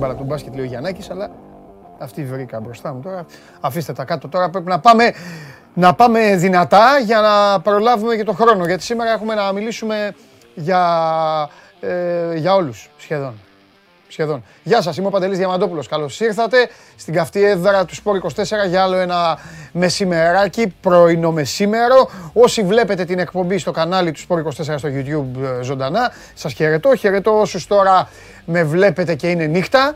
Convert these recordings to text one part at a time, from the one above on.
κλωτσάμε τώρα την μπάλα του μπάσκετ, λέει ο Γιαννάκης, αλλά αυτή βρήκα μπροστά μου τώρα. Αφήστε τα κάτω τώρα, πρέπει να πάμε, να πάμε δυνατά για να προλάβουμε και το χρόνο, γιατί σήμερα έχουμε να μιλήσουμε για, ε, για όλους σχεδόν. Σχεδόν. Γεια σας, είμαι ο Παντελής Διαμαντόπουλος. Καλώς ήρθατε στην καυτή έδρα του Σπόρ 24 για άλλο ένα μεσημεράκι, πρωινό μεσήμερο. Όσοι βλέπετε την εκπομπή στο κανάλι του Σπόρ 24 στο YouTube ε, ζωντανά, σας χαιρετώ. Χαιρετώ όσους τώρα με βλέπετε και είναι νύχτα.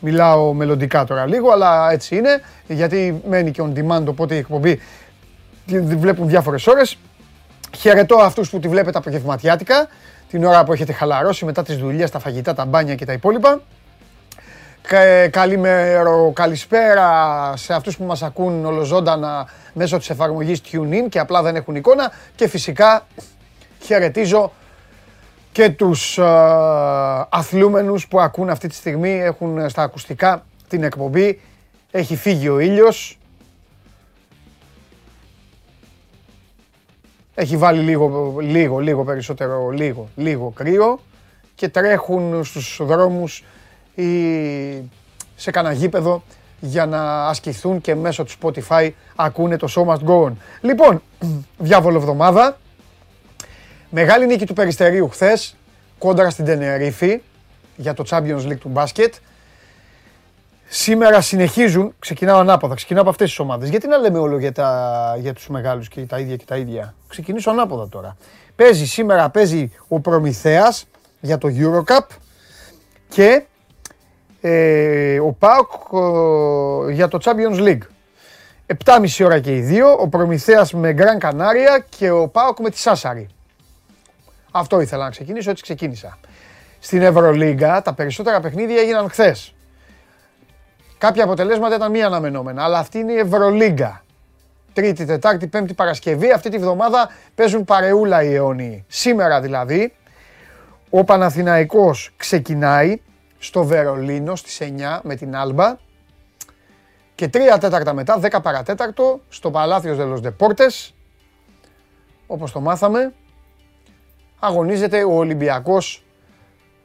Μιλάω μελλοντικά τώρα λίγο, αλλά έτσι είναι, γιατί μένει και on demand, οπότε η εκπομπή τη βλέπουν διάφορες ώρες. Χαιρετώ αυτούς που τη βλέπετε απογευματιάτικα, την ώρα που έχετε χαλαρώσει μετά τις δουλειές, τα φαγητά, τα μπάνια και τα υπόλοιπα. Κα- Καλημέρο, καλησπέρα σε αυτούς που μας ακούν ολοζώντανα μέσω της εφαρμογής TuneIn και απλά δεν έχουν εικόνα και φυσικά χαιρετίζω και τους α, αθλούμενους που ακούν αυτή τη στιγμή, έχουν στα ακουστικά την εκπομπή. Έχει φύγει ο ήλιος. Έχει βάλει λίγο, λίγο, λίγο περισσότερο, λίγο, λίγο κρύο και τρέχουν στους δρόμους ή σε κανένα γήπεδο για να ασκηθούν και μέσω του Spotify ακούνε το Show Must Go On. Λοιπόν, διάβολο εβδομάδα, Μεγάλη νίκη του Περιστερίου χθες κόντρα στην Τενερίφη για το Champions League του μπάσκετ. Σήμερα συνεχίζουν, ξεκινάω ανάποδα, ξεκινάω από αυτές τις ομάδες. Γιατί να λέμε όλο για, τα, για τους μεγάλους και τα ίδια και τα ίδια. Ξεκινήσω ανάποδα τώρα. Παίζει σήμερα, παίζει ο Προμηθέας για το Eurocup και ε, ο ΠΑΟΚ ε, για το Champions League. 7,5 ώρα και οι δύο, ο Προμηθέας με Γκραν Κανάρια και ο ΠΑΟΚ με τη Σάσαρη. Αυτό ήθελα να ξεκινήσω, έτσι ξεκίνησα. Στην Ευρωλίγκα τα περισσότερα παιχνίδια έγιναν χθες. Κάποια αποτελέσματα ήταν μη αναμενόμενα, αλλά αυτή είναι η Ευρωλίγκα. Τρίτη, Τετάρτη, Πέμπτη, Παρασκευή. Αυτή τη βδομάδα παίζουν παρεούλα οι αιώνιοι. Σήμερα δηλαδή, ο Παναθηναϊκός ξεκινάει στο Βερολίνο στις 9 με την Άλμπα και 3 τέταρτα μετά, 10 παρατέταρτο, στο Παλάθιο Δελος Δεπόρτες, όπως το μάθαμε, αγωνίζεται ο Ολυμπιακός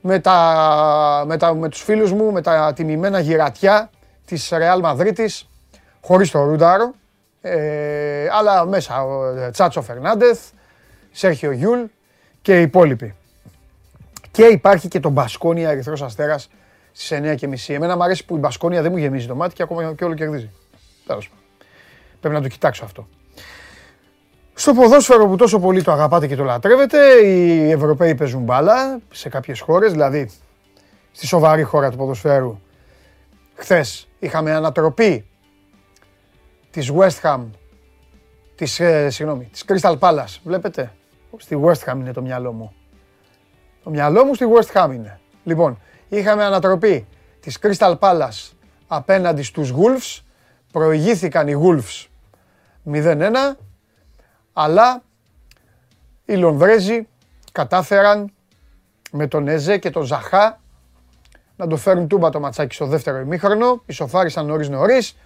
με, τα, με, τα, με τους φίλους μου, με τα τιμημένα γυρατιά της Ρεάλ Μαδρίτης, χωρίς το Ρούνταρο, ε, αλλά μέσα ο ε, Τσάτσο Φερνάντεθ, Σέρχιο Γιούλ και οι υπόλοιποι. Και υπάρχει και το Μπασκόνια Ερυθρός Αστέρας στις 9.30. Εμένα μου αρέσει που η Μπασκόνια δεν μου γεμίζει το μάτι και ακόμα και όλο κερδίζει. Τέλος πάντων. Πρέπει να το κοιτάξω αυτό. Στο ποδόσφαιρο που τόσο πολύ το αγαπάτε και το λατρεύετε, οι Ευρωπαίοι παίζουν μπάλα σε κάποιες χώρες, δηλαδή στη σοβαρή χώρα του ποδοσφαίρου. Χθες είχαμε ανατροπή της West Ham, της, ε, συγγνώμη, της Crystal Palace. Βλέπετε, στη West Ham είναι το μυαλό μου. Το μυαλό μου στη West Ham είναι. Λοιπόν, είχαμε ανατροπή της Crystal Palace απέναντι στους Wolves. Προηγήθηκαν οι Wolves 0-1 αλλά οι Λονδρέζοι κατάφεραν με τον Εζέ και τον Ζαχά να το φέρουν τούμπα το ματσάκι στο δεύτερο ημίχρονο. Ισοφάρισαν νωρίς νωρίς.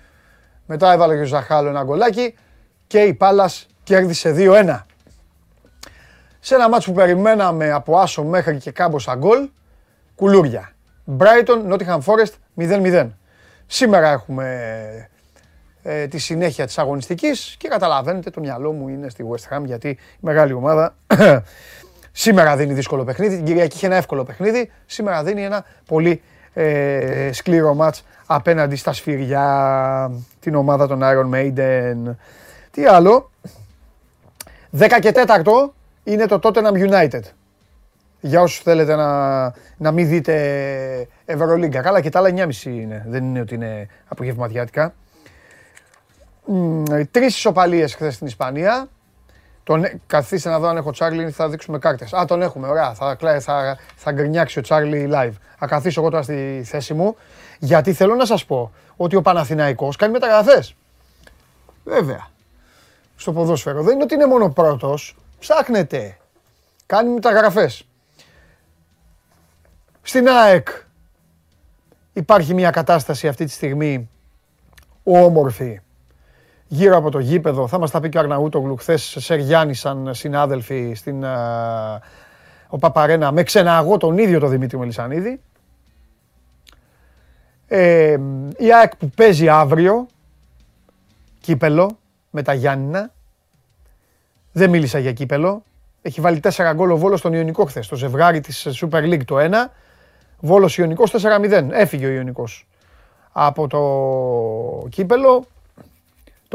Μετά έβαλε και ο Ζαχά άλλο ένα γκολάκι και η Πάλας κέρδισε 2-1. Σε ένα μάτσο που περιμέναμε από άσο μέχρι και κάμποσα γκολ, κουλούρια. Brighton, Nottingham Forest 0-0. Σήμερα έχουμε ε, τη συνέχεια της αγωνιστικής και καταλαβαίνετε το μυαλό μου είναι στη West Ham γιατί η μεγάλη ομάδα σήμερα δίνει δύσκολο παιχνίδι, την Κυριακή είχε ένα εύκολο παιχνίδι, σήμερα δίνει ένα πολύ ε, σκληρό μάτς απέναντι στα σφυριά, την ομάδα των Iron Maiden. Τι άλλο, 10 και 4 είναι το Tottenham United. Για όσους θέλετε να, να μην δείτε Ευρωλίγκα. Καλά και τα άλλα 9.30 είναι. Δεν είναι ότι είναι απογευματιάτικα. Τρεις ισοπαλίες χθες στην Ισπανία. Τον, καθίστε να δω αν έχω Τσάρλι, θα δείξουμε κάρτες. Α, τον έχουμε, ωραία. Θα, θα, θα γκρινιάξει ο Τσάρλι live. Θα καθίσω εγώ τώρα στη θέση μου, γιατί θέλω να σας πω ότι ο Παναθηναϊκός κάνει μεταγραφές. Βέβαια. Στο ποδόσφαιρο. Δεν είναι ότι είναι μόνο πρώτος. Ψάχνετε. Κάνει μεταγραφές. Στην ΑΕΚ υπάρχει μια κατάσταση αυτή τη στιγμή όμορφη γύρω από το γήπεδο. Θα μας τα πει και ο Αρναούτογλου χθες σε Γιάννης σαν συνάδελφοι στην ο Παπαρένα με ξεναγώ τον ίδιο τον Δημήτρη Μελισανίδη. Ε, η ΑΕΚ που παίζει αύριο, κύπελο, με τα Γιάννηνα. Δεν μίλησα για κύπελο. Έχει βάλει 4 γκολ ο Βόλος στον Ιωνικό χθες. Το ζευγάρι της Super League το 1. Βόλος Ιωνικός 4-0. Έφυγε ο Ιωνικός από το κύπελο.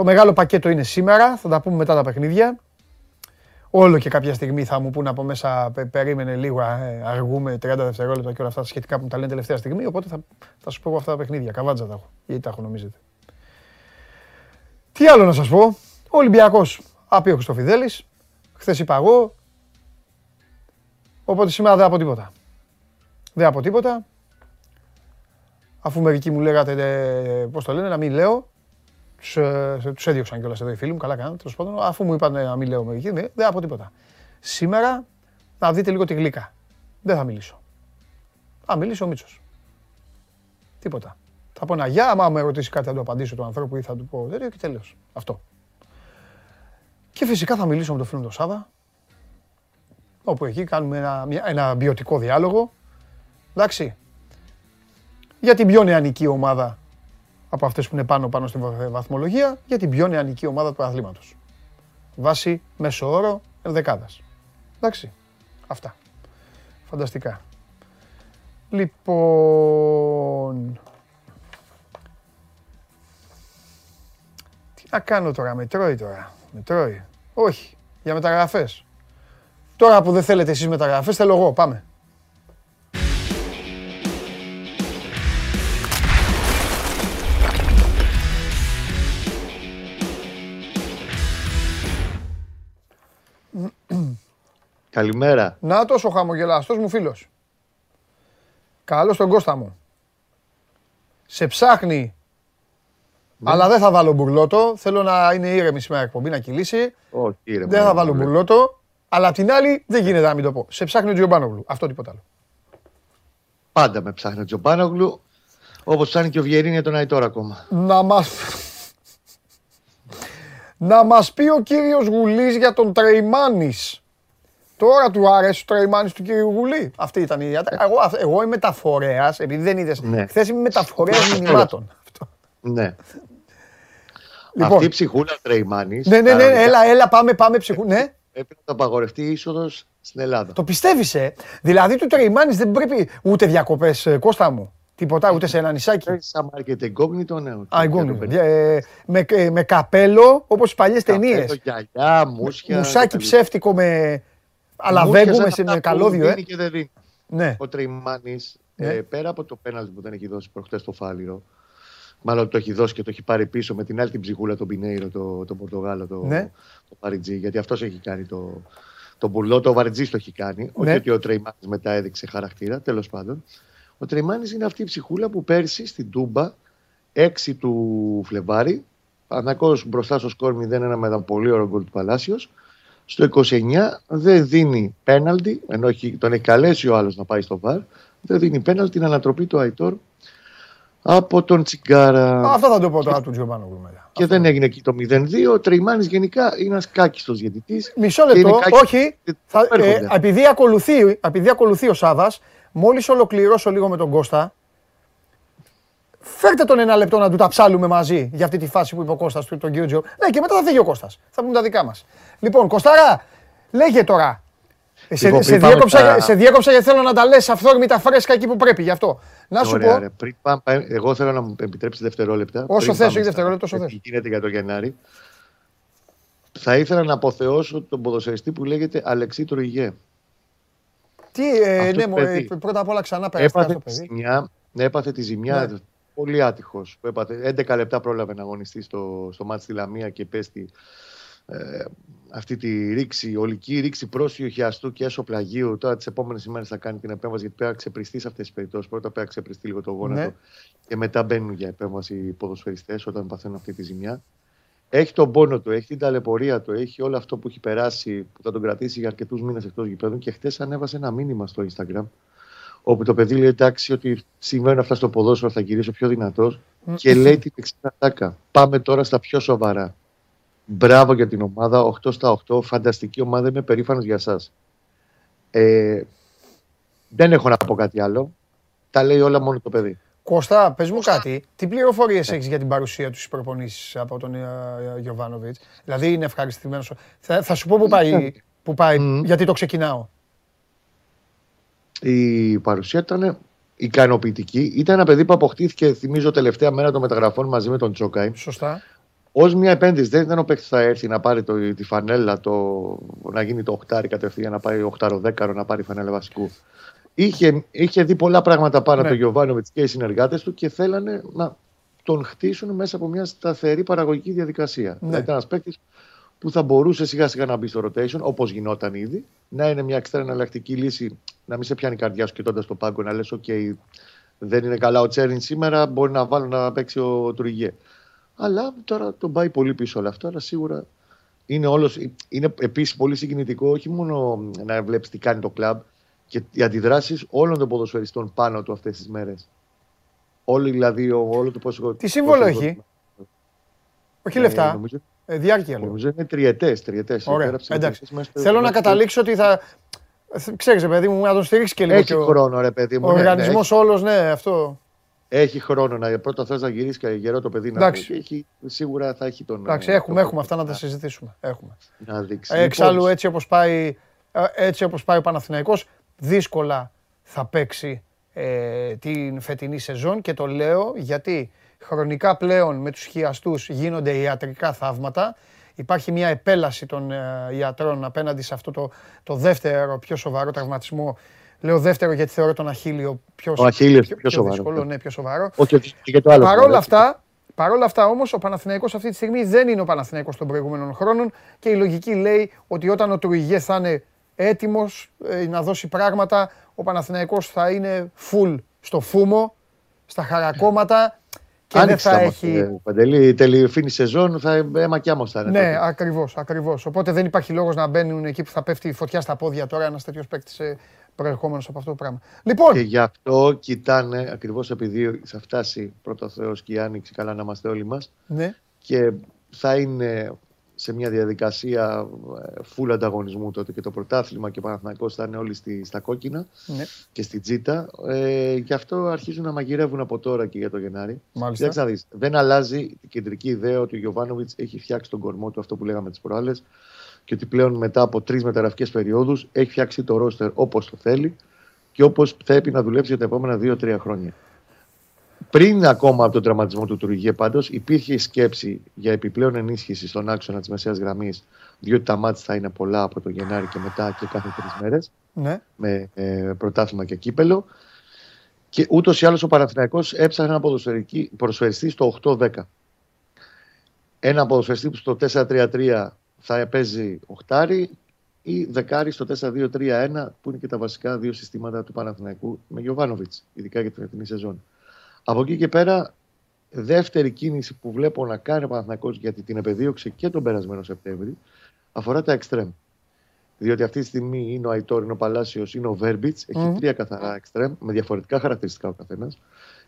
Το μεγάλο πακέτο είναι σήμερα. Θα τα πούμε μετά τα παιχνίδια. Όλο και κάποια στιγμή θα μου πούνε από μέσα, περίμενε λίγο, ε, αργούμε 30 δευτερόλεπτα και όλα αυτά σχετικά που μου τα λένε τελευταία στιγμή. Οπότε θα, θα σου πω αυτά τα παιχνίδια. Καβάτζα τα έχω. Γιατί τα έχω νομίζετε. Τι άλλο να σας πω. Ο Ολυμπιακός άπειοχος στο Φιδέλης. Χθες είπα εγώ. Οπότε σήμερα δεν από τίποτα. Δεν από τίποτα. Αφού μερικοί μου λέγατε, ε, πώς το λένε, να μην λέω. Τους, ε, τους έδιωξαν κιόλας εδώ οι φίλοι μου, καλά κάνανε, τέλος πάντων. Αφού μου είπαν να μην λέω μερικοί, δεν από τίποτα. Σήμερα να δείτε λίγο τη γλύκα. Δεν θα μιλήσω. Θα μιλήσω ο Μίτσος. Τίποτα. Θα πω ένα γεια, άμα με ρωτήσει κάτι θα του απαντήσω του ανθρώπου ή θα του πω τέτοιο και τέλος. Αυτό. Και φυσικά θα μιλήσω με τον φίλο τον Σάβα, όπου εκεί κάνουμε ένα, ένα ποιοτικό διάλογο. Εντάξει. Για την πιο νεανική ομάδα από αυτές που είναι πάνω πάνω στην βαθμολογία, για την πιο νεανική ομάδα του αθλήματος. Βάση μέσο όρο ενδεκάδας. Εντάξει. Αυτά. Φανταστικά. Λοιπόν... Τι να κάνω τώρα, με τρώει τώρα. Με τρώει. Όχι. Για μεταγραφές. Τώρα που δεν θέλετε εσείς μεταγραφές, θέλω εγώ. Πάμε. Καλημέρα. Νάτος ο χαμογελαστός μου φίλος. Καλώς τον Κώστα μου. Σε ψάχνει ναι. Αλλά δεν θα βάλω μπουρλότο. Θέλω να είναι ήρεμη σήμερα εκπομπή, να κυλήσει. Όχι, ήρεμη. Δεν θα βάλω μπουρλότο. Αλλά απ' την άλλη δεν γίνεται να μην το πω. Σε ψάχνει ο Τζιομπάνογλου. Αυτό τίποτα άλλο. Πάντα με ψάχνει ο Τζιομπάνογλου. Όπως ψάχνει και ο Βιερίνη για τον Αϊτόρ ακόμα. Να μα. να μας πει ο κύριος Γουλής για τον Τρεϊμάνης. Τώρα του άρεσε ο Τρεϊμάνης του κύριου Γουλή. Αυτή ήταν η Εγώ, εγώ είμαι μεταφορέας, επειδή δεν είδες. Ναι. Χθες είμαι μεταφορέας μηνυμάτων. Ναι. Λοιπόν. Αυτή η ψυχούλα Τρεϊμάνη. Ναι, ναι, ναι, έλα, έλα, πάμε, πάμε ψυχούλα. Ναι. Πρέπει να το απαγορευτεί η είσοδος στην Ελλάδα. Το πιστεύεις, ε; Δηλαδή του Τρεϊμάνη δεν πρέπει ούτε διακοπές, ε, Κώστα μου. Τίποτα, ούτε σε ένα νησάκι. Σαν μάρκετ εγκόγνητο, ναι. Α, ε, με, ε, με καπέλο, όπως στι παλιές ταινίες. Γυαλιά, μουσια. Μουσάκι ψεύτικο με. Αλλά με καλώδιο, ε. Και δεν δίνει. Ναι. Ο Τρεϊμάνη, ναι. ε, πέρα από το πέναλτι που δεν έχει δώσει προχτές το Φάληρο, Μάλλον το έχει δώσει και το έχει πάρει πίσω με την άλλη την ψυχούλα τον Πινέιρο, το, το Πορτογάλο, το, ναι. το Παριτζή. Γιατί αυτός έχει κάνει το, το μπουλό, το Βαριτζής το έχει κάνει. Ναι. Όχι ότι ο Τρεϊμάνη μετά έδειξε χαρακτήρα, τέλος πάντων. Ο Τρεϊμάνη είναι αυτή η ψυχούλα που πέρσι στην Τούμπα, 6 του Φλεβάρι, Πανακό μπροστά στο σκορ 0-1 με ένα πολύ ωραίο γκολ του Παλάσιος. Στο 29 δεν δίνει πέναλτι, ενώ τον έχει καλέσει ο άλλος να πάει στο βαρ. Δεν δίνει πέναλτι την ανατροπή του Αϊτόρ από τον Τσιγκάρα. Αυτό θα το πω τώρα του Τζιωμάνου μετά. Και δεν έγινε εκεί το 0-2. Ο Τρεϊμάνης γενικά είναι ένας κάκιστος διαιτητής. Μισό λεπτό, όχι. Θα, ε, επειδή, ακολουθεί, επειδή ακολουθεί ο Σάβα, μόλις ολοκληρώσω λίγο με τον Κώστα, Φέρτε τον ένα λεπτό να του τα ψάλουμε μαζί για αυτή τη φάση που είπε ο Κώστας του, τον κύριο Τζο. Ναι, και μετά θα φύγει ο Κώστας. Θα πούμε τα δικά μας. Λοιπόν, Κωστάρα, λέγε τώρα. Σε, λοιπόν, σε, διέκοψα, σε διέκοψα γιατί θέλω να τα λες αυθόρμητα φρέσκα εκεί που πρέπει, γι' αυτό. Να σου Ωραία, πω. Ρε. Πριν πάμε, εγώ θέλω να μου επιτρέψεις δευτερόλεπτα. Όσο θες, όχι δευτερόλεπτο, όσο θες. Τι γίνεται για το Γενάρη. Θα ήθελα να αποθεώσω τον ποδοσφαιριστή που λέγεται Αλεξή Τρουιγέ. Τι, ε, ναι, παιδί, πρώτα απ' όλα ξανά περαστικά το παιδί. Ζημιά, έπαθε τη ζημιά, ναι. Πολύ άτυχος. 11 λεπτά πρόλαβε να αγωνιστεί στο, στο μάτι στη Λαμία και πέστη ε, αυτή τη ρήξη, ολική ρήξη πρόσφυγου χιαστού και έσω πλαγίου. Τώρα τις επόμενες ημέρες θα κάνει την επέμβαση γιατί πρέπει να ξεπριστεί σε αυτές τις περιπτώσεις. Πρώτα πρέπει να ξεπριστεί λίγο το γόνατο ναι. και μετά μπαίνουν για επέμβαση οι ποδοσφαιριστές όταν παθαίνουν αυτή τη ζημιά. Έχει τον πόνο του, έχει την ταλαιπωρία του, έχει όλο αυτό που έχει περάσει που θα τον κρατήσει για αρκετούς μήνες εκτός γηπέδων. Και χτες ανέβασε ένα μήνυμα στο Instagram όπου το παιδί λέει εντάξει ότι συμβαίνουν αυτά στο ποδόσφαιρο, θα γυρίσω πιο δυνατός και λέει την εξή Πάμε τώρα στα πιο σοβαρά. Μπράβο για την ομάδα. 8 στα 8. Φανταστική ομάδα. Είμαι περήφανος για εσά. Ε, δεν έχω να πω κάτι άλλο. Τα λέει όλα μόνο το παιδί. Κώστα, πες μου κάτι. Τι πληροφορίες έχεις για την παρουσία τους στις προπονήσεις από τον Γιωβάνοβιτς; Δηλαδή είναι ευχαριστημένος. Θα, θα σου πω που πάει, που πάει γιατί το ξεκινάω. Η παρουσία ήταν ικανοποιητική. Ήταν ένα παιδί που αποκτήθηκε, θυμίζω, τελευταία μέρα των μεταγραφών μαζί με τον Τσόκαη. Σωστά. Ω μια επένδυση. Δεν ήταν ο παίκτης θα έρθει να πάρει το, τη φανέλα, το, να γίνει το οχτάρι κατευθείαν, να πάρει οχτάρο δέκαρο, να πάρει φανέλα βασικού. Είχε, είχε δει πολλά πράγματα πάνω ναι. από τον Γιωβάνοβιτς και οι συνεργάτες του και θέλανε να τον χτίσουν μέσα από μια σταθερή παραγωγική διαδικασία. Ναι. Δηλαδή, ήταν ένας παίκτης που θα μπορούσε σιγά σιγά να μπει στο rotation, όπως γινόταν ήδη, να είναι μια εξτρά εναλλακτική λύση, να μην σε πιάνει η καρδιά σου κοιτώντας το πάγκο, να λες: OK, δεν είναι καλά ο Τσέριν σήμερα, μπορεί να βάλω να παίξει ο Τουριγέ. Αλλά τώρα τον πάει πολύ πίσω όλο αυτό, αλλά σίγουρα είναι, όλος, είναι επίσης πολύ συγκινητικό όχι μόνο να βλέπεις τι κάνει το κλαμπ και οι αντιδράσεις όλων των ποδοσφαιριστών πάνω του αυτές τις μέρες. Όλοι δηλαδή, όλο το πόσο. Τι σύμβολο έχει; Όχι ε, λεφτά. Νομίζω, ε, διάρκεια Νομίζω είναι τριετές. Τριετές. Ωραία. Εντάξει. Θέλω να καταλήξω ότι θα. Ξέρεις, παιδί μου, να τον στηρίξεις και λίγο. Έχει χρόνο, ρε παιδί μου. Ο ναι, οργανισμός ναι, όλος, ναι, αυτό. Έχει χρόνο να πρώτα θες να γυρίσεις και γερό το παιδί να πει. Έχει, σίγουρα θα έχει τον. Εντάξει, έχουμε, έχουμε αυτά να τα συζητήσουμε. Έχουμε. Να δείξει. Εξάλλου λοιπόν, έτσι όπως πάει, έτσι όπως πάει ο Παναθηναϊκός δύσκολα θα παίξει ε, την φετινή σεζόν και το λέω γιατί χρονικά πλέον με τους χιαστούς γίνονται ιατρικά θαύματα. Υπάρχει μια επέλαση των ε, ιατρών απέναντι σε αυτό το, το δεύτερο πιο σοβαρό τραυματισμό Λέω δεύτερο γιατί θεωρώ τον Αχίλιο πιο, ο Αχίλιος πιο, πιο, σοβαρό. Δύσκολο, ναι, πιο σοβαρό. Όχι, και το άλλο. Παρ' αυτά, Παρ' αυτά όμως, ο Παναθηναϊκός αυτή τη στιγμή δεν είναι ο Παναθηναϊκός των προηγούμενων χρόνων και η λογική λέει ότι όταν ο Τουριγέ θα είναι έτοιμος ε, να δώσει πράγματα, ο Παναθηναϊκός θα είναι full στο φούμο, στα χαρακόμματα και Άνοιξε δεν θα έχει. Ε, Παντελή, τελειοφίνη σεζόν, θα αίμα κι θα είναι. Ναι, ακριβώς. Ακριβώς. Οπότε δεν υπάρχει λόγος να μπαίνουν εκεί που θα πέφτει η φωτιά στα πόδια τώρα ένας τέτοιος παίκτης ε, προερχόμενος από αυτό το πράγμα. Λοιπόν. Και γι' αυτό κοιτάνε, ακριβώς επειδή θα φτάσει πρώτο Θεός και η Άνοιξη, καλά να είμαστε όλοι μας. Ναι. Και θα είναι σε μια διαδικασία φουλ ανταγωνισμού τότε και το πρωτάθλημα και ο Παναθηναϊκός θα είναι όλοι στη, στα κόκκινα ναι. και στη τζίτα. Ε, γι' αυτό αρχίζουν να μαγειρεύουν από τώρα και για το Γενάρη. Μάλιστα. Δεις, δεν αλλάζει η κεντρική ιδέα ότι ο Γιωβάνοβιτς έχει φτιάξει τον κορμό του, αυτό που λέγαμε τις προάλλες, και ότι πλέον μετά από τρεις μεταγραφικές περιόδους έχει φτιάξει το ρόστερ όπως το θέλει και όπως πρέπει να δουλέψει για τα επόμενα δύο-τρία χρόνια. Πριν ακόμα από τον τραυματισμό του Τουριγέ, πάντως, υπήρχε η σκέψη για επιπλέον ενίσχυση στον άξονα της μεσαίας γραμμής, διότι τα μάτια θα είναι πολλά από τον Γενάρη και μετά και κάθε τρεις μέρες. Ναι. Με ε, πρωτάθλημα και κύπελο. Και ούτως ή άλλως ο Παναθηναϊκός έψαχνε ένα ποδοσφαιριστή στο 8-10. Ένα ποδοσφαιριστή που στο 4-3-3 θα παίζει οχτάρι ή δεκάρι στο 4-2-3-1 που είναι και τα βασικά δύο συστήματα του Παναθηναϊκού με Γιωβάνοβιτς, ειδικά για την εθνική σεζόν. Από εκεί και πέρα, δεύτερη κίνηση που βλέπω να κάνει ο Παναθηναϊκός γιατί την επεδίωξε και τον περασμένο Σεπτέμβρη αφορά τα εξτρέμ. Διότι αυτή τη στιγμή είναι ο Αϊτόρ, είναι ο Παλάσιος, είναι ο Βέρμπιτς. Έχει τρία καθαρά εξτρέμ με διαφορετικά χαρακτηριστικά ο καθένας.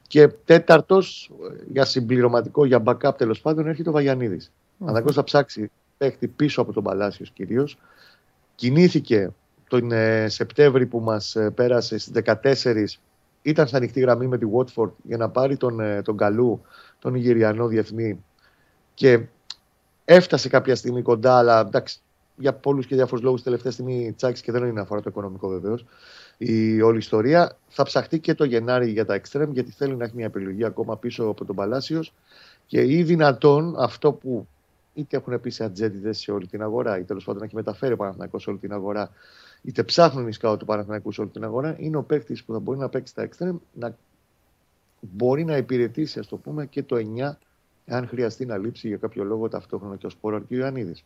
Και τέταρτος, για συμπληρωματικό, για backup τέλος πάντων, έρχεται ο Βαγιανίδης. Mm-hmm. θα ψάξει παίχτη πίσω από τον Παλάσιος κυρίως. Κινήθηκε τον ε, Σεπτέμβρη που μας ε, πέρασε στις 14 ήταν στα ανοιχτή γραμμή με τη Watford για να πάρει τον, ε, τον Καλού, τον Ιγυριανό διεθνή και έφτασε κάποια στιγμή κοντά, αλλά εντάξει, για πολλούς και διάφορους λόγους τελευταία στιγμή τσάκη και δεν είναι αφορά το οικονομικό βεβαίως. Η όλη ιστορία θα ψαχτεί και το Γενάρη για τα extreme γιατί θέλει να έχει μια επιλογή ακόμα πίσω από τον Παλάσιο και ή δυνατόν αυτό που είτε έχουν πει σε ατζέντιδες σε όλη την αγορά ή τέλος πάντων έχει μεταφέρει ο σε όλη την αγορά είτε ψάχνουν οι σκάου του Παναθηναϊκού σε όλη την αγορά, είναι ο παίκτης που θα μπορεί να παίξει τα extreme, να μπορεί να υπηρετήσει, ας το πούμε, και το 9, αν χρειαστεί να λείψει για κάποιο λόγο ταυτόχρονα και ο Σπόρο και ο Ιωαννίδης.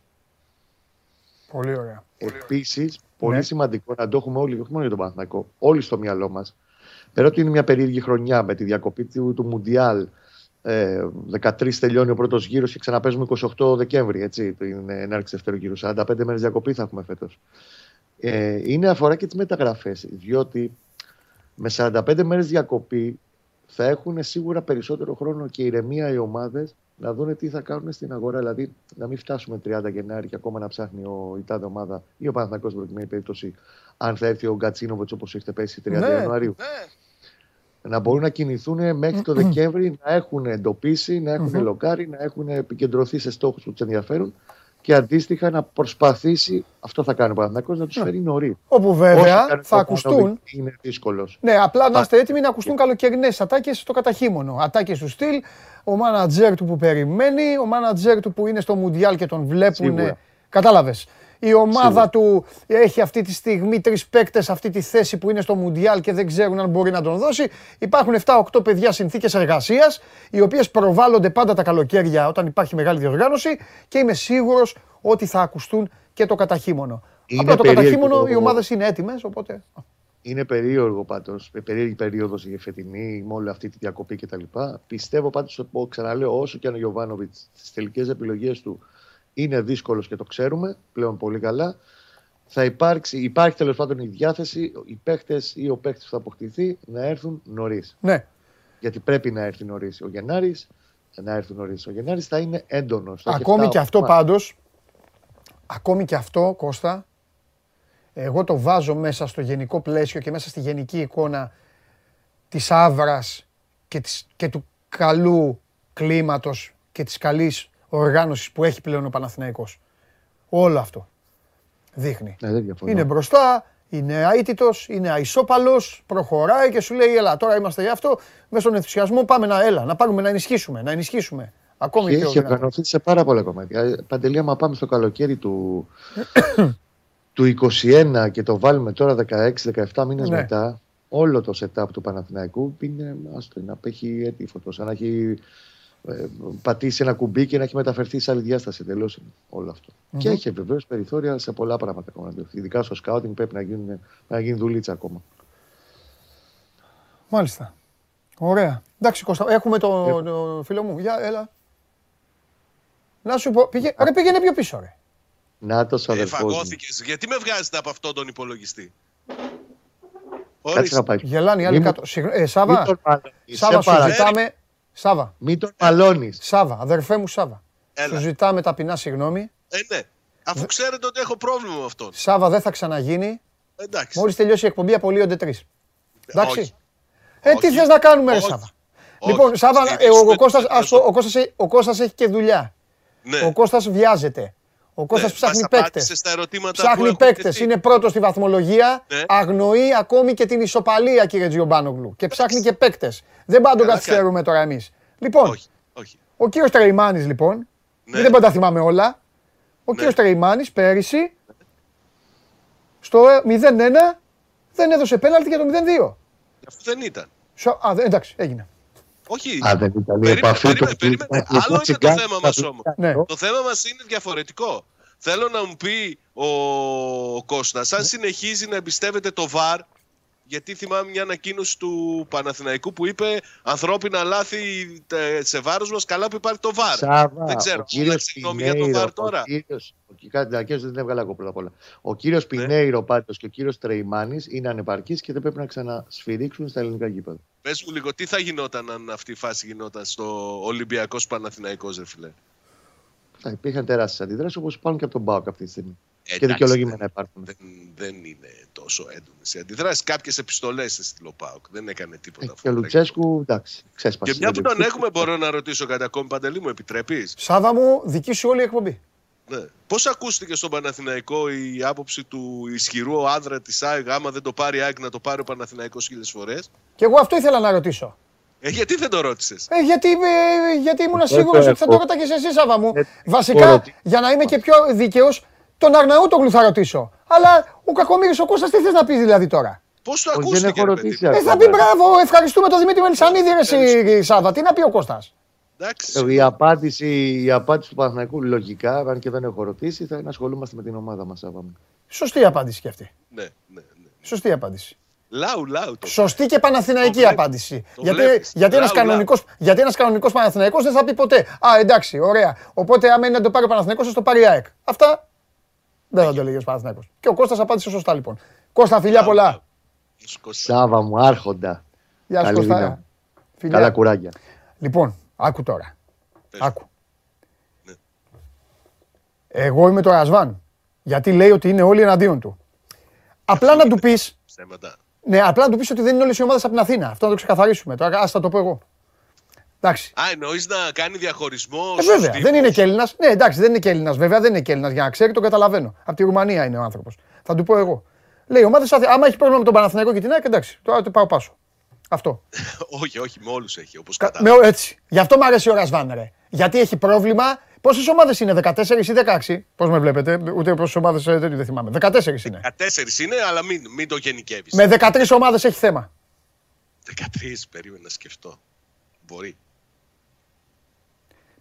Πολύ ωραία. Επίσης, πολύ ναι. σημαντικό να το έχουμε όλοι, όχι μόνο για τον Παναθηναϊκό, όλοι στο μυαλό μας. Πέρα ότι είναι μια περίεργη χρονιά με τη διακοπή του, του Μουντιάλ, ε, 13 τελειώνει ο πρώτος γύρος και ξαναπέζουμε 28 Δεκέμβρη, έτσι, την έναρξη δεύτερου γύρου. 45 μέρες διακοπή θα έχουμε φέτος ε, είναι αφορά και τις μεταγραφές διότι με 45 μέρες διακοπή θα έχουν σίγουρα περισσότερο χρόνο και ηρεμία οι ομάδες να δουν τι θα κάνουν στην αγορά. Δηλαδή, να μην φτάσουμε 30 Γενάρη και ακόμα να ψάχνει ο, η τάδε ομάδα ή ο Παναθηναϊκός προκειμένη περίπτωση, αν θα έρθει ο Γκατσίνοβιτς όπως έχετε πέσει 30 ναι, Ιανουαρίου. Ναι. Να μπορούν να κινηθούν μέχρι το Δεκέμβρη, να έχουν εντοπίσει, να έχουν λοκάρει, να έχουν επικεντρωθεί σε στόχους που τους ενδιαφέρουν και αντίστοιχα να προσπαθήσει, αυτό θα κάνει ο Παναθηναϊκός, να τους φέρει νωρί. Όπου βέβαια θα ακουστούν. Είναι δύσκολος. Ναι, απλά να είστε έτοιμοι να ακουστούν καλοκαιρινές ατάκες στο καταχύμωνο. Ατάκες του στυλ, ο μάνατζερ του που περιμένει, ο μάνατζερ του που είναι στο Μουντιάλ και τον βλέπουν. Κατάλαβες. Η ομάδα του έχει αυτή τη στιγμή τρεις παίκτες αυτή τη θέση που είναι στο Μουντιάλ και δεν ξέρουν αν μπορεί να τον δώσει. Υπάρχουν 7-8 παιδιά συνθήκες εργασίας, οι οποίες προβάλλονται πάντα τα καλοκαίρια όταν υπάρχει μεγάλη διοργάνωση και είμαι σίγουρος ότι θα ακουστούν και το καταχύμωνο. Είναι Απλά το καταχύμωνο οι ομάδες είναι έτοιμες, οπότε. Είναι περίεργο πάντως, περίεργη περίοδος η φετινή με όλη αυτή τη διακοπή κτλ. Πιστεύω πάντως, ξαναλέω, όσο και αν ο Γιωβάνοβιτς στις τελικές επιλογές του είναι δύσκολος και το ξέρουμε πλέον πολύ καλά. Θα υπάρξει, υπάρχει τέλος πάντων η διάθεση οι παίχτες ή ο παίχτης που θα αποκτηθεί να έρθουν νωρίς. Ναι. Γιατί πρέπει να έρθει νωρίς ο Γενάρης. Να έρθει νωρίς ο Γενάρης θα είναι έντονος. Ακόμη και αυτό πάντως. Ακόμη και αυτό, Κώστα, εγώ το βάζω μέσα στο γενικό πλαίσιο και μέσα στη γενική εικόνα της άβρας και, και του καλού κλίματος και της καλής οργάνωσης που έχει πλέον ο Παναθηναϊκός. Όλο αυτό δείχνει. Ναι, είναι μπροστά, είναι αίτητος, είναι αισόπαλος, προχωράει και σου λέει: Ελά, τώρα είμαστε γι' αυτό. Με στον ενθουσιασμό πάμε να έλα, να πάρουμε να ενισχύσουμε. Να ενισχύσουμε. Ακόμη και έχει οργανωθεί σε πάρα πολλά κομμάτια. Παντελή, άμα πάμε στο καλοκαίρι του, του 21 και το βάλουμε τώρα 16-17 μήνες ναι. μετά, όλο το setup του Παναθηναϊκού είναι άστο, να απέχει έτοιμο. Σαν να έχει ε, πατήσει ένα κουμπί και να έχει μεταφερθεί σε άλλη διάσταση εντελώς όλο Και έχει βεβαίως περιθώρια σε πολλά πράγματα ακόμα. Ειδικά στο σκάουτινγκ πρέπει να, γίνουν, να γίνει δουλίτσα ακόμα. Μάλιστα. Ωραία. Εντάξει, Κώστα, έχουμε το, το φίλο μου. Για, έλα. Να σου πω, πήγε, ρε, πήγαινε πιο πίσω, ρε. Να το ε, Φαγώθηκες. Γιατί με βγάζετε από αυτόν τον υπολογιστή; Κάτσε να πάει. Γελάνε οι άλλοι κάτω. Ε, Σάβα, Σάβα, σου ζητάμε, Σάβα. Μην τον παλώνει. Σάβα, αδερφέ μου Σάβα. Έλα. Σου ζητάμε ταπεινά συγγνώμη. Ε, ναι. Αφού ξέρετε ότι έχω πρόβλημα με αυτόν. Σάβα δεν θα ξαναγίνει. Εντάξει. Μόλις τελειώσει η εκπομπή, απολύονται τρεις. Εντάξει. Όχι. Ε, τι θες να κάνουμε, ρε Σάβα; Λοιπόν, Σάβα, ε, ο, ο, Κώστας, ο, Κώστας, έχει και δουλειά. Ναι. Ο Κώστας βιάζεται. Ο Κώστας ναι, ψάχνει παίκτες. Ψάχνει παίκτες. Είναι πρώτος στη βαθμολογία. Ναι. Αγνοεί ακόμη και την ισοπαλία, κύριε Τζιομπάνογλου. Και ψάχνει και παίκτες. Δεν πάντα τον καθυστερούμε τώρα εμείς. Λοιπόν, όχι, όχι. ο κύριος Τρεϊμάνη, λοιπόν. Ναι. Δεν πάντα θυμάμαι όλα. Ο ναι. κύριος Τρεϊμάνη πέρυσι στο 0-1 δεν έδωσε πέναλτι για το 0-2. Αυτό δεν ήταν. Α, εντάξει, έγινε. Όχι. Α, δεν ήταν η επαφή Άλλο είναι το θέμα μας όμως. Ναι. Το θέμα μας είναι διαφορετικό. Θέλω να μου πει ο Κώστας, αν συνεχίζει να εμπιστεύεται το ΒΑΡ γιατί θυμάμαι μια ανακοίνωση του Παναθηναϊκού που είπε ανθρώπινα λάθη σε βάρος μας. Καλά που υπάρχει το ΒΑΡ. Σάβα, δεν ξέρω. Ο κύριος για το ΒΑΡ τώρα. δεν έβγαλα εγώ πρώτα απ' όλα. Ο κύριος ναι. Πινέιρο πάντως και ο κύριος Τρεϊμάνης είναι ανεπαρκεί και δεν πρέπει να ξανασφυρίξουν στα ελληνικά γήπεδα. Πες μου λίγο, τι θα γινόταν αν αυτή η φάση γινόταν στο Ολυμπιακός Παναθηναϊκός, ρε φιλέ. Θα υπήρχαν τεράστιες αντιδράσεις όπως υπάρχουν και από τον Μπάουκ αυτή τη στιγμή. Εντάξει, και δικαιολογημένα υπάρχουν. Δεν, δεν είναι τόσο έντονες οι αντιδράσεις. Κάποιες επιστολές στη Λοπάουκ δεν έκανε τίποτα. Ε, και ο Λουτσέσκου, εντάξει, ξέσπασε. Και μια που τον έχουμε, μπορώ να ρωτήσω κάτι ακόμη παντελή μου, επιτρέπεις; Σάβα μου, δική σου όλη η εκπομπή. Ναι. Πώς ακούστηκε στον Παναθηναϊκό η άποψη του ισχυρού άντρα της ΑΕΚ, άμα δεν το πάρει η ΑΕΚ να το πάρει ο Παναθηναϊκός χίλιες φορές; Και εγώ αυτό ήθελα να ρωτήσω. Ε, γιατί δεν το ρώτησες; Ε, γιατί, ε, γιατί ήμουν σίγουρος ότι θα το ρωτάγες εσύ, Σάβα μου. Ε, Βασικά, για να είμαι και πιο δίκαιο, τον Αρναούτογλου θα ρωτήσω. Αλλά ο Κακομίρη ο Κώστας τι θες να πεις δηλαδή τώρα; Πώς το ακούστηκε, ρε παιδί. Ε, θα πει μπράβο, ευχαριστούμε τον Δημήτρη Μελισανίδη, ρε Σάβα. Τι να πει ο Κώστας; Ε, η απάντηση, η απάντηση του Παναθηναϊκού λογικά, αν και δεν έχω ρωτήσει, θα είναι να ασχολούμαστε με την ομάδα μας. Σωστή απάντηση και αυτή. Ναι, ναι, ναι. Σωστή απάντηση. Λάου, λάου. Το Σωστή και παναθηναϊκή απάντηση. γιατί, γιατί, ένας κανονικός, γιατί ένας κανονικός Παναθηναϊκός δεν θα πει ποτέ. Α, εντάξει, ωραία. Οπότε άμα είναι να το πάρει ο Παναθηναϊκός, θα το πάρει η ΑΕΚ. Αυτά δεν θα το έλεγε ο Παναθηναϊκός. Και ο Κώστας απάντησε σωστά λοιπόν. Κώστα, φιλιά πολλά. Σάβα μου, άρχοντα. Γεια σου Κώστα. Καλά κουράγια. Λοιπόν, άκου τώρα. Άκου. Ναι. Εγώ είμαι το Ρασβάν. Γιατί λέει ότι είναι όλοι εναντίον του. Απλά να του πεις... Ναι, απλά να του πεις ότι δεν είναι όλες οι ομάδες από την Αθήνα. Αυτό να το ξεκαθαρίσουμε. Τώρα, ας το πω εγώ. Εντάξει. Α, εννοείς να κάνει διαχωρισμό. Ε, βέβαια, δεν είναι και Έλληνας. Ναι, εντάξει, δεν είναι και Έλληνας. Βέβαια, δεν είναι και Έλληνας. Για να ξέρει, το καταλαβαίνω. Από τη Ρουμανία είναι ο άνθρωπος. Θα του πω εγώ. Λέει ομάδε, άμα έχεις πρόβλημα με τον Παναθηναϊκό και την ΑΕΚ, εντάξει, τώρα το πάω πάσο. Αυτό. όχι, όχι, με όλους έχει. Όπως Κα, με, έτσι. Γι' αυτό μου αρέσει ο Ρασβάν, ρε. Γιατί έχει πρόβλημα. Πόσες ομάδες είναι, 14 ή 16. Πώς με βλέπετε, ούτε πόσες ομάδες ε, δεν, θυμάμαι. 14 είναι. 14 είναι, αλλά μην, μην το γενικεύεις. Με 13 ομάδες έχει θέμα. 13, περίμενα να σκεφτώ. Μπορεί.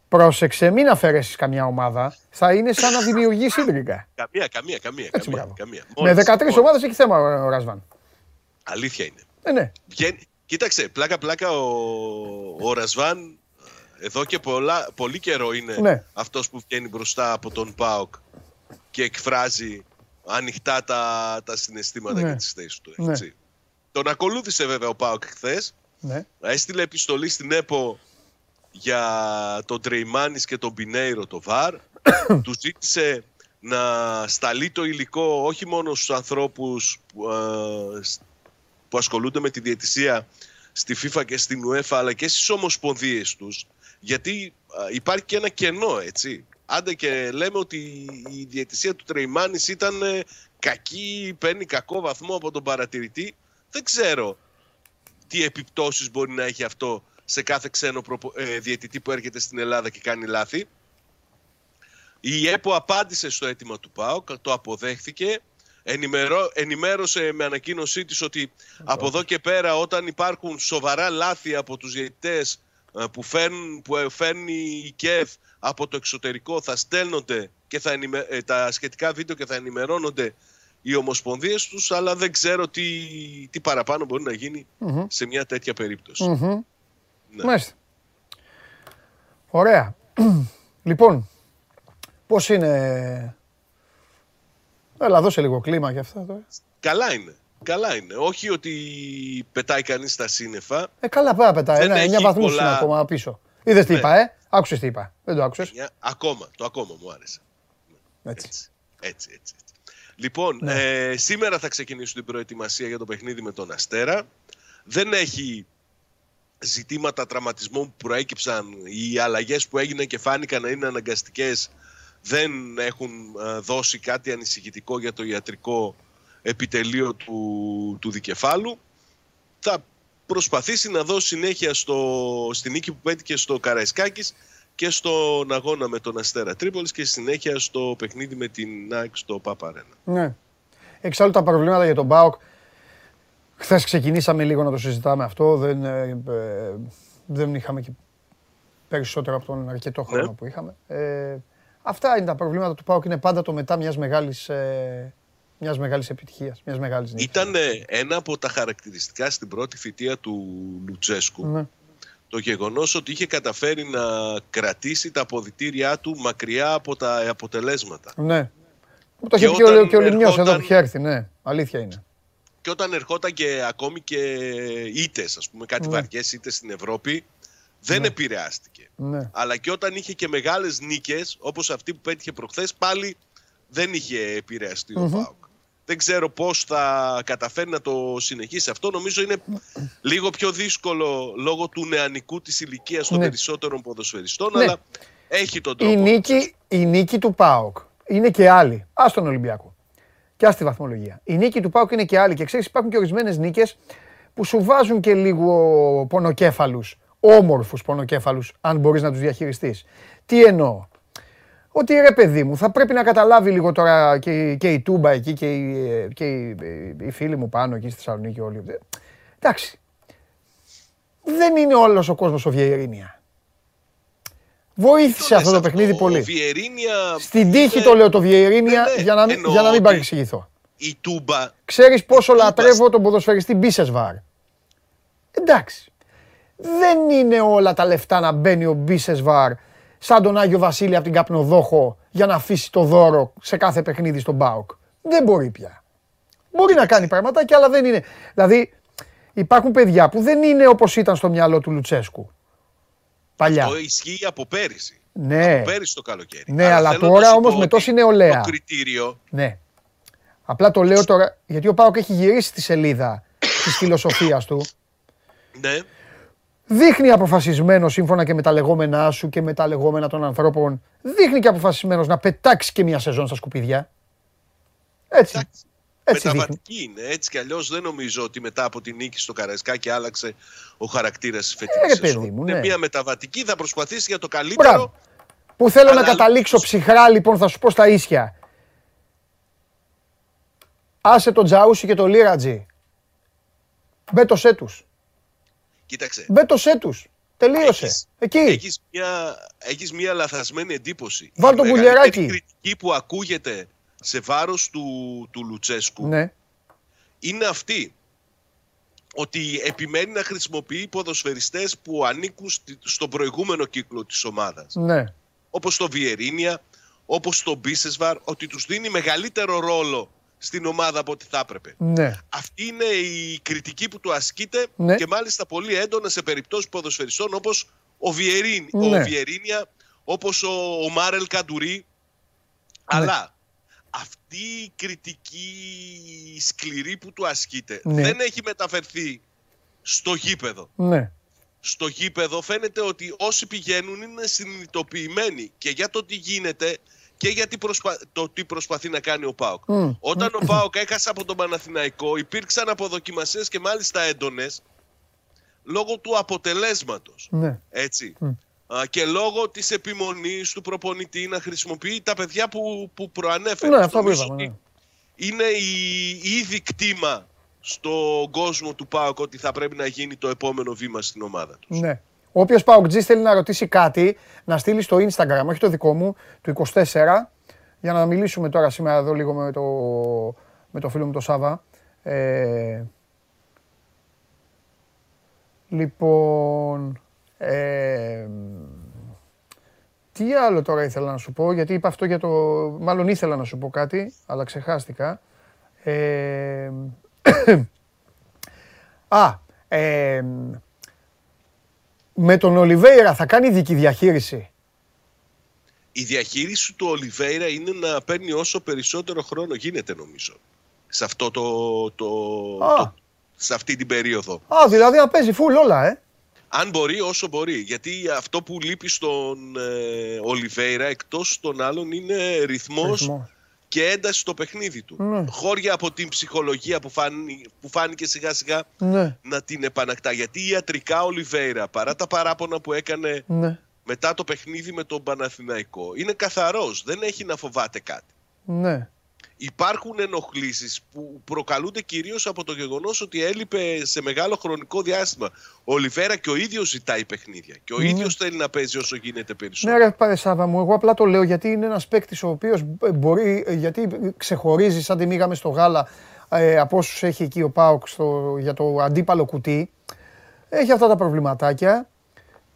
Πρόσεξε, μην αφαιρέσεις καμιά ομάδα. Θα είναι σαν να δημιουργήσει ίδρυκα. Καμία, καμία, καμία. καμία, καμία. Με 13 ομάδες έχει θέμα ο Ρασβάν. Αλήθεια είναι. Ε, ναι. Κοίταξε, πλάκα-πλάκα ο, ο Ρασβάν εδώ και πολλά, πολύ καιρό είναι ναι. αυτός που βγαίνει μπροστά από τον ΠΑΟΚ και εκφράζει ανοιχτά τα, τα συναισθήματα ναι. και τις θέσεις του. Ναι. Έτσι. Τον ακολούθησε βέβαια ο ΠΑΟΚ χθες. Ναι. Έστειλε επιστολή στην ΕΠΟ για τον Τρεϊμάνης και τον Πινέιρο το ΒΑΡ. τους ζήτησε να σταλεί το υλικό όχι μόνο στους ανθρώπους που, ε, που ασχολούνται με τη διαιτησία στη FIFA και στην UEFA αλλά και στις ομοσπονδίες τους γιατί υπάρχει και ένα κενό έτσι. Άντε και λέμε ότι η διαιτησία του Τρεϊμάνης ήταν ε, κακή, παίρνει κακό βαθμό από τον παρατηρητή. Δεν ξέρω τι επιπτώσεις μπορεί να έχει αυτό σε κάθε ξένο ε, διαιτητή που έρχεται στην Ελλάδα και κάνει λάθη. Η ΕΠΟ απάντησε στο αίτημα του ΠΑΟΚ, το αποδέχθηκε. Ενημερώ, ενημέρωσε με ανακοίνωσή της ότι από εδώ και πέρα όταν υπάρχουν σοβαρά λάθη από τους διαιτητές ε, που, φέρνουν, που ε, φέρνει η ΚΕΦ από το εξωτερικό θα στέλνονται και θα ε, τα σχετικά βίντεο και θα ενημερώνονται οι ομοσπονδίες τους αλλά δεν ξέρω τι, τι παραπάνω μπορεί να γινει σε μια τέτοια περίπτωση. Ναι. Ωραία. λοιπόν, πώς είναι... Έλα, δώσε λίγο κλίμα για αυτά τώρα. Καλά είναι. Καλά είναι. Όχι ότι πετάει κανείς τα σύννεφα. Ε, καλά πάει πετάει. Ένα, 9 βαθμούς πολλά... είναι ακόμα πίσω. Είδες τι ναι. είπα, ε; Άκουσες τι είπα. Δεν το άκουσες; Ακόμα. Το ακόμα μου άρεσε. Έτσι. Έτσι, έτσι. έτσι. Λοιπόν, ναι. ε, σήμερα θα ξεκινήσουν την προετοιμασία για το παιχνίδι με τον Αστέρα. Δεν έχει ζητήματα τραυματισμών που προέκυψαν, οι αλλαγές που έγιναν και φάνηκαν να είναι αναγκαστικές δεν έχουν ε, δώσει κάτι ανησυχητικό για το ιατρικό επιτελείο του, του δικεφάλου. Θα προσπαθήσει να δώσει συνέχεια στο, στην νίκη που πέτυχε στο Καραϊσκάκης και στον αγώνα με τον Αστέρα Τρίπολης και συνέχεια στο παιχνίδι με την ΑΕΚ στο Παπαρένα. Ναι. Εξάλλου τα προβλήματα για τον ΠΑΟΚ Χθες ξεκινήσαμε λίγο να το συζητάμε αυτό. Δεν, ε, ε, δεν είχαμε και περισσότερο από τον αρκετό ναι. χρόνο που είχαμε. Ε, αυτά είναι τα προβλήματα του ΠΑΟΚ. Είναι πάντα το μετά μιας μεγάλης, ε, μιας μεγάλης επιτυχίας, μιας μεγάλης νίκης. Ήταν ένα από τα χαρακτηριστικά στην πρώτη θητεία του Λουτσέσκου. Ναι. Το γεγονός ότι είχε καταφέρει να κρατήσει τα αποδητήριά του μακριά από τα αποτελέσματα. Ναι. Το είχε πει και ο, Λιμιός εδώ που είχε έρθει, ναι. Αλήθεια είναι και όταν ερχόταν και ακόμη και ήττες, ας πούμε, κάτι ναι. βαριές ήττες στην Ευρώπη, δεν ναι. επηρεάστηκε. Ναι. Αλλά και όταν είχε και μεγάλες νίκες, όπως αυτή που πέτυχε προχθές, πάλι δεν είχε επηρεαστεί ο Πάουκ. Δεν ξέρω πώς θα καταφέρει να το συνεχίσει αυτό. Νομίζω είναι λίγο πιο δύσκολο λόγω του νεανικού της ηλικίας των ναι. περισσότερων ποδοσφαιριστών, ναι. αλλά έχει τον τρόπο. Η νίκη, η νίκη του Πάουκ είναι και άλλη. Α τον Ολυμπιακό και στη βαθμολογία. Η νίκη του Πάουκ είναι και άλλη και ξέρεις, υπάρχουν και ορισμένες νίκες που σου βάζουν και λίγο πονοκέφαλους, όμορφους πονοκέφαλους, αν μπορείς να τους διαχειριστείς. Τι εννοώ; Ότι ρε παιδί μου, θα πρέπει να καταλάβει λίγο τώρα και, και η Τούμπα εκεί και, οι, και οι, οι φίλοι μου πάνω εκεί στη Θεσσαλονίκη όλοι. Εντάξει. Δεν είναι όλος ο κόσμος ο Βιερίνια. Βοήθησε αυτό το παιχνίδι πολύ. Στην τύχη το λέω το Βιερίνια ναι, ναι, για να, για να μην παρεξηγηθώ. Η Τούμπα. Ξέρεις πόσο λατρεύω τον ποδοσφαιριστή Μπίσεσβάρ. Εντάξει. Δεν είναι όλα τα λεφτά να μπαίνει ο Μπίσεσβάρ σαν τον Άγιο Βασίλη από την Καπνοδόχο για να αφήσει το δώρο σε κάθε παιχνίδι στον Μπάουκ. Δεν μπορεί πια. Μπορεί να κάνει πραγματάκια, αλλά δεν είναι. Δηλαδή, υπάρχουν παιδιά που δεν είναι όπως ήταν στο μυαλό του Λουτσέσκου. Παλιά. Αυτό ισχύει από πέρυσι. Ναι. Από πέρυσι το καλοκαίρι. Ναι, αλλά, τώρα όμως με τόση νεολαία. Το κριτήριο. Ναι. Απλά το λέω τώρα γιατί ο Πάοκ έχει γυρίσει τη σελίδα της φιλοσοφίας του. Ναι. Δείχνει αποφασισμένος σύμφωνα και με τα λεγόμενά σου και με τα λεγόμενα των ανθρώπων. Δείχνει και αποφασισμένος να πετάξει και μια σεζόν στα σκουπίδια. Έτσι. Έτσι μεταβατική είναι. Έτσι κι αλλιώς δεν νομίζω ότι μετά από την νίκη στο και άλλαξε ο χαρακτήρας της φετινής ε, Είναι ναι. μια μεταβατική, θα προσπαθήσει για το καλύτερο. Μπράβο. Που θέλω να καταλήξω ψυχρά λοιπόν, θα σου πω στα ίσια. Άσε τον Τζαούσι και τον Λίρατζι. Μπέτωσέ τους. Κοίταξε. Μπέτωσέ τους. Τελείωσε. Εκεί. Έχεις μια, έχεις μια λαθασμένη εντύπωση. Βάλ το κουλιαράκι. Η κριτική που ακούγεται σε βάρος του, του Λουτσέσκου ναι. είναι αυτή ότι επιμένει να χρησιμοποιεί ποδοσφαιριστές που ανήκουν στον προηγούμενο κύκλο της ομάδας. Ναι. Όπως το Βιερίνια, όπως το Μπίσεσβαρ, ότι τους δίνει μεγαλύτερο ρόλο στην ομάδα από ό,τι θα έπρεπε. Ναι. Αυτή είναι η κριτική που του ασκείται ναι. και μάλιστα πολύ έντονα σε περιπτώσεις ποδοσφαιριστών όπως ο, Βιερίν, ναι. ο Βιερίνια, όπως ο, ο Μάρελ Καντουρί. Ναι. Αλλά αυτή η κριτική σκληρή που του ασκείται ναι. δεν έχει μεταφερθεί στο γήπεδο. Ναι. Στο γήπεδο φαίνεται ότι όσοι πηγαίνουν είναι συνειδητοποιημένοι και για το τι γίνεται και για το τι προσπαθεί να κάνει ο Πάοκ. Όταν ο Πάοκ έχασε από τον Παναθηναϊκό υπήρξαν αποδοκιμασίες και μάλιστα έντονες λόγω του αποτελέσματος. Ναι. Έτσι και λόγω της επιμονής του προπονητή να χρησιμοποιεί τα παιδιά που, που προανέφερε. Ναι, αυτό που είπαμε. Ναι. Είναι η, ήδη κτήμα στον κόσμο του ΠΑΟΚ ότι θα πρέπει να γίνει το επόμενο βήμα στην ομάδα τους. Ναι. Όποιος ΠΑΟΚ θέλει να ρωτήσει κάτι, να στείλει στο Instagram, όχι το δικό μου, του 24, για να μιλήσουμε τώρα σήμερα εδώ λίγο με το, με το φίλο μου το Σάβα. Ε, λοιπόν, ε, τι άλλο τώρα ήθελα να σου πω, γιατί είπα αυτό για το... Μάλλον ήθελα να σου πω κάτι, αλλά ξεχάστηκα. Ε, α, ε, με τον Ολιβέηρα θα κάνει δική διαχείριση. Η διαχείριση του Ολιβέηρα είναι να παίρνει όσο περισσότερο χρόνο γίνεται νομίζω. Σε αυτό το, το, το σε αυτή την περίοδο. Α, δηλαδή να παίζει φουλ όλα, ε. Αν μπορεί, όσο μπορεί. Γιατί αυτό που λείπει στον ε, Ολιβέηρα εκτός των άλλων είναι ρυθμός, και ένταση στο παιχνίδι του. Ναι. Χώρια από την ψυχολογία που, που φάνηκε σιγά σιγά ναι. να την επανακτά. Γιατί ιατρικά Ολιβέηρα, παρά τα παράπονα που έκανε ναι. μετά το παιχνίδι με τον Παναθηναϊκό, είναι καθαρός. Δεν έχει να φοβάται κάτι. Ναι υπάρχουν ενοχλήσεις που προκαλούνται κυρίως από το γεγονός ότι έλειπε σε μεγάλο χρονικό διάστημα. Ο Ολιβέρα και ο ίδιος ζητάει παιχνίδια και ο ναι. ίδιος θέλει να παίζει όσο γίνεται περισσότερο. Ναι ρε πάρε Σάβα μου, εγώ απλά το λέω γιατί είναι ένας παίκτης ο οποίος μπορεί, γιατί ξεχωρίζει σαν τη μήγαμε στο γάλα ε, από όσους έχει εκεί ο Πάοκ για το αντίπαλο κουτί. Έχει αυτά τα προβληματάκια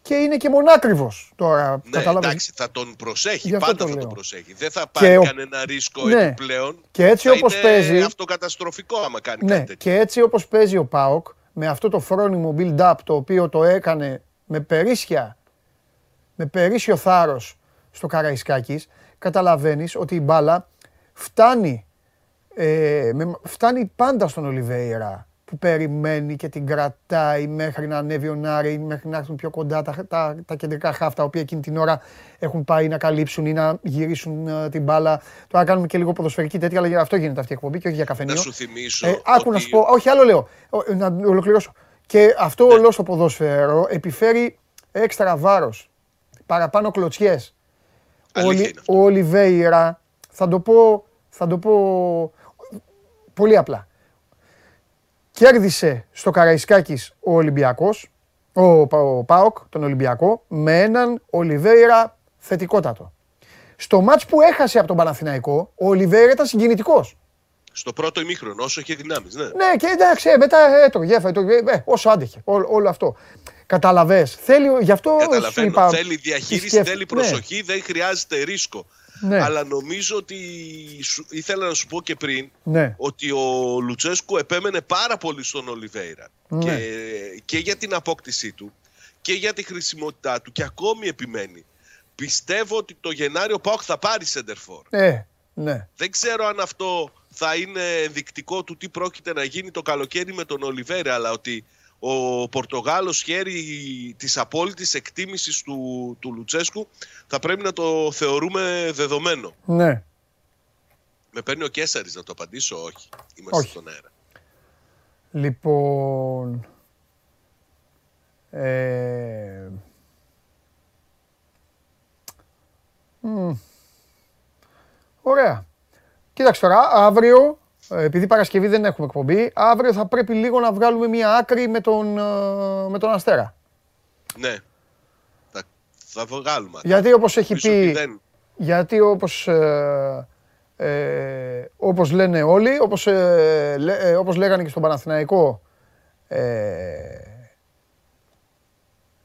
και είναι και μονάκριβος τώρα. Ναι, εντάξει, θα τον προσέχει. Πάντα θα τον προσέχει. Δεν θα πάρει ο... κανένα ρίσκο ναι. επιπλέον. Και έτσι όπως παίζει. Είναι αυτοκαταστροφικό άμα κάνει ναι. κάτι τέτοιο. Και έτσι όπως παίζει ο Πάοκ με αυτό το φρόνιμο build-up το οποίο το έκανε με περίσσια, με περίσσιο θάρρος στο Καραϊσκάκης, καταλαβαίνεις ότι η μπάλα φτάνει, ε, φτάνει πάντα στον Ολιβέηρα που περιμένει και την κρατάει μέχρι να ανέβει ο Νάρη, μέχρι να έρθουν πιο κοντά τα, τα, τα κεντρικά χάφτα, τα οποία εκείνη την ώρα έχουν πάει να καλύψουν ή να γυρίσουν uh, την μπάλα. Τώρα κάνουμε και λίγο ποδοσφαιρική τέτοια, αλλά για αυτό γίνεται αυτή η εκπομπή και όχι για καφενείο. Να σου θυμίσω. Ε, άκου ότι... να σου πω, όχι άλλο λέω, να ολοκληρώσω. Και αυτό ναι. όλο στο ποδόσφαιρο επιφέρει έξτρα βάρος, παραπάνω κλωτσιές. Ο, ο Ολιβέηρα, θα το πω, θα το πω πολύ απλά. Κέρδισε στο Καραϊσκάκης ο Ολυμπιακός, ο, ο Πάοκ, τον Ολυμπιακό, με έναν Ολιβέηρα θετικότατο. Στο μάτς που έχασε από τον Παναθηναϊκό, ο Ολιβέηρα ήταν συγκινητικός. Στο πρώτο ημίχρονο, όσο είχε δυνάμεις, ναι. Ναι, και εντάξει, ε, μετά έτρωγε, έφαγε, ε, όσο άντεχε, όλο, όλο αυτό. Καταλαβες, θέλει, γι' αυτό σου είπα... Θέλει διαχείριση, θέλει ναι. προσοχή, δεν χρειάζεται ρίσκο. Ναι. Αλλά νομίζω ότι ήθελα να σου πω και πριν ναι. ότι ο Λουτσέσκου επέμενε πάρα πολύ στον Ολιβέηρα ναι. και, και για την απόκτησή του και για τη χρησιμότητά του και ακόμη επιμένει. Πιστεύω ότι το Γενάριο Πάοκ θα πάρει σεντερφόρ. Ε, ναι. Δεν ξέρω αν αυτό θα είναι ενδεικτικό του τι πρόκειται να γίνει το καλοκαίρι με τον Ολιβέρη, αλλά ότι ο Πορτογάλος χέρι της απόλυτης εκτίμησης του, του Λουτσέσκου θα πρέπει να το θεωρούμε δεδομένο. Ναι. Με παίρνει ο Κέσσαρης να το απαντήσω, όχι. Είμαστε όχι. στον αέρα. Λοιπόν... Ε... Ωραία. Κοίταξε τώρα, αύριο, ε, επειδή Παρασκευή δεν έχουμε εκπομπή, αύριο θα πρέπει λίγο να βγάλουμε μια άκρη με τον, ε, με τον Αστέρα. Ναι. Θα, θα βγάλουμε. Γιατί όπως έχει πει, γιατί όπως, ε, ε, όπως λένε όλοι, όπως, ε, όπως λέγανε και στον Παναθηναϊκό,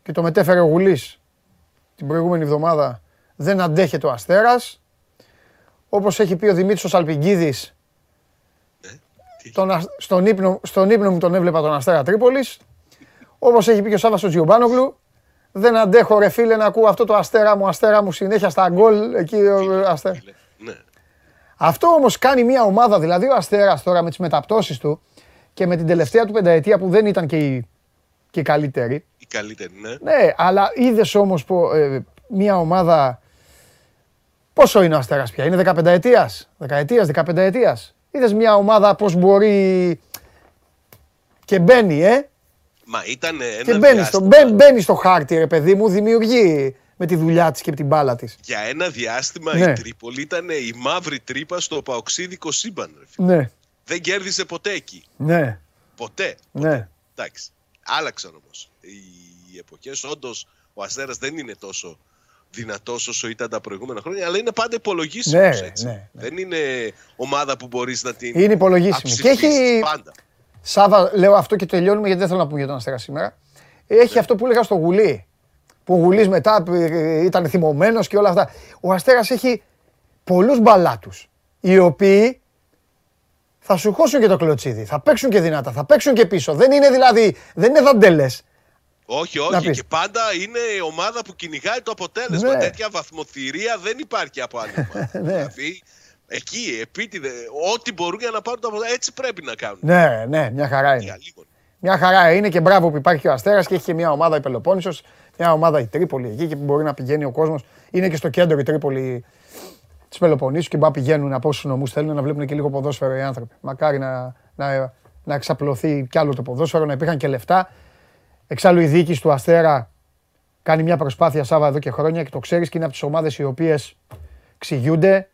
και το μετέφερε ο Γουλής την προηγούμενη εβδομάδα, δεν αντέχεται ο Αστέρας. Όπως έχει πει ο Δημήτρης ο Σαλπιγκίδης, τον, στον, ύπνο, στον ύπνο μου τον έβλεπα τον Αστέρα Τρίπολης. Όπως έχει πει και ο Σάββας ο Τζιομπάνογλου, δεν αντέχω ρε φίλε να ακούω αυτό το Αστέρα μου, Αστέρα μου συνέχεια στα γκολ εκεί ο Αστέρα. Ναι. Αυτό όμως κάνει μια ομάδα, δηλαδή ο Αστέρας τώρα με τις μεταπτώσεις του και με την τελευταία του πενταετία που δεν ήταν και η, και η καλύτερη. Η καλύτερη, ναι. Ναι, αλλά είδες όμως ε, μια ομάδα Πόσο είναι ο Αστέρας πια, είναι 15 ετίας, 10 ετίας, 15 ετίας. Είδες μια ομάδα πώς μπορεί και μπαίνει, ε; Μα ήταν ένα και μπαίνει στο, μπαίνει στο χάρτη, ρε παιδί μου, δημιουργεί με τη δουλειά της και την μπάλα της. Για ένα διάστημα ναι. η Τρίπολη ήταν η μαύρη τρύπα στο παοξίδικο σύμπαν. Ρε. Ναι. Δεν κέρδισε ποτέ εκεί. Ναι. Ποτέ. ποτέ. Ναι. Εντάξει. Άλλαξαν όμως οι εποχές. Όντως ο Αστέρας δεν είναι τόσο δυνατός όσο ήταν τα προηγούμενα χρόνια, αλλά είναι πάντα υπολογίσιμος. Ναι, ναι, ναι, Δεν είναι ομάδα που μπορείς να την. Είναι υπολογίσιμο. Και έχει. Πάντα. Σάβα, λέω αυτό και τελειώνουμε γιατί δεν θέλω να πούμε για τον Αστέρα σήμερα. Έχει ναι. αυτό που έλεγα στο Γουλή. Που ο Γουλής μετά ήταν θυμωμένος και όλα αυτά. Ο Αστέρας έχει πολλούς μπαλάτους. Οι οποίοι θα σου χώσουν και το κλωτσίδι. Θα παίξουν και δυνατά. Θα παίξουν και πίσω. Δεν είναι δηλαδή. Δεν είναι δαντελές. Όχι, όχι. Και πάντα είναι η ομάδα που κυνηγάει το αποτέλεσμα. Ναι. Τέτοια βαθμοθυρία δεν υπάρχει από άλλη ομάδα. ναι. Δηλαδή, εκεί, επίτηδε, ό,τι μπορούν για να πάρουν το αποτέλεσμα, έτσι πρέπει να κάνουν. Ναι, ναι, μια χαρά είναι. Μια χαρά είναι και μπράβο που υπάρχει και ο Αστέρας και έχει και μια ομάδα η Πελοπόννησο, μια ομάδα η Τρίπολη εκεί και που μπορεί να πηγαίνει ο κόσμος. Είναι και στο κέντρο η Τρίπολη της Πελοποννήσου και μπορεί να πηγαίνουν από όσους νομούς θέλουν να βλέπουν και λίγο ποδόσφαιρο οι άνθρωποι. Μακάρι να, να, να εξαπλωθεί κι άλλο το ποδόσφαιρο, να υπήρχαν και λεφτά. Εξάλλου η διοίκηση του Αστέρα κάνει μια προσπάθεια Σάβα εδώ και χρόνια και το ξέρεις και είναι από τις ομάδες οι οποίες ξηγιούνται.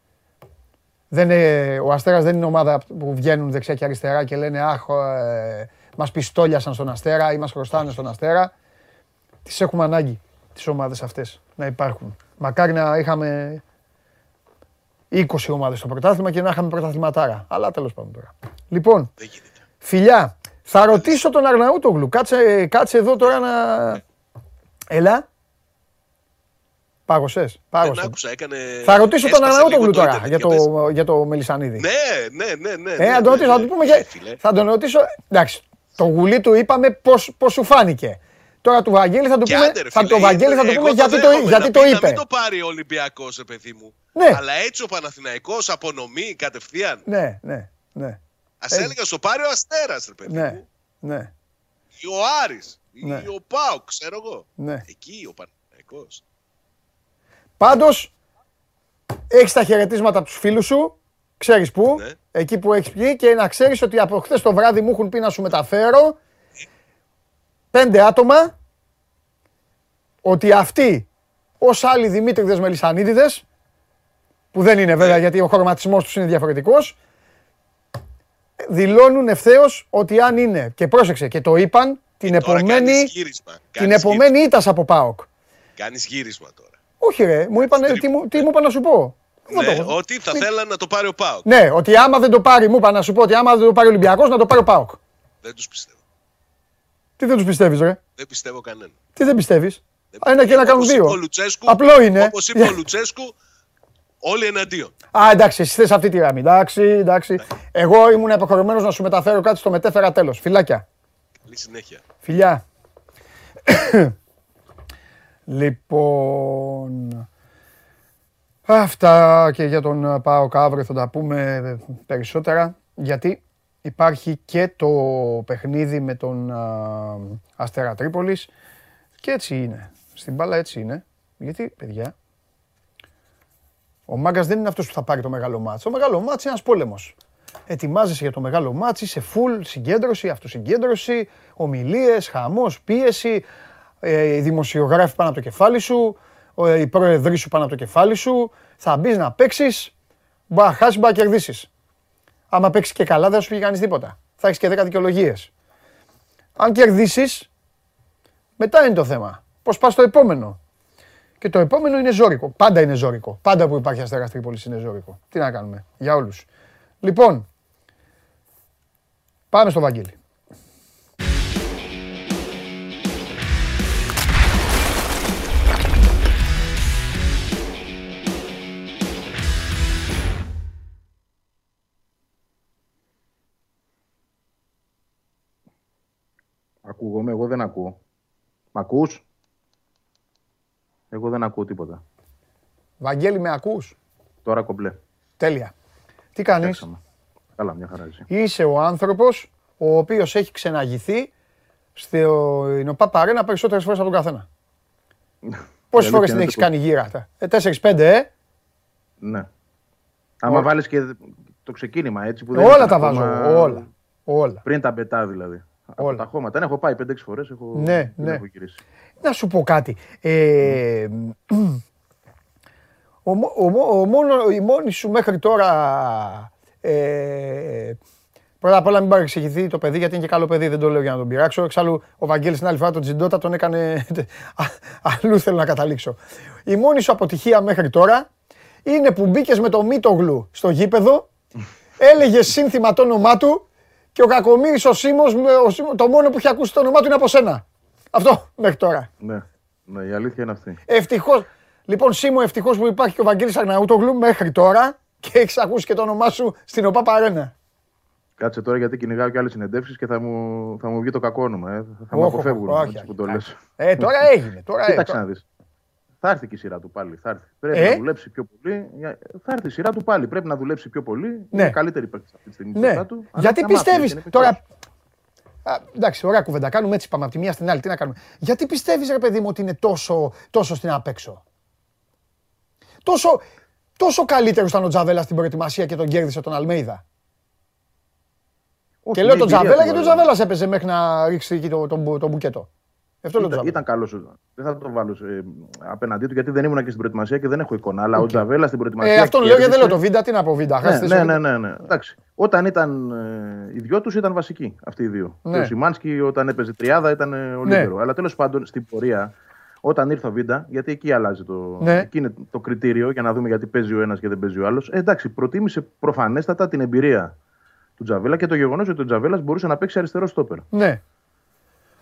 Δεν είναι, ο Αστέρας δεν είναι ομάδα που βγαίνουν δεξιά και αριστερά και λένε «Αχ, ε, μας πιστόλιασαν στον Αστέρα ή μας χρωστάνε στον Αστέρα». Τις έχουμε ανάγκη τις ομάδες αυτές να υπάρχουν. Μακάρι να είχαμε 20 ομάδες στο πρωτάθλημα και να είχαμε πρωταθληματάρα. Αλλά τέλος πάντων τώρα. Λοιπόν, φιλιά, θα ρωτήσω τον Αρναούτογλου. Κάτσε, κάτσε εδώ τώρα να... Έλα. Πάγωσες. Πάγωσες. άκουσα, έκανε... Θα ρωτήσω τον Αρναούτογλου τώρα για το, για το Μελισανίδη. Ναι, ναι, ναι. ναι, ε, θα τον ρωτήσω, θα του πούμε... Θα τον ρωτήσω... Εντάξει, το γουλί του είπαμε πώς, πώς σου φάνηκε. Τώρα του Βαγγέλη θα του πούμε, θα, το Βαγγέλη θα του πούμε γιατί, το, γιατί το είπε. Να μην το πάρει ο Ολυμπιακός, παιδί μου. Ναι. Αλλά έτσι ο Παναθηναϊκός απονομή κατευθείαν. Ναι, ναι, ναι. Α έλεγα στο πάρει ο Αστέρας, ρε παιδί. Ναι, ναι. Ή ο Άρης, ναι. ή ο Πάο, ξέρω εγώ. Ναι. Εκεί ο Παναγικό. Πάντως, έχεις τα χαιρετίσματα από τους φίλους σου. Ξέρεις πού, ναι. εκεί που έχεις πει και να ξέρεις ότι από χθες το βράδυ μου έχουν πει να σου μεταφέρω πέντε άτομα ότι αυτοί ως άλλοι Δημήτριδες Μελισανίδιδες που δεν είναι βέβαια ναι. γιατί ο χρωματισμός τους είναι διαφορετικός δηλώνουν ευθέως ότι αν είναι. Και πρόσεξε, και το είπαν την επομένη. Την επομένη ήττα από ΠΑΟΚ. Κάνεις γύρισμα τώρα. Όχι, ρε, μου είπαν, τι, μου, τι μου είπαν να σου πω; Ναι, ότι θα θέλανε να το πάρει ο ΠΑΟΚ. Ναι, ότι άμα δεν το πάρει, μου είπαν να σου πω ότι άμα δεν το πάρει ο Ολυμπιακός, να το πάρει ο ΠΑΟΚ. Δεν τους πιστεύω. Τι δεν τους πιστεύεις, ρε; Δεν πιστεύω κανέναν. Τι δεν πιστεύεις; Ένα και ένα κάνουν δύο. Απλό είναι. Όπως είπε ο Λουτσέσκου, Όλοι εναντίον. Α, εντάξει, εσύ θες αυτή τη γραμμή. Εντάξει, εντάξει. Εγώ ήμουν υποχρεωμένος να σου μεταφέρω κάτι στο μετέφερα τέλος. Φιλάκια. Καλή συνέχεια. Φιλιά. λοιπόν. Αυτά και για τον Πάο Καύρο θα τα πούμε περισσότερα. Γιατί υπάρχει και το παιχνίδι με τον Αστέρα Τρίπολης και έτσι είναι. Στην μπάλα έτσι είναι. Γιατί, παιδιά, ο Μάγκας δεν είναι αυτός που θα πάρει το μεγάλο μάτσο. Ο μεγάλο μάτσο είναι ένας πόλεμος. Ετοιμάζεσαι για το μεγάλο μάτσο, σε full συγκέντρωση, αυτοσυγκέντρωση, ομιλίες, χαμός, πίεση, ε, οι δημοσιογράφοι πάνω από το κεφάλι σου, οι πρόεδροι σου πάνω από το κεφάλι σου, θα μπεις να παίξεις, μπορεί να χάσεις, μπορεί να κερδίσεις. Άμα παίξεις και καλά, δεν θα σου πει κανείς τίποτα. Θα έχεις και 10 δικαιολογίες. Αν κερδίσεις, μετά είναι το θέμα. Πώς πας στο επόμενο. Και το επόμενο είναι ζώρικο. Πάντα είναι ζώρικο. Πάντα που υπάρχει αστέρα Τρίπολη είναι ζώρικο. Τι να κάνουμε. Για όλους. Λοιπόν, πάμε στο Βαγγέλη. Ακούγομαι, εγώ δεν ακούω. Μ' ακούς; Εγώ δεν ακούω τίποτα. Βαγγέλη, με ακούς; Τώρα κομπλέ. Τέλεια. Τι κάνεις; Καλά, μια χαρά Είσαι ο άνθρωπος ο οποίος έχει ξεναγηθεί στην ΟΠΑ Παρένα περισσότερες φορές από τον καθένα. Πόσες φορές την έχεις κάνει γύρα Ε, 4-5, ε; Ναι. Άμα βάλεις και το ξεκίνημα έτσι που δεν Όλα τα βάζω, όλα. όλα. Πριν τα μπετά δηλαδή. Όλα. τα χώματα. Δεν έχω πάει 5-6 φορές, έχω, ναι, ναι. έχω γυρίσει. Να σου πω κάτι. Ε, ο, ο, μόνο, η μόνη σου μέχρι τώρα ε, Πρώτα απ' όλα μην παρεξηγηθεί το παιδί, γιατί είναι και καλό παιδί, δεν το λέω για να τον πειράξω. Εξάλλου, ο Βαγγέλης την άλλη φορά τον Τζιντότα τον έκανε. Αλλού θέλω να καταλήξω. Η μόνη σου αποτυχία μέχρι τώρα είναι που μπήκες με το Μίτογλου στο γήπεδο, έλεγες σύνθημα το όνομά του και ο Κακομύρης ο Σίμος, το μόνο που έχει ακούσει το όνομά του είναι από σένα. Αυτό μέχρι τώρα. Ναι, ναι η αλήθεια είναι αυτή. Ευτυχώς. Λοιπόν, Σίμω, ευτυχώς που υπάρχει και ο Βαγγέλης Αγναούτογλου μέχρι τώρα και έχεις ακούσει και το όνομά σου στην ΟΠΑ Παρένα. Κάτσε τώρα γιατί κυνηγάω και άλλες συνεντεύξεις και θα μου, θα μου βγει το κακό όνομα. Ε. Θα μου αποφεύγουν όχι, που το λες. Ε, τώρα έγινε. Τώρα Κοίταξε να δεις. Θα έρθει και η σειρά του πάλι. Θα έρθει. Πρέπει ε; να δουλέψει πιο πολύ. Θα έρθει η σειρά του πάλι. Πρέπει να δουλέψει πιο πολύ. Ναι. Είναι καλύτερη παίκτης αυτή τη στιγμή. Ναι. Του, Γιατί πιστεύει. Τώρα. Α, εντάξει, ωραία κουβέντα. Κάνουμε έτσι. Πάμε από τη μία στην άλλη. Τι να κάνουμε. Γιατί πιστεύεις, ρε παιδί μου, ότι είναι τόσο, τόσο στην απέξω. Τόσο, τόσο καλύτερος ήταν ο Τζαβέλα στην προετοιμασία και τον κέρδισε τον Αλμέιδα; και λέω τον Τζαβέλα γιατί ο Τζαβέλας έπαιζε μέχρι να ρίξει εκεί το, το, το μπουκέτο. Αυτό ήταν, ήταν καλός. Δεν θα το βάλω ε, απέναντί του γιατί δεν ήμουν και στην προετοιμασία και δεν έχω εικόνα. Αλλά okay. ο Τζαβέλα στην προετοιμασία. Ε, αυτό λέω γιατί δεν λέω το βίντεο. Τι να πω, βίντεο. Ναι, ναι, ναι, ναι, ναι. Εντάξει. Όταν ήταν ε, οι δυο τους ήταν βασικοί αυτοί οι δύο. Ναι. Και ο Σιμάνσκι όταν έπαιζε τριάδα ήταν ε, ο ναι. Αλλά τέλος πάντων στην πορεία όταν ήρθε ο Βίντα, γιατί εκεί αλλάζει το, ναι. εκεί είναι το κριτήριο για να δούμε γιατί παίζει ο ένας και δεν παίζει ο άλλος. Ε, εντάξει, προτίμησε προφανέστατα την εμπειρία του Τζαβέλα και το γεγονός ότι ο Τζαβέλας μπορούσε να παίξει αριστερό στόπερ. Ναι.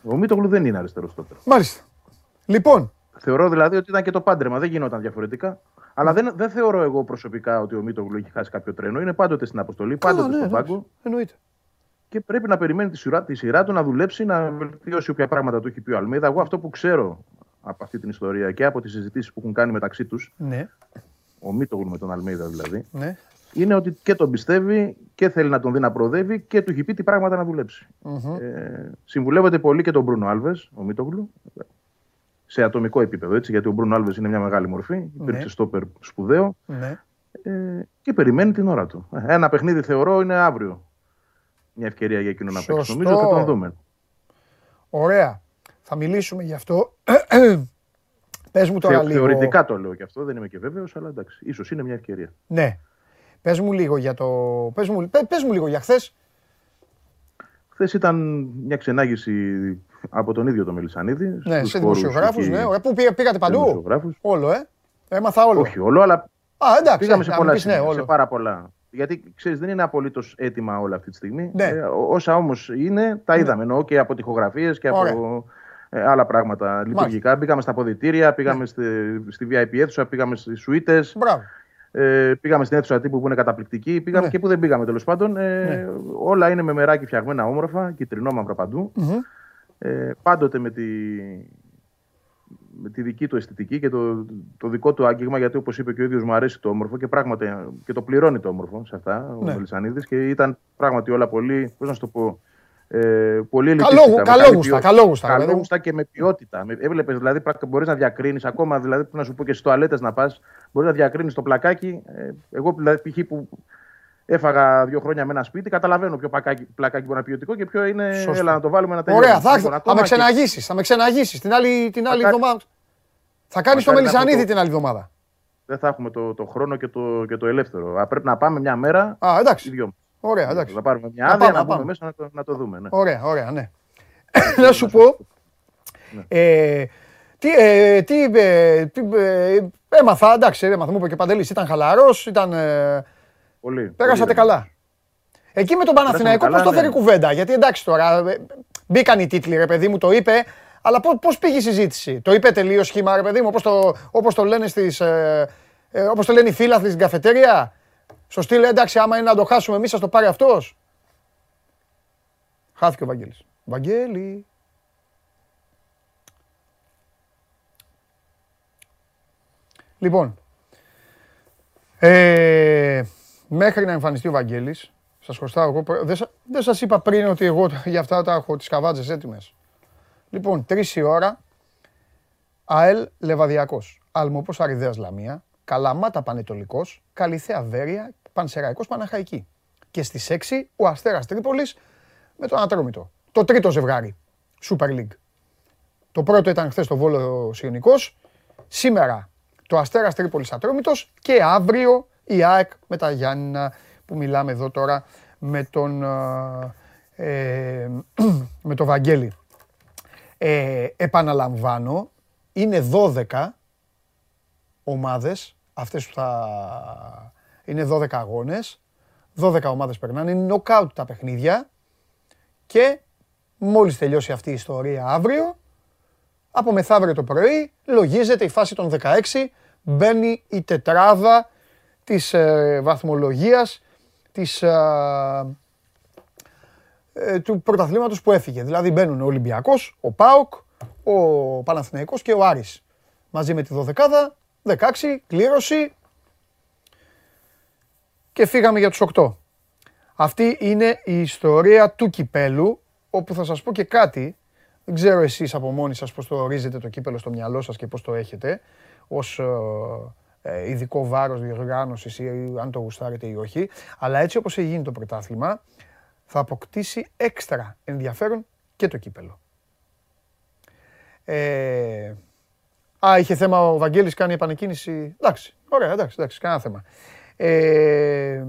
Ο Μίτογλου δεν είναι αριστερός στόπερ. Μάλιστα. Λοιπόν. Θεωρώ δηλαδή ότι ήταν και το πάντρεμα, δεν γινόταν διαφορετικά. Αλλά δεν, δεν θεωρώ εγώ προσωπικά ότι ο Μίτογλου έχει χάσει κάποιο τρένο. Είναι πάντοτε στην αποστολή, πάντοτε ναι, στον πάγκο. Εννοείται. Και πρέπει να περιμένει τη σειρά, τη σειρά του να δουλέψει, να βελτιώσει όποια πράγματα του έχει πει ο Αλμίδα. Εγώ αυτό που ξέρω από αυτή την ιστορία και από τις συζητήσεις που έχουν κάνει μεταξύ τους. Ναι. Ο Μίτογλου με τον Αλμίδα δηλαδή. Ναι. Είναι ότι και τον πιστεύει και θέλει να τον δει να προοδεύει και του έχει πει τι πράγματα να δουλέψει. Mm-hmm. Ε, συμβουλεύεται πολύ και τον Μπρούνο Άλβες, ο Μίτογλου, σε ατομικό επίπεδο έτσι, γιατί ο Μπρούνο Άλβες είναι μια μεγάλη μορφή. Ναι. Υπήρξε στόπερ σπουδαίο. Ναι. Ε, και περιμένει την ώρα του. Ένα παιχνίδι θεωρώ είναι αύριο. Μια ευκαιρία για εκείνο να παίξει. Νομίζω θα τον δούμε. Ωραία. Θα μιλήσουμε γι' αυτό. Πες μου τώρα Θεω, λίγο. Θεωρητικά το λέω και αυτό, δεν είμαι και βέβαιος, αλλά εντάξει, ίσως είναι μια ευκαιρία. Ναι. Πες μου λίγο για το. Πες μου, πες μου λίγο για χθες. Χθες ήταν μια ξενάγηση από τον ίδιο τον Μελισανίδη. Ναι, σε δημοσιογράφους, ναι. Πού πήγατε παντού. Όλο, ε. Έμαθα όλο. Όχι όλο, αλλά Α, εντάξει, πήγαμε σε, πολλά, ναι, όλο. σε πάρα πολλά. Γιατί ξέρεις, δεν είναι απολύτως έτοιμα όλα αυτή τη στιγμή. Ναι. Ε, όσα όμως είναι, τα ναι. είδαμε. Εννοώ και από τυχογραφίες και από ε, άλλα πράγματα λειτουργικά. Πήγαμε στα ποδητήρια, πήγαμε ναι. στη, στη VIP αίθουσα, πήγαμε στις σουίτες. Ε, πήγαμε στην αίθουσα τύπου που είναι καταπληκτική. Πήγαμε ναι. και που δεν πήγαμε τέλος πάντων. Ε, ναι. Όλα είναι με μεράκι φτιαγμένα όμορφα, κυτρινό μαύρα παντού. Mm-hmm. Ε, πάντοτε με, τη, με τη δική του αισθητική και το, το δικό του άγγιγμα, γιατί όπως είπε και ο ίδιος μου αρέσει το όμορφο και πράγματι και το πληρώνει το όμορφο σε αυτά ναι. ο Μελισανίδη και ήταν πράγματι όλα πολύ, πώς να σου το πω, ε, πολύ ελκυστικά. Καλόγουστα, καλόγουστα. Καλόγουστα και με ποιότητα. Έβλεπες δηλαδή, μπορείς να διακρίνεις ακόμα, δηλαδή, να σου πω και στις τουαλέτες να πας, μπορείς να διακρίνεις το πλακάκι. Ε, εγώ δηλαδή, π.χ. που Έφαγα δύο χρόνια με ένα σπίτι. Καταλαβαίνω ποιο πλακάκι, πλακάκι μπορεί να ποιοτικό και ποιο είναι. Σωστό. Έλα να το βάλουμε να τελειώσει. Ωραία, θα έρθω. Θα με ξεναγήσεις. Θα με ξεναγήσεις την άλλη, την άλλη εβδομάδα. Θα κάνεις το Μελισανίδη την άλλη εβδομάδα. Δεν θα έχουμε το, το χρόνο και το, και το ελεύθερο. Πρέπει να πάμε μια μέρα. Α, εντάξει. Δυο. Ωραία, εντάξει. Θα πάρουμε μια άδεια να, να μέσα να το, να το δούμε. Ναι. Ωραία, ωραία, ναι. να σου πω. Ναι. Ε, τι, ε, τι, ε, τι ε, έμαθα, εντάξει, έμαθα, μου είπε και Παντελής, ήταν χαλαρός, ήταν, ε, Πολύ. Πέρασατε καλά. Εκεί με τον Παναθηναϊκό πώς το φέρει ναι. κουβέντα. Γιατί εντάξει τώρα, ε, μπήκαν οι τίτλοι, ρε παιδί μου, το είπε. Αλλά πώς πήγε η συζήτηση; Το είπε τελείως σχήμα, ρε παιδί μου, όπως το, όπως το λένε στις, ε, ε, όπως το λένε οι φίλαθλοι στην καφετέρια; Στο στυλ, εντάξει, άμα είναι να το χάσουμε εμείς, θα το πάρει αυτός. Χάθηκε ο Βαγγέλης. Βαγγέλη. Λοιπόν, ε, μέχρι να εμφανιστεί ο Βαγγέλης, σας χρωστάω εγώ, δεν, δεν σας είπα πριν ότι εγώ για αυτά τα έχω τις καβάτζες έτοιμες. Λοιπόν, τρεις η ώρα, ΑΕΛ Λεβαδιακός, Αλμοπός Αριδέας Λαμία, Καλαμάτα Πανετολικός, Καλυθέα Βέρεια, Πανσεραϊκός Παναχαϊκή. Και στις 6 ο Αστέρας Τρίπολης με τον Ανατρόμητο. Το τρίτο ζευγάρι, Super League. Το πρώτο ήταν χθες το Βόλο Σιωνικός, σήμερα το Αστέρας Τρίπολης Ατρόμητος και αύριο η ΑΕΚ με τα Γιάννηνα που μιλάμε εδώ τώρα με τον, ε, με τον Βαγγέλη. Ε, επαναλαμβάνω, είναι 12 ομάδες, αυτές που θα... Είναι 12 αγώνες, 12 ομάδες περνάνε, είναι νοκάουτ τα παιχνίδια και μόλις τελειώσει αυτή η ιστορία αύριο, από μεθαύριο το πρωί, λογίζεται η φάση των 16, μπαίνει η τετράδα της ε, βαθμολογίας της, ε, ε, του πρωταθλήματος που έφυγε. Δηλαδή μπαίνουν ο Ολυμπιακός, ο ΠΑΟΚ, ο Παναθηναϊκός και ο Άρης. Μαζί με τη 12 16, κλήρωση και φύγαμε για τους 8. Αυτή είναι η ιστορία του κυπέλου, όπου θα σας πω και κάτι, δεν ξέρω εσείς από μόνοι σας πώς το ορίζετε το κύπελο στο μυαλό σας και πώς το έχετε, ως ε, ειδικό βάρος διοργάνωσης ή αν το γουστάρετε ή όχι. Αλλά έτσι όπως έχει γίνει το πρωτάθλημα, θα αποκτήσει έξτρα ενδιαφέρον και το κύπελο. Ε, α, είχε θέμα ο Βαγγέλης κάνει επανεκκίνηση. Εντάξει, ωραία, εντάξει, εντάξει, κανένα θέμα. Ε,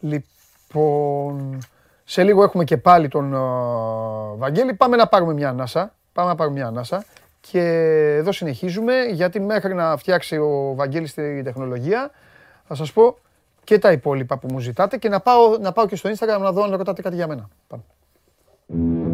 λοιπόν, σε λίγο έχουμε και πάλι τον uh, Βαγγέλη. Πάμε να πάρουμε μια ανάσα. Πάμε να πάρουμε μια ανάσα. Και εδώ συνεχίζουμε, γιατί μέχρι να φτιάξει ο Βαγγέλης τη τεχνολογία, θα σας πω και τα υπόλοιπα που μου ζητάτε και να πάω, να πάω και στο Instagram να δω αν ρωτάτε κάτι για μένα. Πάμε.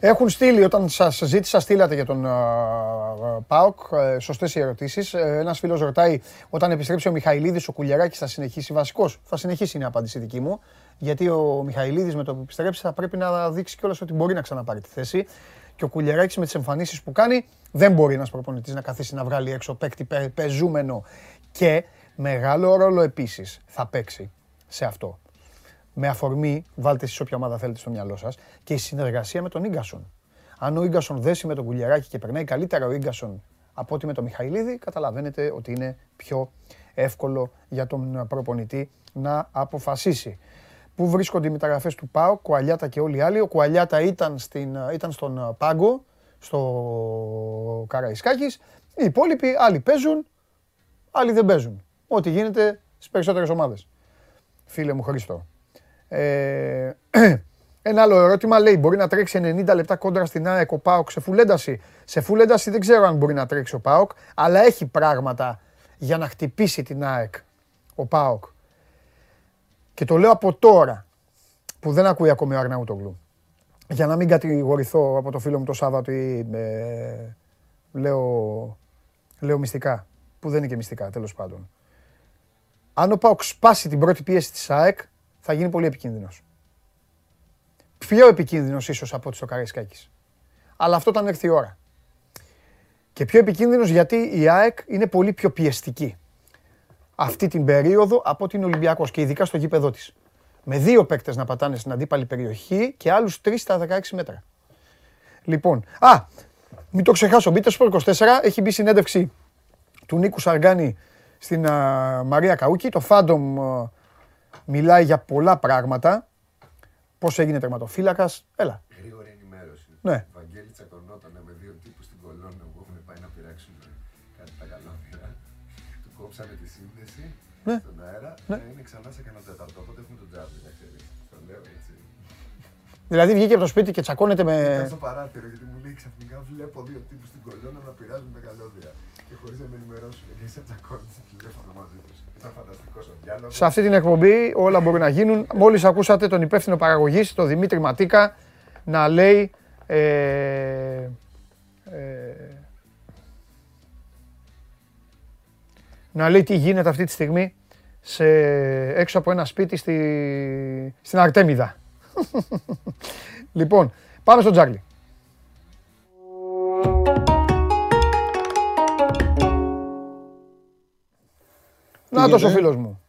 έχουν στείλει όταν σας ζήτησα, στείλατε για τον ΠΑΟΚ. Ε, Σωστές οι ερωτήσεις. Ε, Ένας φίλος ρωτάει, όταν επιστρέψει ο Μιχαηλίδης, ο Κουλιαράκης θα συνεχίσει βασικός; Θα συνεχίσει είναι η απάντηση δική μου. Γιατί ο Μιχαηλίδης με το που επιστρέψει θα πρέπει να δείξει κιόλας ότι μπορεί να ξαναπάρει τη θέση. Και ο Κουλιαράκης με τις εμφανίσεις που κάνει δεν μπορεί ένας προπονητής να καθίσει να βγάλει έξω παίκτη πεζούμενο. Και μεγάλο ρόλο επίσης θα παίξει σε αυτό. Με αφορμή, βάλτε εσείς όποια ομάδα θέλετε στο μυαλό σας, και η συνεργασία με τον γκασον. Αν ο γκασον δέσει με τον Κουλιαράκη και περνάει καλύτερα ο γκασον από ότι με τον Μιχαηλίδη, καταλαβαίνετε ότι είναι πιο εύκολο για τον προπονητή να αποφασίσει. Πού βρίσκονται οι μεταγραφές του ΠΑΟ, Κουαλιάτα και όλοι οι άλλοι. Ο Κουαλιάτα ήταν, στην, ήταν στον Πάγκο, στο Καραϊσκάκης. Οι υπόλοιποι άλλοι παίζουν, άλλοι δεν παίζουν. Ό,τι γίνεται στις περισσότερες ομάδες. Φίλε μου Χρήστο. Ε, Ένα άλλο ερώτημα λέει: Μπορεί να τρέξει 90 λεπτά κόντρα στην ΑΕΚ ο Πάοκ σε φουλένταση; Σε φουλένταση δεν ξέρω αν μπορεί να τρέξει ο Πάοκ, αλλά έχει πράγματα για να χτυπήσει την ΑΕΚ ο Πάοκ. Και το λέω από τώρα που δεν ακούει ακόμη ο Αρναούτογλου. Για να μην κατηγορηθώ από το φίλο μου το Σάββατο ή ε, λέω, λέω μυστικά. Που δεν είναι και μυστικά, τέλος πάντων. Αν ο Πάοκ σπάσει την πρώτη πίεση της ΑΕΚ, θα γίνει πολύ επικίνδυνος. Πιο επικίνδυνος ίσως από ό,τι στο Καραϊσκάκης. Αλλά αυτό όταν έρθει η ώρα. Και πιο επικίνδυνος γιατί η ΑΕΚ είναι πολύ πιο πιεστική αυτή την περίοδο από την Ολυμπιακός και ειδικά στο γήπεδό της. Με δύο παίκτες να πατάνε στην αντίπαλη περιοχή και άλλους τρεις στα 16 μέτρα. Λοιπόν, α, μην το ξεχάσω, μπείτε στο 24, έχει μπει συνέντευξη του Νίκου Σαργάνη στην Μαρία Καούκη. Το Φάντομ μιλάει για πολλά πράγματα. Πώς έγινε τερματοφύλακας. Έλα. Γρήγορη ενημέρωση. Ναι. Βαγγέλη τσακωνόταν με δύο τύπους στην κολόνα που έχουν πάει να πειράξουν κάτι τα καλόπυρα. Του κόψανε τη σύνδεση ναι. στον αέρα. Ναι. Είναι ξανά σε κανένα τέταρτο. Οπότε έχουμε τον τζάμπι, να ξέρεις. Το λέω έτσι. Δηλαδή βγήκε από το σπίτι και τσακώνεται με. Ήταν στο παράθυρο γιατί μου λέει ξαφνικά βλέπω δύο τύπους στην κολόνα να πειράζουν τα καλώδια. Και χωρίς να με ενημερώσουν. Και σε τσακώνεται τηλέφωνο μαζί τους. Σε αυτή την εκπομπή όλα μπορούν να γίνουν. Μόλις ακούσατε τον υπεύθυνο παραγωγής, τον Δημήτρη Ματίκα, να λέει... Ε, ε, να λέει τι γίνεται αυτή τη στιγμή σε, έξω από ένα σπίτι στη, στην Αρτέμιδα. λοιπόν, πάμε στο Τζάρλι. Να το ο φίλος μου.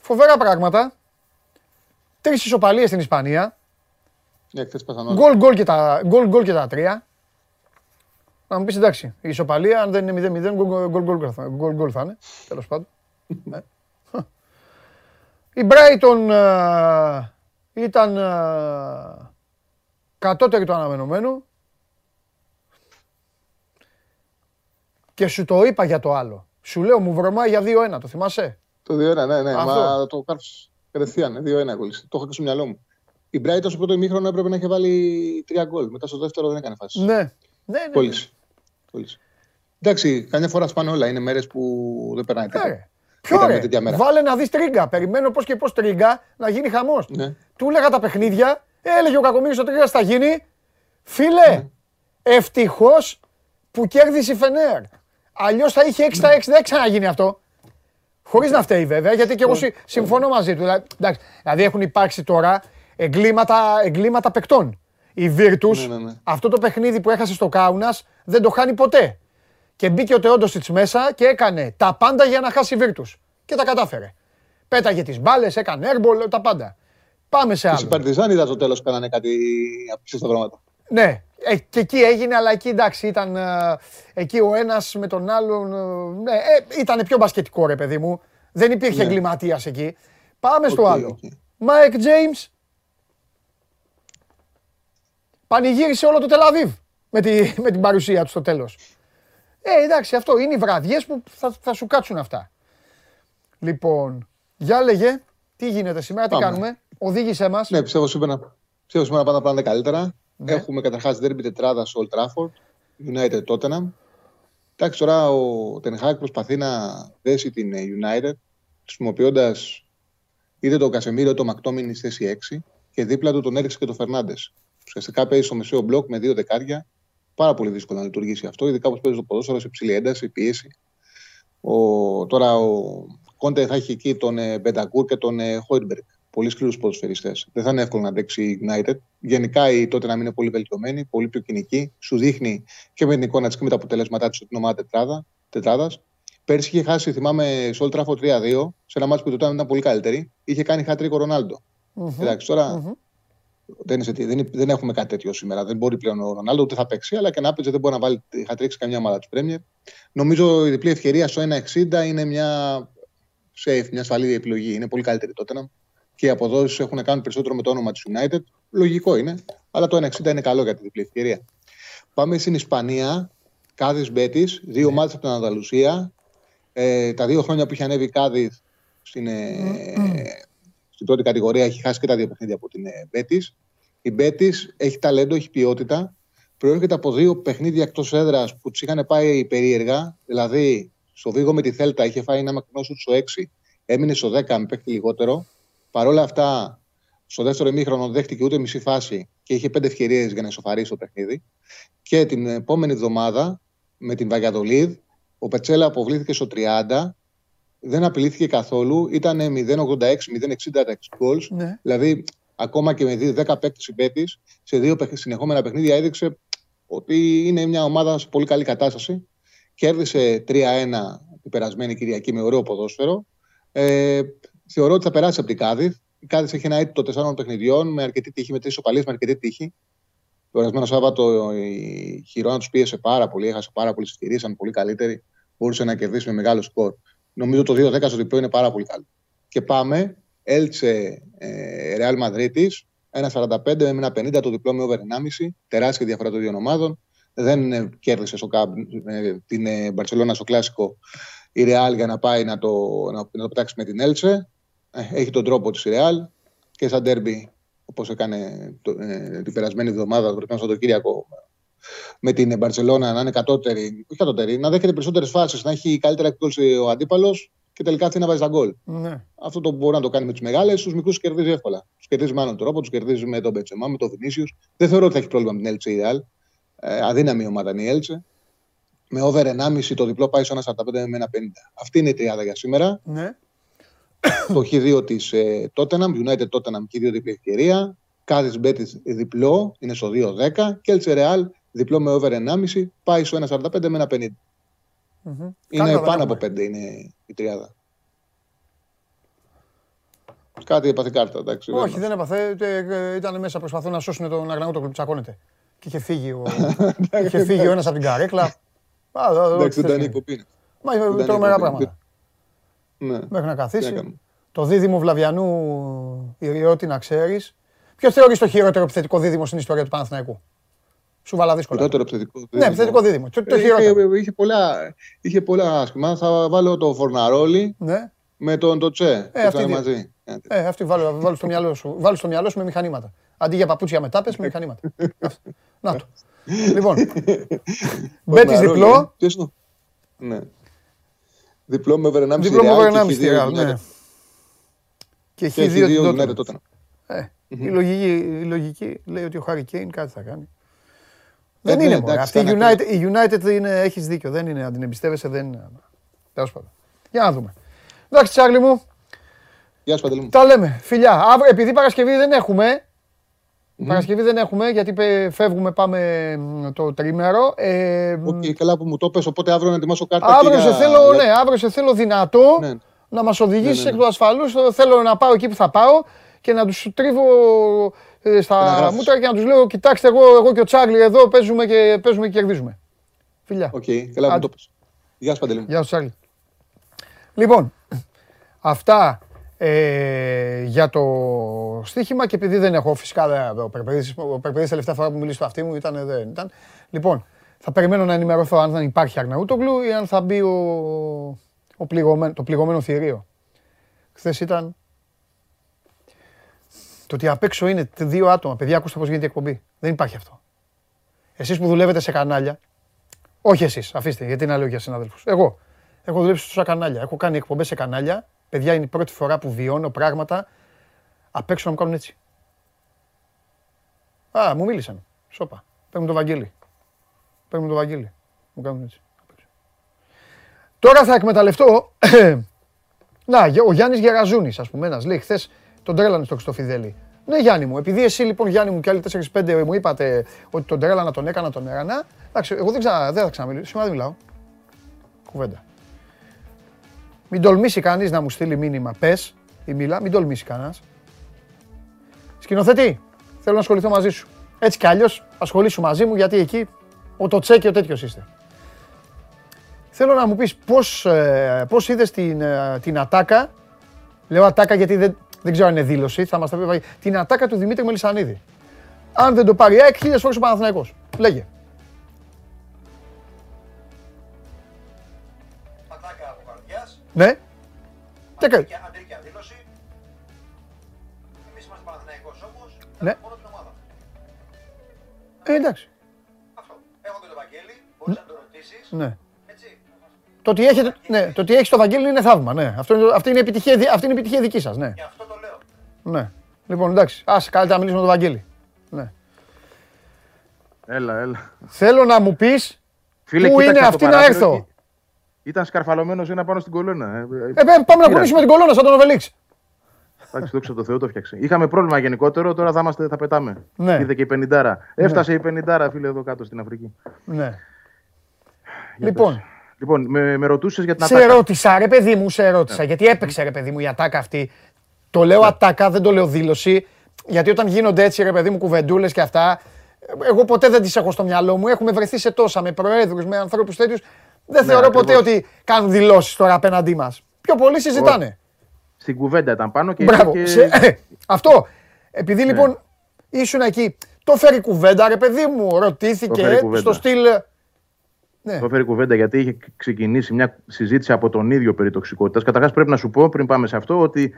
Φοβερά πράγματα. Τρεις ισοπαλίες στην Ισπανία. Ναι, χθες Γκολ γκολ και τα, γκολ, γκολ και τα τρία. Να μου πεις εντάξει, η ισοπαλία αν δεν είναι 0-0 γκολ γκολ, γκολ θα είναι, τέλος πάντων. Ναι. Η Brighton ε, ήταν uh, κατώτερη το αναμενωμένο. Και σου το είπα για το άλλο. Σου λέω μου βρωμάει για 2-1, το θυμάσαι; Το 2-1, ναι, ναι. Αυτό. Μα το κάρφωσε κατευθείαν. 2-1 κολλήσει. Το είχα και στο μυαλό μου. Η Brighton στο πρώτο ημίχρονο έπρεπε να έχει βάλει 3 γκολ. Μετά στο δεύτερο δεν έκανε φάση. Ναι, ναι, ναι. Κόλλησε. Ναι. Εντάξει, καμιά φορά σπάνε όλα. Είναι μέρες που δεν περνάει τίποτα. Ναι. Ποιο ρε, βάλε να δεις τρίγκα. Περιμένω πώς και πώς τρίγκα να γίνει χαμός. Ναι. Του έλεγα τα παιχνίδια, έλεγε ο Κακομίρη ότι τρίγκα θα γίνει. Φίλε, ναι. ευτυχώς που κέρδισε η Φενέρ. Αλλιώς θα είχε 6 στα 6, δεν ξαναγίνει αυτό. Χωρίς να φταίει βέβαια, γιατί και εγώ συμφωνώ μαζί του. Δηλαδή, δηλαδή έχουν υπάρξει τώρα εγκλήματα, εγκλήματα παικτών. Η Βίρτου, ναι, ναι, ναι. αυτό το παιχνίδι που έχασε στο Κάουνας, δεν το χάνει ποτέ. Και μπήκε ο Τεόντοσιτς μέσα και έκανε τα πάντα για να χάσει η Βίρτου. Και τα κατάφερε. Πέταγε τις μπάλες, έκανε έρμπολ, τα πάντα. Πάμε σε άλλο. Οι Παρτιζάν είδα στο τέλος κάνανε κάτι απίστευτα πράγματα. Ναι, ε, και εκεί έγινε, αλλά εκεί εντάξει ήταν ε, εκεί ο ένας με τον άλλον. Ε, ναι, ε, ήταν πιο μπασκετικό ρε παιδί μου. Δεν υπήρχε ναι. εγκληματίας εκεί. Πάμε στο άλλο. Μάικ Τζέιμς πανηγύρισε όλο το Τελ Αβίβ με, τη, με την παρουσία του στο τέλος. Ε, εντάξει, αυτό είναι οι βραδιές που θα, θα σου κάτσουν αυτά. Λοιπόν, για λέγε, τι γίνεται σήμερα, τι κάνουμε, οδήγησέ μας. Ναι, πιστεύω σήμερα, πιστεύω σήμερα πάντα πάνε καλύτερα. Ναι. Έχουμε καταρχάς ντέρμπι τετράδα στο Old Trafford, United Tottenham. Εντάξει, τώρα ο Τενχάκ προσπαθεί να δέσει την United χρησιμοποιώντας είτε τον Κασεμίρο είτε τον Μακτόμιν στη θέση 6 και δίπλα του τον έριξε και τον Φερνάντες. Ουσιαστικά παίζει στο μεσαίο μπλοκ με δύο δεκάρια. Πάρα πολύ δύσκολο να λειτουργήσει αυτό, ειδικά όπως παίζει το ποδόσφαιρο σε υψηλή ένταση, πίεση. Ο, τώρα ο Κόντε θα έχει εκεί τον ε, Μπεντακούρ και τον Χόιντμπεργκ πολύ σκληρούς ποδοσφαιριστές. Δεν θα είναι εύκολο να αντέξει η United. Γενικά η τότε να μην είναι πολύ βελτιωμένη, πολύ πιο κοινική. Σου δείχνει και με την εικόνα της και με τα αποτελέσματά της την ομάδα τετράδα. Πέρσι είχε χάσει, θυμάμαι, σε Old Trafford 3-2, σε ένα μάτι που τότε ήταν πολύ καλύτερη. Είχε κάνει χατρίκο Ρονάλντο. Mm-hmm. Εντάξει, τώρα mm-hmm. δεν, δεν, δεν, έχουμε κάτι τέτοιο σήμερα. Δεν μπορεί πλέον ο Ρονάλντο ούτε θα παίξει, αλλά και να παίξει δεν μπορεί να βάλει χατρίξει καμιά ομάδα της Πρέμιερ. Νομίζω η διπλή ευκαιρία στο 1-60 είναι μια safe, μια ασφαλή επιλογή. Είναι πολύ καλύτερη τότε και οι αποδόσεις έχουν να κάνουν περισσότερο με το όνομα της United. Λογικό είναι, αλλά το 1,60 είναι καλό για τη διπλή ευκαιρία. Πάμε στην Ισπανία. Κάδη Μπέτης, δύο ναι. μάτια από την Ανδαλουσία. Ε, τα δύο χρόνια που είχε ανέβει η Κάδη στην, ε, στην πρώτη κατηγορία έχει χάσει και τα δύο παιχνίδια από την Μπέτης. Η Μπέτης έχει ταλέντο, έχει ποιότητα. Προέρχεται από δύο παιχνίδια εκτός έδρας που τους είχαν πάει περίεργα. Δηλαδή, στο Βίγο με τη Θέλτα είχε φάει ένα μακρινό σου στο 6, έμεινε στο 10 με παίχτη λιγότερο. Παρ' όλα αυτά, στο δεύτερο ημίχρονο δέχτηκε ούτε μισή φάση και είχε πέντε ευκαιρίες για να ισοφαρίσει το παιχνίδι. Και την επόμενη εβδομάδα με την Βαγιαδολίδ, ο Πετσέλα αποβλήθηκε στο 30, δεν απειλήθηκε καθόλου, ήταν 0,86-0,60 τα goals. Ναι. Δηλαδή, ακόμα και με 10 παίκτες συμπέτης, σε δύο συνεχόμενα παιχνίδια έδειξε ότι είναι μια ομάδα σε πολύ καλή κατάσταση. Κέρδισε 3-1 την περασμένη Κυριακή με ωραίο ποδόσφαιρο. Ε, θεωρώ ότι θα περάσει από την Κάδιθ. Η Κάδιθ έχει ένα έτοιμο τεσσάρων παιχνιδιών με αρκετή τύχη, με τρεις οπαλίε με αρκετή τύχη. Το περασμένο Σάββατο η Χιρόνα τους πίεσε πάρα πολύ, έχασε πάρα πολλέ ευκαιρίε, ήταν πολύ καλύτερη. Μπορούσε να κερδίσει με μεγάλο σκορ. Νομίζω το 2-10 στο διπλό είναι πάρα πολύ καλό. Και πάμε, Έλτσε Ρεάλ Μαδρίτη, 1-45 με 1-50 το διπλό με over 1,5. Τεράστια διαφορά των δύο ομάδων. Δεν ε, κέρδισε στο Καμπ, ε, την Μπαρσελόνα στο κλασικό η Ρεάλ για να πάει να το, να, να το πετάξει με την Έλτσε. Ε, έχει τον τρόπο της Ρεάλ και σαν τέρμπι όπως έκανε το, ε, την περασμένη εβδομάδα, το προηγούμενο Σαββατοκύριακο, με την Μπαρσελόνα να είναι κατώτερη, όχι κατώτερη, να δέχεται περισσότερες φάσεις, να έχει καλύτερα εκπτώσει ο αντίπαλος και τελικά αυτή να βάζει τα γκολ. Ναι. Αυτό το μπορεί να το κάνει με τους μεγάλες, τους μικρούς κερδίζει εύκολα. Τους κερδίζει με άλλον τρόπο, τους κερδίζει με τον Μπετσεμά, με τον Βινίσιους. Δεν θεωρώ ότι θα έχει πρόβλημα με την Έλτσε η Ρεάλ. Ε, αδύναμη ομάδα είναι η Έλτσε. Με over 1,5 το διπλό πάει στο 1,45 με 1,50. Αυτή είναι η τριάδα για σήμερα. Ναι. Το Χ2 της ε, Tottenham, United Tottenham και 2 διπλή ευκαιρία. Κάδη Μπέτη διπλό, είναι στο 2-10. Και Έλτσε Ρεάλ διπλό με over 1,5 πάει στο 1,45 με 1,50. Mm-hmm. Είναι πάνω από 5 είναι η τριάδα. Κάτι έπαθε κάρτα, εντάξει. Όχι, δεν έπαθε. Ε, ήταν μέσα προσπαθούν να σώσουν τον Αγναούτο που τσακώνεται. Και είχε φύγει ο, είχε φύγει ο ένας από την καρέκλα. Εντάξει, δεν ήταν η κοπή. Μα είναι τρομερά πράγματα. Ναι. Μέχρι να καθίσει. Το δίδυμο Βλαβιανού Ιριώτη να ξέρεις. Ποιο θεωρεί το χειρότερο επιθετικό δίδυμο στην ιστορία του Παναθηναϊκού; Σου βάλα δύσκολα. Χειρότερο επιθετικό δίδυμο. Ναι, επιθετικό δίδυμο. Το, το είχε, είχε, πολλά, είχε πολλά άσχημα. Θα βάλω το Φορναρόλι ναι. με τον Τοτσέ. Ε, αυτή, μαζί. Ε, αυτή βάλω, βάλω, στο μυαλό σου. Βάλω στο μυαλό σου με μηχανήματα. Αντί για παπούτσια με τάπες, με μηχανήματα. Να το. λοιπόν, Μπέτης διπλό. Ποιος είναι. Ναι. Διπλό με over 1,5 Διπλό με over 1,5 Real, ναι. Και έχει δύο την τότε. Ε, η, λογική, η λογική λέει ότι ο Χάρη Κέιν κάτι θα κάνει. Δεν είναι μόνο. Αυτή η United, η United είναι, έχεις δίκιο. Δεν είναι, αν την εμπιστεύεσαι, δεν είναι. Τέλος πάντων. Για να δούμε. Εντάξει, Τσάρλι μου. Γεια σου, Παντελή μου. Τα λέμε. Φιλιά. Επειδή Παρασκευή δεν έχουμε, Mm. Παρασκευή δεν έχουμε γιατί φεύγουμε, πάμε το τρίμερο. Ε, okay, καλά που μου το πες, οπότε αύριο να ετοιμάσω κάρτα. Αύριο, σε, θέλω, ναι, αύριο σε θέλω δυνατό ναι. να μας οδηγήσεις ναι, ναι, εκ του ασφαλούς. Θέλω να πάω εκεί που θα πάω και να τους τρίβω ε, στα μούτρα και να τους λέω κοιτάξτε εγώ, εγώ και ο Τσάρλι εδώ παίζουμε και, παίζουμε και κερδίζουμε. Φιλιά. Οκ, okay, καλά που το πες. Γεια σου Παντελή. Γεια σου Τσάρλι. Λοιπόν, αυτά ε, για το στοίχημα και επειδή δεν έχω φυσικά ο Περπεδής τελευταία φορά που μιλήσει στο αυτί μου ήταν, δεν ήταν. Λοιπόν, θα περιμένω να ενημερωθώ αν δεν υπάρχει Αρναούτογλου ή αν θα μπει ο, ο πληγωμένο, το πληγωμένο θηρίο. Χθες ήταν το ότι απ' έξω είναι δύο άτομα. Παιδιά, ακούστε πώς γίνεται η εκπομπή. Δεν υπάρχει αυτό. Εσείς που δουλεύετε σε κανάλια, όχι εσείς, αφήστε, γιατί να λέω για συνάδελφους. Εγώ, έχω δουλέψει σε κανάλια, έχω κάνει εκπομπές σε κανάλια Παιδιά, είναι η πρώτη φορά που βιώνω πράγματα απ' έξω να μου κάνουν έτσι. Α, μου μίλησαν. Σόπα. Παίρνουν το Βαγγέλη. Παίρνουν το Βαγγέλη. Μου κάνουν έτσι. Τώρα θα εκμεταλλευτώ. Να, ο Γιάννης Γεραζούνης, ας πούμε, ένας λέει χθες τον τρέλανε στο Χριστοφιδέλη. Ναι, Γιάννη μου, επειδή εσύ λοιπόν Γιάννη μου και άλλοι 4-5 μου είπατε ότι τον τρέλανα, τον έκανα, τον έρανα. Εντάξει, εγώ δεν, ξα... δεν θα ξαναμιλήσω. Σήμερα δεν μιλάω. Κουβέντα. Μην τολμήσει κανείς να μου στείλει μήνυμα. Πες ή μιλά, μην τολμήσει κανένας. Σκηνοθέτη, θέλω να ασχοληθώ μαζί σου. Έτσι κι αλλιώς ασχολήσου μαζί μου γιατί εκεί ο το τσέκι ο τέτοιος είστε. Θέλω να μου πεις πώς, ε, πώς είδες την, ε, την ατάκα. Λέω ατάκα γιατί δεν, δεν ξέρω αν είναι δήλωση. Θα μας τα πει την ατάκα του Δημήτρη Μελισανίδη. Αν δεν το πάρει ΑΕΚ, χίλιες φορές ο Παναθηναϊκός. Λέγε. Ναι. Αντρίκια δήλωση. Ναι. Ε, εντάξει. Αυτό. Έχω και τον Βαγγέλη, μπορείς να το ρωτήσεις. Ναι. Το ότι, έχετε, ναι, το ότι έχεις το Βαγγέλη είναι θαύμα, ναι. Αυτό, είναι, αυτή, είναι επιτυχία, αυτή είναι επιτυχία δική σας, ναι. Γι' αυτό το λέω. Ναι. Λοιπόν, εντάξει, άσε καλύτερα να μιλήσουμε με τον Βαγγέλη. Ναι. Έλα, έλα. Θέλω να μου πεις Φίλε, πού είναι αυτή να έρθω. Ήταν σκαρφαλωμένος ένα πάνω στην κολόνα. Ε, ε πάμε να κουνήσουμε την κολόνα σαν τον Οβελίξ. Εντάξει, δόξα τω Θεώ το φτιάξε. Είχαμε πρόβλημα γενικότερο, τώρα θα, είμαστε, θα πετάμε. Ναι. Είδε και η 50. Ναι. Έφτασε η 50 φίλε εδώ κάτω στην Αφρική. Ναι. λοιπόν. Λοιπόν, με, με ρωτούσες για την σε ατάκα. Σε ρώτησα, ρε παιδί μου, σε ρώτησα. Ναι. Γιατί έπαιξε, ρε παιδί μου, η ατάκα αυτή. Το λέω ναι. ατάκα, δεν το λέω δήλωση. Γιατί όταν γίνονται έτσι, ρε παιδί μου, κουβεντούλες και αυτά, εγώ ποτέ δεν τις έχω στο μυαλό μου. Έχουμε βρεθεί σε τόσα με προέδρους, με ανθρώπους τέτοιους. Δεν ναι, θεωρώ ποτέ ότι κάνουν δηλώσεις τώρα απέναντί μας. Πιο πολύ συζητάνε. Στην κουβέντα ήταν πάνω και. Μπράβο. Και... Σε... Ε, αυτό. Επειδή ναι. λοιπόν ήσουν εκεί, το φέρει κουβέντα, ρε παιδί μου, ρωτήθηκε στο στυλ. Ναι. Το φέρει κουβέντα γιατί είχε ξεκινήσει μια συζήτηση από τον ίδιο περί τοξικότητας. Καταρχάς πρέπει να σου πω πριν πάμε σε αυτό ότι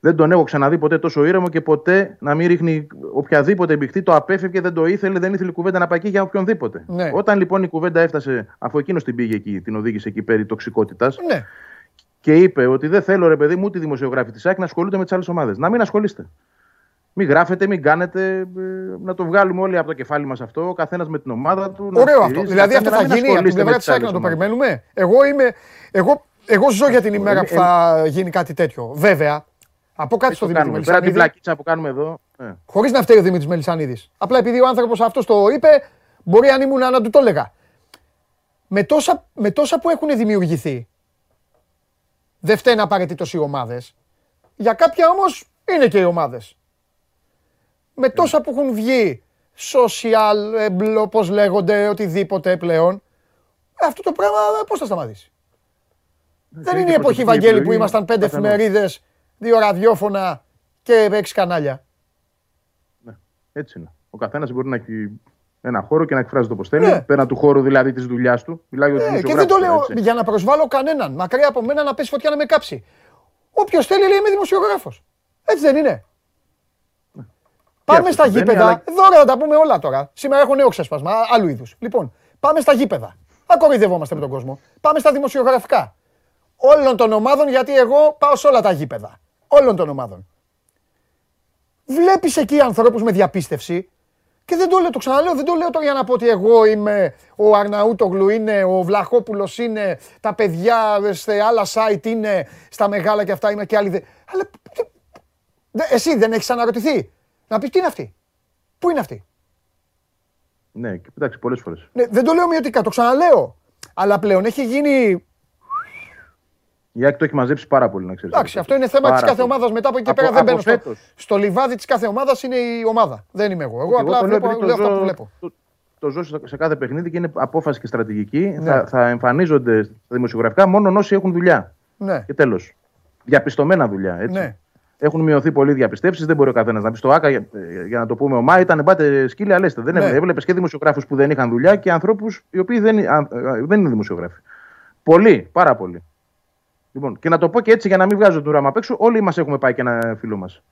δεν τον έχω ξαναδεί ποτέ τόσο ήρεμο και ποτέ να μην ρίχνει οποιαδήποτε εμπιχτή. Το απέφευγε, δεν το ήθελε, δεν ήθελε η κουβέντα να πάει εκεί για οποιονδήποτε. Ναι. Όταν λοιπόν η κουβέντα έφτασε, αφού εκείνος την πήγε εκεί, την οδήγησε εκεί περί τοξικότητας. Ναι. Και είπε ότι δεν θέλω ρε παιδί μου ούτε δημοσιογράφη της άκρη να ασχολούνται με τις άλλες ομάδες. Να μην ασχολείστε. Μην γράφετε, μην κάνετε. Ε, να το βγάλουμε όλοι από το κεφάλι μας αυτό. Ο καθένας με την ομάδα του. Ωραίο αυτό. Δηλαδή αυτό θα γίνει από την πλευρά της άκρη να το περιμένουμε. Εγώ, είμαι, εγώ, εγώ ζω για την ημέρα που θα γίνει κάτι τέτοιο. Βέβαια, από κάτι στο Δημήτρη Μελισανίδη. την πλακίτσα που κάνουμε εδώ. Ε. Χωρίς να φταίει ο Δημήτρης Μελισανίδη. Απλά επειδή ο άνθρωπος αυτός το είπε, μπορεί αν ήμουν να του το έλεγα. Με τόσα, με τόσα που έχουν δημιουργηθεί, δεν φταίνουν απαραίτητο οι ομάδες. Για κάποια όμως είναι και οι ομάδες. Με τόσα που έχουν βγει social, όπω λέγονται, οτιδήποτε πλέον, αυτό το πράγμα πώς θα σταματήσει; Δεν είναι η εποχή Βαγγέλη που ήμασταν πέντε εφημερίδες δύο ραδιόφωνα και έξι κανάλια. Ναι, έτσι είναι. Ο καθένας μπορεί να έχει ένα χώρο και να εκφράζει το πώ θέλει. Ναι. Πέραν του χώρου δηλαδή της δουλειάς του. Μιλάει ναι, και δεν το λέω έτσι. για να προσβάλλω κανέναν. Μακριά από μένα να πέσει φωτιά να με κάψει. Όποιος θέλει λέει είμαι δημοσιογράφος. Έτσι δεν είναι. Ναι. Πάμε στα γήπεδα. Αλλά... Εδώ τα πούμε όλα τώρα. Σήμερα έχω νέο ξέσπασμα άλλου είδους. Λοιπόν, πάμε στα γήπεδα. Ακοϊδευόμαστε με τον κόσμο. Πάμε στα δημοσιογραφικά. Όλων των ομάδων γιατί εγώ πάω σε όλα τα γήπεδα όλων των ομάδων. Βλέπεις εκεί ανθρώπους με διαπίστευση και δεν το λέω, το ξαναλέω, δεν το λέω τώρα για να πω ότι εγώ είμαι ο Αρναούτογλου, είναι ο Βλαχόπουλος, είναι τα παιδιά σε άλλα site, είναι στα μεγάλα και αυτά, είμαι και άλλοι. Αλλά εσύ δεν έχεις αναρωτηθεί; Να πεις τι είναι αυτή; Πού είναι αυτή; Ναι, εντάξει, πολλές φορές. Ναι, δεν το λέω μειωτικά, το ξαναλέω. Αλλά πλέον έχει γίνει η Άκη το έχει μαζέψει πάρα πολύ, να ξέρεις. Εντάξει, αυτό είναι θέμα της κάθε ομάδας. Μετά από εκεί πέρα δεν μπαίνω. Στο, στο λιβάδι της κάθε ομάδας είναι η ομάδα. Δεν είμαι εγώ. Εγώ απλά βλέπω, λέω, αυτό που βλέπω. Το, το ζω σε κάθε παιχνίδι και είναι απόφαση και στρατηγική. Ναι. Θα, θα εμφανίζονται στα δημοσιογραφικά μόνο όσοι έχουν δουλειά. Ναι. Και τέλος. Διαπιστωμένα δουλειά. Έτσι. Ναι. Έχουν μειωθεί πολλοί διαπιστεύσεις. Δεν μπορεί ο καθένας να πει στο ΑΚΑ για, για να το πούμε ομά. Ήταν πάτε σκύλια, λέστε. Δεν ναι. έβλεπες και δημοσιογράφους που δεν είχαν δουλειά και ανθρώπους οι οποίοι δεν, δεν είναι δημοσιογράφοι. Πολλοί, πάρα πολλοί. Λοιπόν, και να το πω και έτσι για να μην βγάζω το ράμα απ' έξω, όλοι μας έχουμε πάει και ένα φίλο μας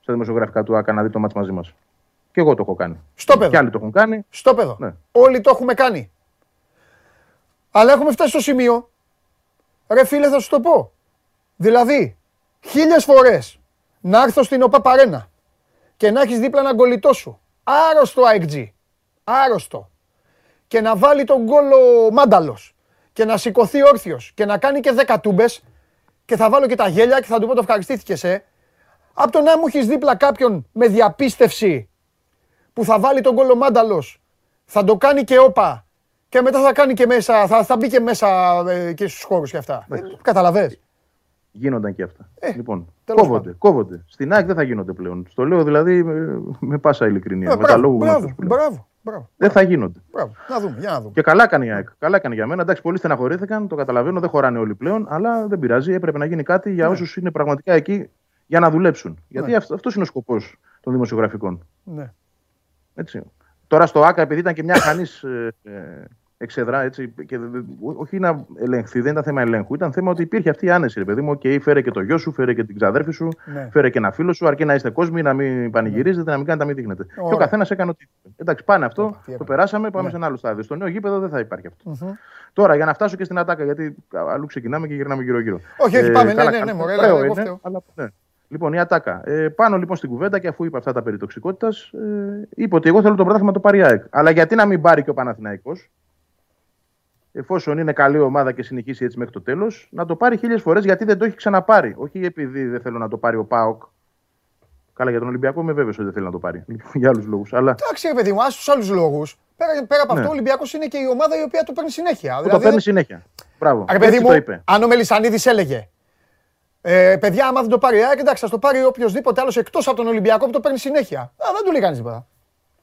στα δημοσιογραφικά του ΑΚΑ να δει το μάτς μαζί μας. Και εγώ το έχω κάνει. Στο παιδό. Και άλλοι το έχουν κάνει. Στο παιδό. Ναι. Όλοι το έχουμε κάνει. Αλλά έχουμε φτάσει στο σημείο. Ρε φίλε, θα σου το πω. Δηλαδή, χίλιες φορές να έρθω στην ΟΠΑ Παρένα και να έχεις δίπλα ένα κολλητό σου. Άρρωστο IXG. Άρρωστο. Και να βάλει τον κόλλο μάνταλος και να σηκωθεί όρθιος και να κάνει και δέκα τούμπες και θα βάλω και τα γέλια και θα του πω το ευχαριστήθηκες, ε. Από το να μου έχεις δίπλα κάποιον με διαπίστευση που θα βάλει τον κολομάνταλο, θα το κάνει και όπα και μετά θα κάνει και μέσα, θα, θα μπει και μέσα ε, και στους χώρους και αυτά. Ε, Καταλαβέ. Γίνονταν και αυτά. Ε, λοιπόν, κόβονται, κόβονται. Στην ΑΕΚ δεν θα γίνονται πλέον. Στο λέω δηλαδή με, με πάσα ειλικρινία. Ε, με τα λόγου μπράβο, μπράβο. Μπράβο. Δεν θα γίνονται. Μπράβο. Να δούμε, για να δούμε. Και καλά κάνει η ΑΕΚ. Καλά έκανε για μένα. Εντάξει, πολλοί στεναχωρήθηκαν, το καταλαβαίνω, δεν χωράνε όλοι πλέον, αλλά δεν πειράζει. Έπρεπε να γίνει κάτι για ναι. όσους είναι πραγματικά εκεί για να δουλέψουν. Γιατί ναι. αυτός είναι ο σκοπός των δημοσιογραφικών. Ναι. Έτσι. Τώρα στο ΑΚΑ, επειδή ήταν και μια χανής ε, ε, εξεδρά, έτσι, και, όχι να ελεγχθεί, δεν ήταν θέμα ελέγχου. Ήταν θέμα ότι υπήρχε αυτή η άνεση, ρε παιδί μου. Και φέρε και το γιο σου, φέρε και την ξαδέρφη σου, ναι. φέρε και ένα φίλο σου, αρκεί να είστε κόσμοι, να μην πανηγυρίζετε, να μην κάνετε, να μην δείχνετε. Και ο καθένας έκανε ότι. Εντάξει, πάνε αυτό, το περάσαμε, πάμε ναι. σε ένα άλλο στάδιο. Στο νέο γήπεδο δεν θα υπάρχει Τώρα, για να φτάσω και στην ατάκα, γιατί αλλού ξεκινάμε και γυρνάμε γύρω-γύρω. Όχι, όχι, ε, πάμε, ναι, ναι, ναι, ναι, ναι, Λοιπόν, η ατάκα. Ε, πάνω λοιπόν στην κουβέντα και αφού είπε αυτά τα περί τοξικότητας, ε, είπε ότι εγώ θέλω το πρωτάθλημα το πάρει ΑΕΚ. Αλλά γιατί να μην πάρει και ο Παναθηναϊκός, εφόσον είναι καλή ομάδα και συνεχίσει έτσι μέχρι το τέλος, να το πάρει χίλιες φορές γιατί δεν το έχει ξαναπάρει. Όχι επειδή δεν θέλω να το πάρει ο Πάοκ. Καλά, για τον Ολυμπιακό είμαι βέβαιος ότι δεν θέλει να το πάρει. για άλλους λόγους. Αλλά... Εντάξει, παιδί μου, τους άλλους λόγους. Πέρα, πέρα από ναι. αυτό, ο Ολυμπιακός είναι και η ομάδα η οποία το παίρνει συνέχεια. Που δηλαδή... Το παίρνει συνέχεια. Μπράβο. Ρε, παιδί μου, αν ο Μελισανίδης έλεγε ε, παιδιά, άμα δεν το πάρει η ΑΕΚ, εντάξει, θα το πάρει οποιοδήποτε άλλος εκτός από τον Ολυμπιακό που το παίρνει συνέχεια. Α, δεν του λέει κανείς τίποτα.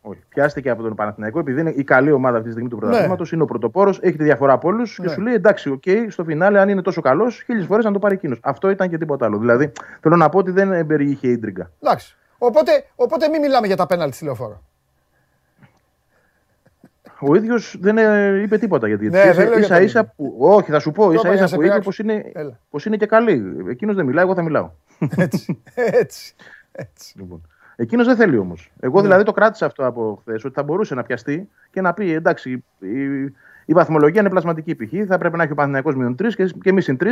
Όχι. Πιάστηκε από τον Παναθηναϊκό επειδή είναι η καλή ομάδα αυτή τη στιγμή του πρωταθλήματος, ναι. είναι ο πρωτοπόρος, έχει τη διαφορά από όλους ναι. και σου λέει εντάξει, OK, okay, στο φινάλε, αν είναι τόσο καλός, χίλιες φορές να το πάρει εκείνος. Αυτό ήταν και τίποτα άλλο. Δηλαδή θέλω να πω ότι δεν περιείχε ίντριγκα. Εντάξει. Οπότε, οπότε μην μιλάμε για τα πέναλτι στη λεωφόρο. Ο ίδιος δεν ε, είπε τίποτα για τη ναι, ίσα, ίσα που. Όχι, θα σου πω. ίσα ίσα που είπε πως είναι, πως είναι και καλή. Εκείνος δεν μιλάει, εγώ θα μιλάω. Έτσι. έτσι, έτσι. Λοιπόν. Εκείνος δεν θέλει όμως. Εγώ ναι. δηλαδή το κράτησα αυτό από χθες, ότι θα μπορούσε να πιαστεί και να πει εντάξει, η, η βαθμολογία είναι πλασματική π.χ. Θα πρέπει να έχει ο Παναθυνιακό μείον 3 και, και εμείς συν 3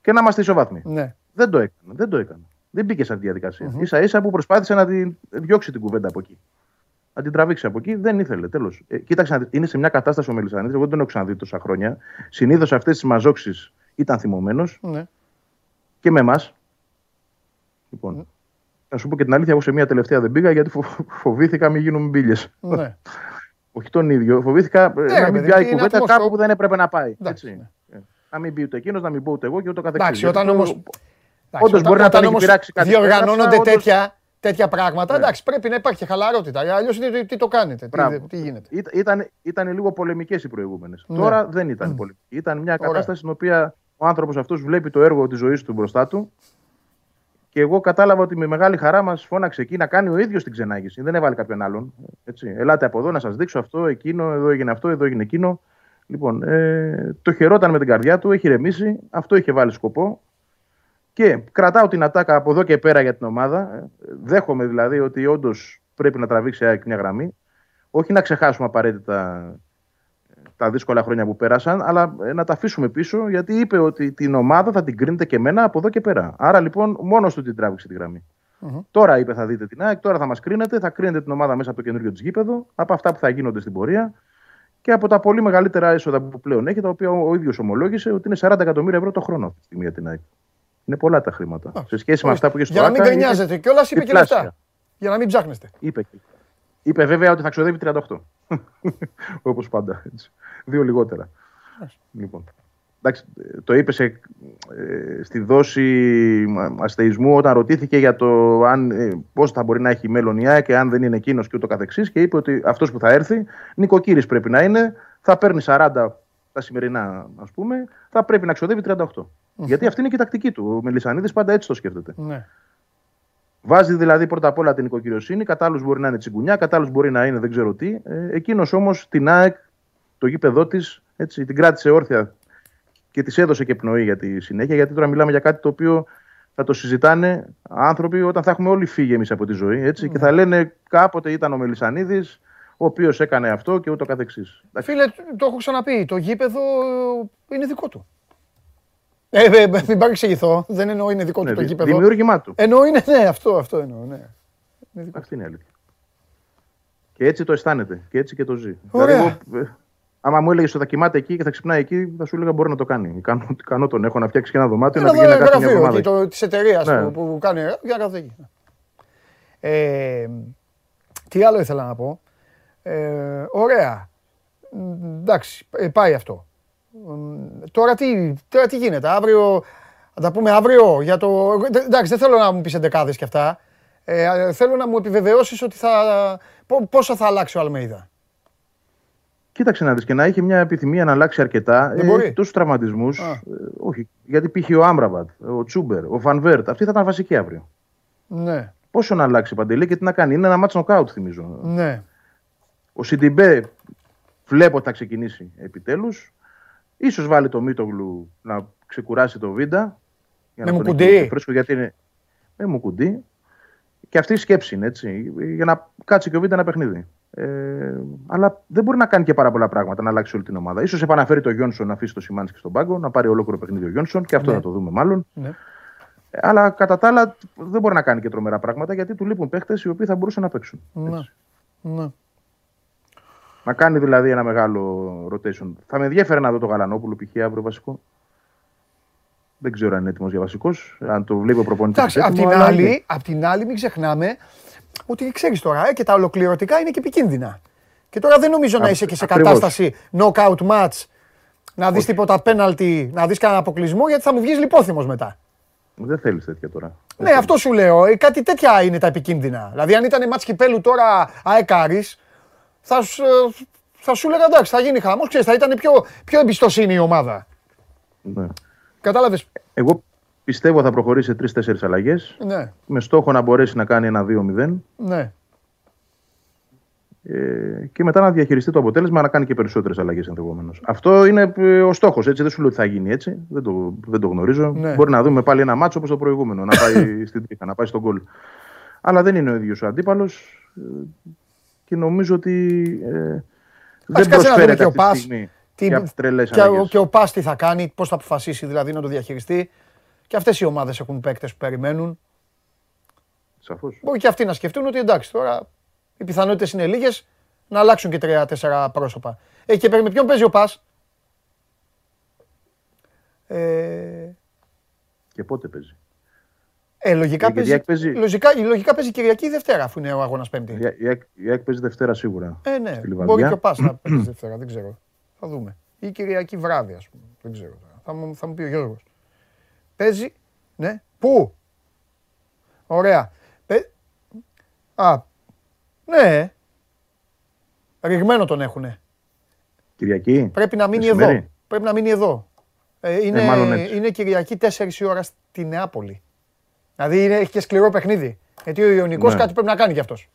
και να είμαστε ισοβάθμοι. Ναι. Δεν το έκανε. Δεν το έκανε. Δεν μπήκε σε αυτή τη διαδικασία. Mm-hmm. σα ίσα που προσπάθησε να την διώξει την κουβέντα από εκεί. Να την τραβήξει από εκεί. Δεν ήθελε. Τέλος. Ε, κοίταξε, είναι σε μια κατάσταση ο Μελισανίδης. Εγώ δεν τον έχω ξαναδεί τόσα χρόνια. Συνήθως αυτές τις μαζόξεις ήταν θυμωμένος. Ναι. Και με εμάς. Λοιπόν, ναι. Να σου πω και την αλήθεια, εγώ σε μια τελευταία δεν πήγα γιατί φοβήθηκα μην γίνουμε μπύλε. Ναι. Όχι τον ίδιο. Φοβήθηκα ε, ναι, να μην πιάει η κουβέντα κάπου που δεν έπρεπε να πάει. Έτσι. Ναι. Ε, να μην πει ούτε εκείνος, να μην πω ούτε εγώ και ούτω καθεξής. Εντάξει, όταν όμω. Όντως μπορεί να τον έχει πειράξει κάτι. Διοργανώνονται τέτοια, τέτοια πράγματα. Ναι. Εντάξει, πρέπει να υπάρχει χαλαρότητα. Αλλιώς τι, τι, το κάνετε, τι, τι, γίνεται. Ήταν, ήταν λίγο πολεμικές οι προηγούμενες. Ναι. Τώρα δεν ήταν mm. πολεμικέ. Ήταν μια κατάσταση στην οποία ο άνθρωπος αυτός βλέπει το έργο της ζωής του μπροστά του και εγώ κατάλαβα ότι με μεγάλη χαρά μας φώναξε εκεί να κάνει ο ίδιος την ξενάγηση. Δεν έβαλε κάποιον άλλον. Έτσι. Ελάτε από εδώ να σας δείξω αυτό, εκείνο, εδώ έγινε αυτό, εδώ έγινε εκείνο. Λοιπόν, ε, το χαιρόταν με την καρδιά του, έχει ρεμίσει, αυτό είχε βάλει σκοπό. Και κρατάω την ατάκα από εδώ και πέρα για την ομάδα. Δέχομαι δηλαδή ότι όντως πρέπει να τραβήξει μια γραμμή. Όχι να ξεχάσουμε απαραίτητα τα δύσκολα χρόνια που πέρασαν, αλλά ε, να τα αφήσουμε πίσω γιατί είπε ότι την ομάδα θα την κρίνετε και εμένα από εδώ και πέρα. Άρα λοιπόν μόνος του την τράβηξε τη γραμμή. Mm-hmm. Τώρα είπε θα δείτε την ΑΕΚ, τώρα θα μας κρίνετε, θα κρίνετε την ομάδα μέσα από το καινούριο της γήπεδο, από αυτά που θα γίνονται στην πορεία και από τα πολύ μεγαλύτερα έσοδα που πλέον έχει, τα οποία ο ίδιος ομολόγησε ότι είναι 40 εκατομμύρια ευρώ το χρόνο αυτή τη στιγμή για την ΑΕΚ. Είναι πολλά τα χρήματα. Σε σχέση με αυτά που είχε στο Για να μην γκρινιάζετε κιόλας είπε και λεφτά. Για να μην ψάχνεστε. Είπε, είπε βέβαια ότι θα ξοδεύει 38. Όπως πάντα. Έτσι δύο λιγότερα. Λοιπόν. Εντάξει, το είπες σε, ε, στη δόση αστεϊσμού όταν ρωτήθηκε για το αν, ε, πώς θα μπορεί να έχει μέλλον η ΑΕΚ και αν δεν είναι εκείνος και ούτω καθεξής και είπε ότι αυτός που θα έρθει νοικοκύρης πρέπει να είναι, θα παίρνει 40 τα σημερινά ας πούμε, θα πρέπει να ξοδεύει 38. Γιατί αυτή είναι και η τακτική του. Ο Μελισανίδης πάντα έτσι το σκέφτεται. Ναι. Βάζει δηλαδή πρώτα απ' όλα την νοικοκυριοσύνη, κατά μπορεί να είναι τσιγκουνιά, κατά μπορεί να είναι δεν ξέρω τι. Ε, Εκείνος όμως την ΑΕΚ το γήπεδό της την κράτησε όρθια και της έδωσε και πνοή για τη συνέχεια. Γιατί τώρα μιλάμε για κάτι το οποίο θα το συζητάνε άνθρωποι όταν θα έχουμε όλοι φύγει εμείς από τη ζωή. Έτσι, Και θα λένε κάποτε ήταν ο Μελισανίδης, ο οποίος έκανε αυτό και ούτω καθεξής. Φίλε, το έχω ξαναπεί. Το γήπεδο είναι δικό του. Ε, ε, ε μην παρεξηγηθώ. Δεν εννοώ είναι δικό του ναι, το γήπεδο. Δημιούργημά του. Εννοώ είναι, ναι, αυτό, αυτό εννοώ. Ναι. Αυτή είναι η αλήθεια. Και έτσι το αισθάνεται. Και έτσι και το ζει. Ωραία. Δηλαδή, ε, Άμα μου έλεγες ότι θα κοιμάται εκεί και θα ξυπνάει εκεί, θα σου έλεγα μπορεί να το κάνει. Κάνω, κάνω τον έχω να φτιάξει και ένα δωμάτιο να πηγαίνει να κάνει μια εβδομάδα. Της εταιρείας ναι. που, που κάνει. Για να εκεί. Ε, τι άλλο ήθελα να πω. Ε, ωραία. Εντάξει, ε, πάει αυτό. Τώρα τι, τώρα τι γίνεται, αύριο, θα τα πούμε αύριο για το... Εντάξει, δεν θέλω να μου πεις εντεκάδες και αυτά. Ε, θέλω να μου επιβεβαιώσεις ότι θα, πόσο θα αλλάξει ο Αλμέιδα. Κοίταξε να δεις και να έχει μια επιθυμία να αλλάξει αρκετά. Δεν μπορεί. Τόσους τραυματισμούς. Ε, όχι. Γιατί π.χ. ο Άμραβατ, ο Τσούμπερ, ο Φανβέρτ, αυτοί θα ήταν βασικοί αύριο. Ναι. Πόσο να αλλάξει Παντελή και τι να κάνει. Είναι ένα μάτσο νοκάουτ, θυμίζω. Ναι. Ο Σιντιμπέ Βλέπω ότι θα ξεκινήσει επιτέλους. Ίσως βάλει το Μίτογλου να ξεκουράσει το Βίντα. Για με Μουκουντί. Φρέσκο γιατί είναι. Με Μουκουντί. Και αυτή η σκέψη είναι έτσι. Για να κάτσει και ο Βίντα ένα παιχνίδι. Ε, αλλά δεν μπορεί να κάνει και πάρα πολλά πράγματα να αλλάξει όλη την ομάδα. ίσως επαναφέρει το Γιόνσον να αφήσει το Σιμάνσκι στον πάγκο, να πάρει ολόκληρο παιχνίδι ο Γιόνσον και αυτό ναι. θα το δούμε μάλλον. Ναι. Ε, αλλά κατά τα άλλα δεν μπορεί να κάνει και τρομερά πράγματα γιατί του λείπουν παίχτες οι οποίοι θα μπορούσαν να παίξουν. Ναι. ναι. Να κάνει δηλαδή ένα μεγάλο rotation. Θα με ενδιαφέρει να δω το Γαλανόπουλο π.χ. αύριο βασικό. Δεν ξέρω αν είναι έτοιμος για βασικός. Αν το βλέπει ο προπονητής. Εντάξει, απ' την, άλλη, απ την άλλη, μην ξεχνάμε ότι ξέρεις τώρα ε, και τα ολοκληρωτικά είναι και επικίνδυνα. Και τώρα δεν νομίζω να είσαι και σε κατάσταση knockout match να δεις τίποτα πέναλτι, να δεις κανένα αποκλεισμό γιατί θα μου βγεις λιπόθυμος μετά. Δεν θέλεις τέτοια τώρα. Ναι, αυτό σου λέω. Ε, κάτι τέτοια είναι τα επικίνδυνα. Δηλαδή, αν ήταν μάτς κυπέλου τώρα αεκάρι, θα, θα σου έλεγα εντάξει, θα γίνει χαμός. θα ήταν πιο, πιο εμπιστοσύνη η ομάδα. Ναι. Κατάλαβες; Εγώ πιστεύω θα προχωρήσει σε τρει-τέσσερι αλλαγές. Ναι. Με στόχο να μπορέσει να κάνει ένα 2-0. Ναι. Ε, και μετά να διαχειριστεί το αποτέλεσμα να κάνει και περισσότερες αλλαγές ενδεχομένως. Αυτό είναι ε, ο στόχος. Δεν σου λέω ότι θα γίνει έτσι. Δεν το, δεν το γνωρίζω. Ναι. Μπορεί να δούμε πάλι ένα μάτσο όπως το προηγούμενο. Να πάει στην τρίχα, να πάει στον γκολ. Αλλά δεν είναι ο ίδιος ο αντίπαλος. Ε, και νομίζω ότι ε, δεν προσφέρεται αυτή τη στιγμή τι, τρελές και, ο, και ο Πας τι θα κάνει, πώς θα αποφασίσει δηλαδή να το διαχειριστεί. Και αυτές οι ομάδες έχουν παίκτες που περιμένουν. Σαφώς. Μπορεί και αυτοί να σκεφτούν ότι εντάξει τώρα οι πιθανότητες είναι λίγες να αλλάξουν και τρία-τέσσερα πρόσωπα. Ε, και με ποιον παίζει ο Πας; Ε... Και πότε παίζει; Ε, λογικά, παίζει, παίζει... Λογικά, λογικά παίζει Κυριακή ή Δευτέρα, αφού είναι ο αγώνας Πέμπτη. Η ΑΕΚ παίζει Δευτέρα σίγουρα. Ε, ναι. Μπορεί και ο Πας να παίζει Δευτέρα, δεν ξέρω. Θα δούμε. Ή Κυριακή βράδυ, ας πούμε. Δεν ξέρω. Θα μου, θα μου πει ο Γιώργος. Παίζει. Ναι. Πού; Ωραία. Παι... Α, ναι. Ρηγμένο τον έχουνε. Κυριακή; Πρέπει να μείνει εδώ. Πρέπει να μείνει εδώ. Ε, είναι, ε, είναι Κυριακή 4 η ώρα στη Νεάπολη. Δηλαδή είναι, έχει και σκληρό παιχνίδι. Γιατί ο Ιωνικός ναι. κάτι πρέπει να κάνει κι αυτός.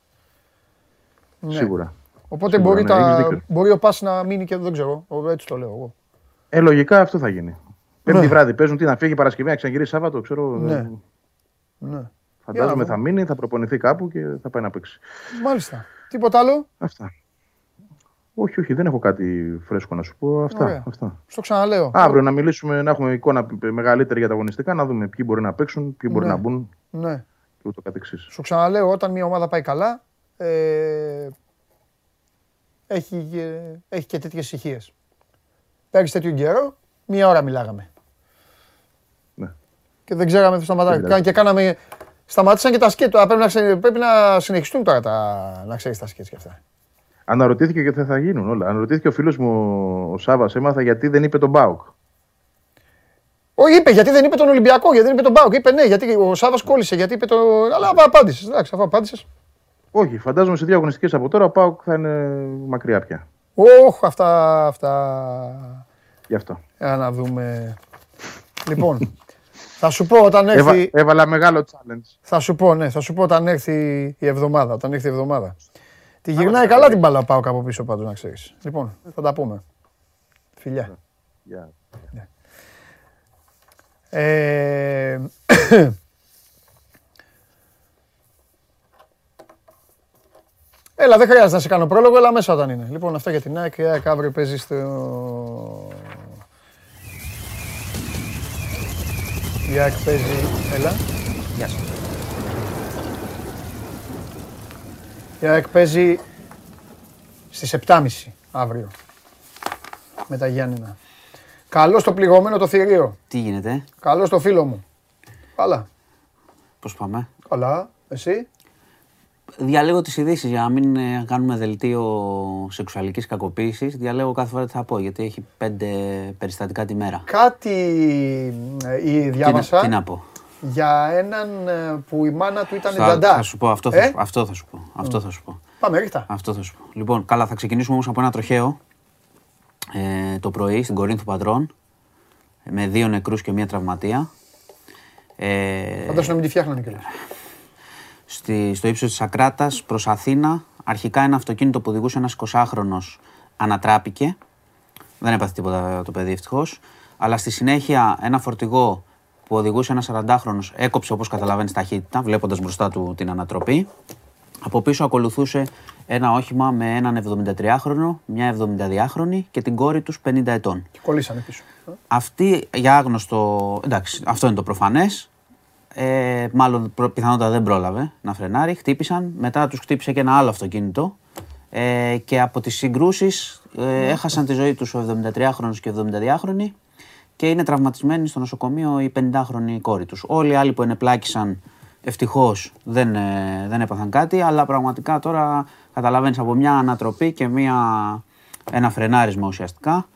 Ναι. Σίγουρα. Οπότε Σίγουρα, μπορεί, ναι, τα, μπορεί ο Πας να μείνει και δεν ξέρω. Έτσι το λέω εγώ. Ε, λογικά αυτό θα γίνει. Πέμπτη ναι. βράδυ παίζουν τι να φύγει Παρασκευή, να ξαναγυρίσει Σάββατο, ξέρω. Ναι. ναι. Φαντάζομαι θα μείνει, θα προπονηθεί κάπου και θα πάει να παίξει. Μάλιστα. Τίποτα άλλο; Αυτά. Όχι, όχι, δεν έχω κάτι φρέσκο να σου πω. Αυτά. αυτά. Στο ξαναλέω. Αύριο να μιλήσουμε, να έχουμε εικόνα μεγαλύτερη για τα αγωνιστικά, να δούμε ποιοι μπορεί να παίξουν, ποιοι μπορεί ναι. να μπουν. Ναι. Και ούτω καθεξής. Σου ξαναλέω, όταν μια ομάδα πάει καλά, ε, έχει, έχει και τέτοιες ησυχίες. Πέρυσι τέτοιο καιρό, μία ώρα μιλάγαμε. Ναι. Και δεν ξέραμε τι σταματάει. Και κάναμε. Σταματήσαν και τα σκέτο. Πρέπει να, πρέπει να συνεχιστούν τώρα τα, να ξέρεις τα σκέτ και αυτά. Αναρωτήθηκε και τι θα γίνουν όλα. Αναρωτήθηκε ο φίλος μου ο Σάβας, έμαθα γιατί δεν είπε τον Μπάουκ. Όχι, είπε γιατί δεν είπε τον Ολυμπιακό, γιατί δεν είπε τον Μπάουκ. Είπε ναι, γιατί ο Σάβας κόλλησε, γιατί είπε το. Αλλά απάντησες. Εντάξει, αφού απάντησες. Όχι, φαντάζομαι σε δύο αγωνιστικέ από τώρα ο Πάουκ θα είναι μακριά πια. Όχι, αυτά. αυτά... Γι' αυτό. Για να δούμε. λοιπόν, θα σου πω όταν έρθει. έβαλα μεγάλο challenge. Θα σου πω, ναι, θα σου πω όταν έρθει η εβδομάδα. Όταν έρθει η εβδομάδα. Τη γυρνάει καλά την μπάλα πάω κάπου πίσω πάντως να ξέρεις. Λοιπόν, θα τα πούμε. Φιλιά. Ναι. Ε, έλα, δεν χρειάζεται να σε κάνω πρόλογο, έλα μέσα όταν είναι. Λοιπόν, αυτό για την ΑΕΚ. Η ΑΕΚ αύριο παίζει στο... Η ΑΕΚ παίζει... Έλα. Γεια σου. Η ΑΕΚ παίζει στις 7.30 αύριο με τα Γιάννηνα. Καλό στο πληγωμένο το θηρίο. Τι γίνεται; Καλό στο φίλο μου. Καλά. Πώς πάμε; Καλά. Εσύ; Διαλέγω τις ειδήσεις για να μην ε, κάνουμε δελτίο σεξουαλικής κακοποίησης. Διαλέγω κάθε φορά τι θα πω γιατί έχει πέντε περιστατικά τη μέρα. Κάτι ε, διάβασα. Τι, να πω για έναν ε, που η μάνα του ήταν νταντά. Θα σου πω, αυτό, θα, ε; αυτό θα σου πω. Αυτό θα σου πω. Πάμε, ρίχτα. Αυτό θα σου πω. Λοιπόν, καλά, θα ξεκινήσουμε όμως από ένα τροχαίο ε, το πρωί στην Κορίνθου Πατρών με δύο νεκρούς και μία τραυματία. Ε, Φαντάσου να μην τη φτιάχνανε κιόλας. Στη, στο ύψος της Ακράτας προς Αθήνα, αρχικά ένα αυτοκίνητο που οδηγούσε ένας 20χρονος ανατράπηκε. Δεν έπαθε τίποτα το παιδί ευτυχώς. Αλλά στη συνέχεια ένα φορτηγό που οδηγούσε ένας 40χρονο έκοψε όπως καταλαβαίνεις ταχύτητα, βλέποντας μπροστά του την ανατροπή. Από πίσω ακολουθούσε ένα όχημα με έναν 73χρονο, μια 72χρονη και την κόρη τους 50 ετών. Και κολλήσανε πίσω. Αυτή για άγνωστο. Εντάξει, αυτό είναι το προφανές. Ε, μάλλον πιθανότατα δεν πρόλαβε να φρενάρει. Χτύπησαν. Μετά τους χτύπησε και ένα άλλο αυτοκίνητο. Ε, και από τις συγκρούσεις ε, έχασαν τη ζωή τους ο 73χρονο και ο 72χρονη και είναι τραυματισμένοι στο νοσοκομείο η 50χρονη κόρη τους. Όλοι οι άλλοι που ενεπλάκησαν ευτυχώς δεν, ε, δεν έπαθαν κάτι, αλλά πραγματικά τώρα καταλαβαίνεις από μια ανατροπή και μια, ένα φρενάρισμα ουσιαστικά.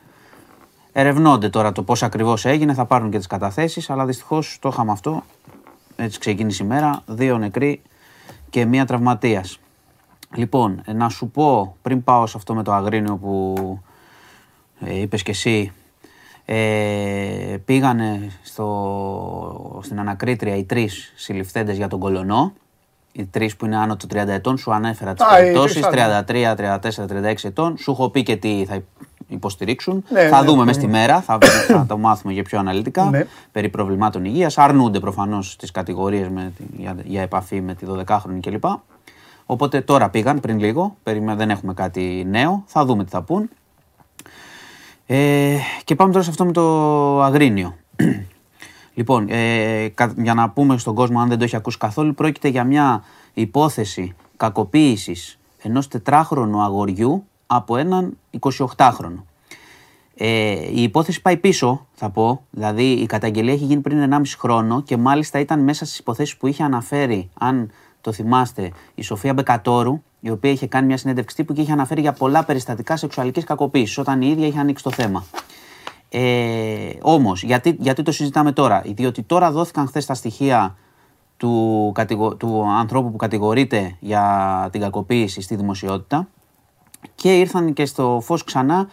Ερευνώνται τώρα το πώς ακριβώς έγινε, θα πάρουν και τις καταθέσεις, αλλά δυστυχώς το είχαμε αυτό. Έτσι ξεκίνησε η μέρα. Δύο νεκροί και μία τραυματίας. Λοιπόν, να σου πω πριν πάω σε αυτό με το αγρίνιο που ε, είπες και εσύ ε, πήγανε στο, στην ανακρίτρια οι τρεις συλληφθέντες για τον Κολονό. Οι τρεις που είναι άνω των 30 ετών, σου ανέφερα τις περιπτώσεις. 33, 34, 36 ετών. Σου έχω πει και τι θα υποστηρίξουν. Ναι, θα ναι, δούμε ναι, στη μέρα, θα, θα το μάθουμε για πιο αναλυτικά ναι. περί προβλημάτων υγείας. Αρνούνται προφανώς τις κατηγορίες για, για επαφή με τη 12χρονη κλπ. Οπότε τώρα πήγαν πριν λίγο, δεν έχουμε κάτι νέο, θα δούμε τι θα πούν. Ε, και πάμε τώρα σε αυτό με το Αγρίνιο. λοιπόν, ε, για να πούμε στον κόσμο, αν δεν το έχει ακούσει καθόλου, πρόκειται για μια υπόθεση κακοποίησης ενός τετράχρονου αγοριού από έναν 28χρονο. Ε, η υπόθεση πάει πίσω, θα πω. Δηλαδή, η καταγγελία έχει γίνει πριν 1,5 χρόνο και μάλιστα ήταν μέσα στις υποθέσεις που είχε αναφέρει, αν το θυμάστε, η Σοφία Μπεκατόρου, η οποία είχε κάνει μια συνέντευξη τύπου και είχε αναφέρει για πολλά περιστατικά σεξουαλικής κακοποίησης, όταν η ίδια είχε ανοίξει το θέμα. Ε, Όμως, γιατί, γιατί το συζητάμε τώρα, Διότι τώρα δόθηκαν χθες τα στοιχεία του, του ανθρώπου που κατηγορείται για την κακοποίηση στη δημοσιότητα και ήρθαν και στο φως ξανά,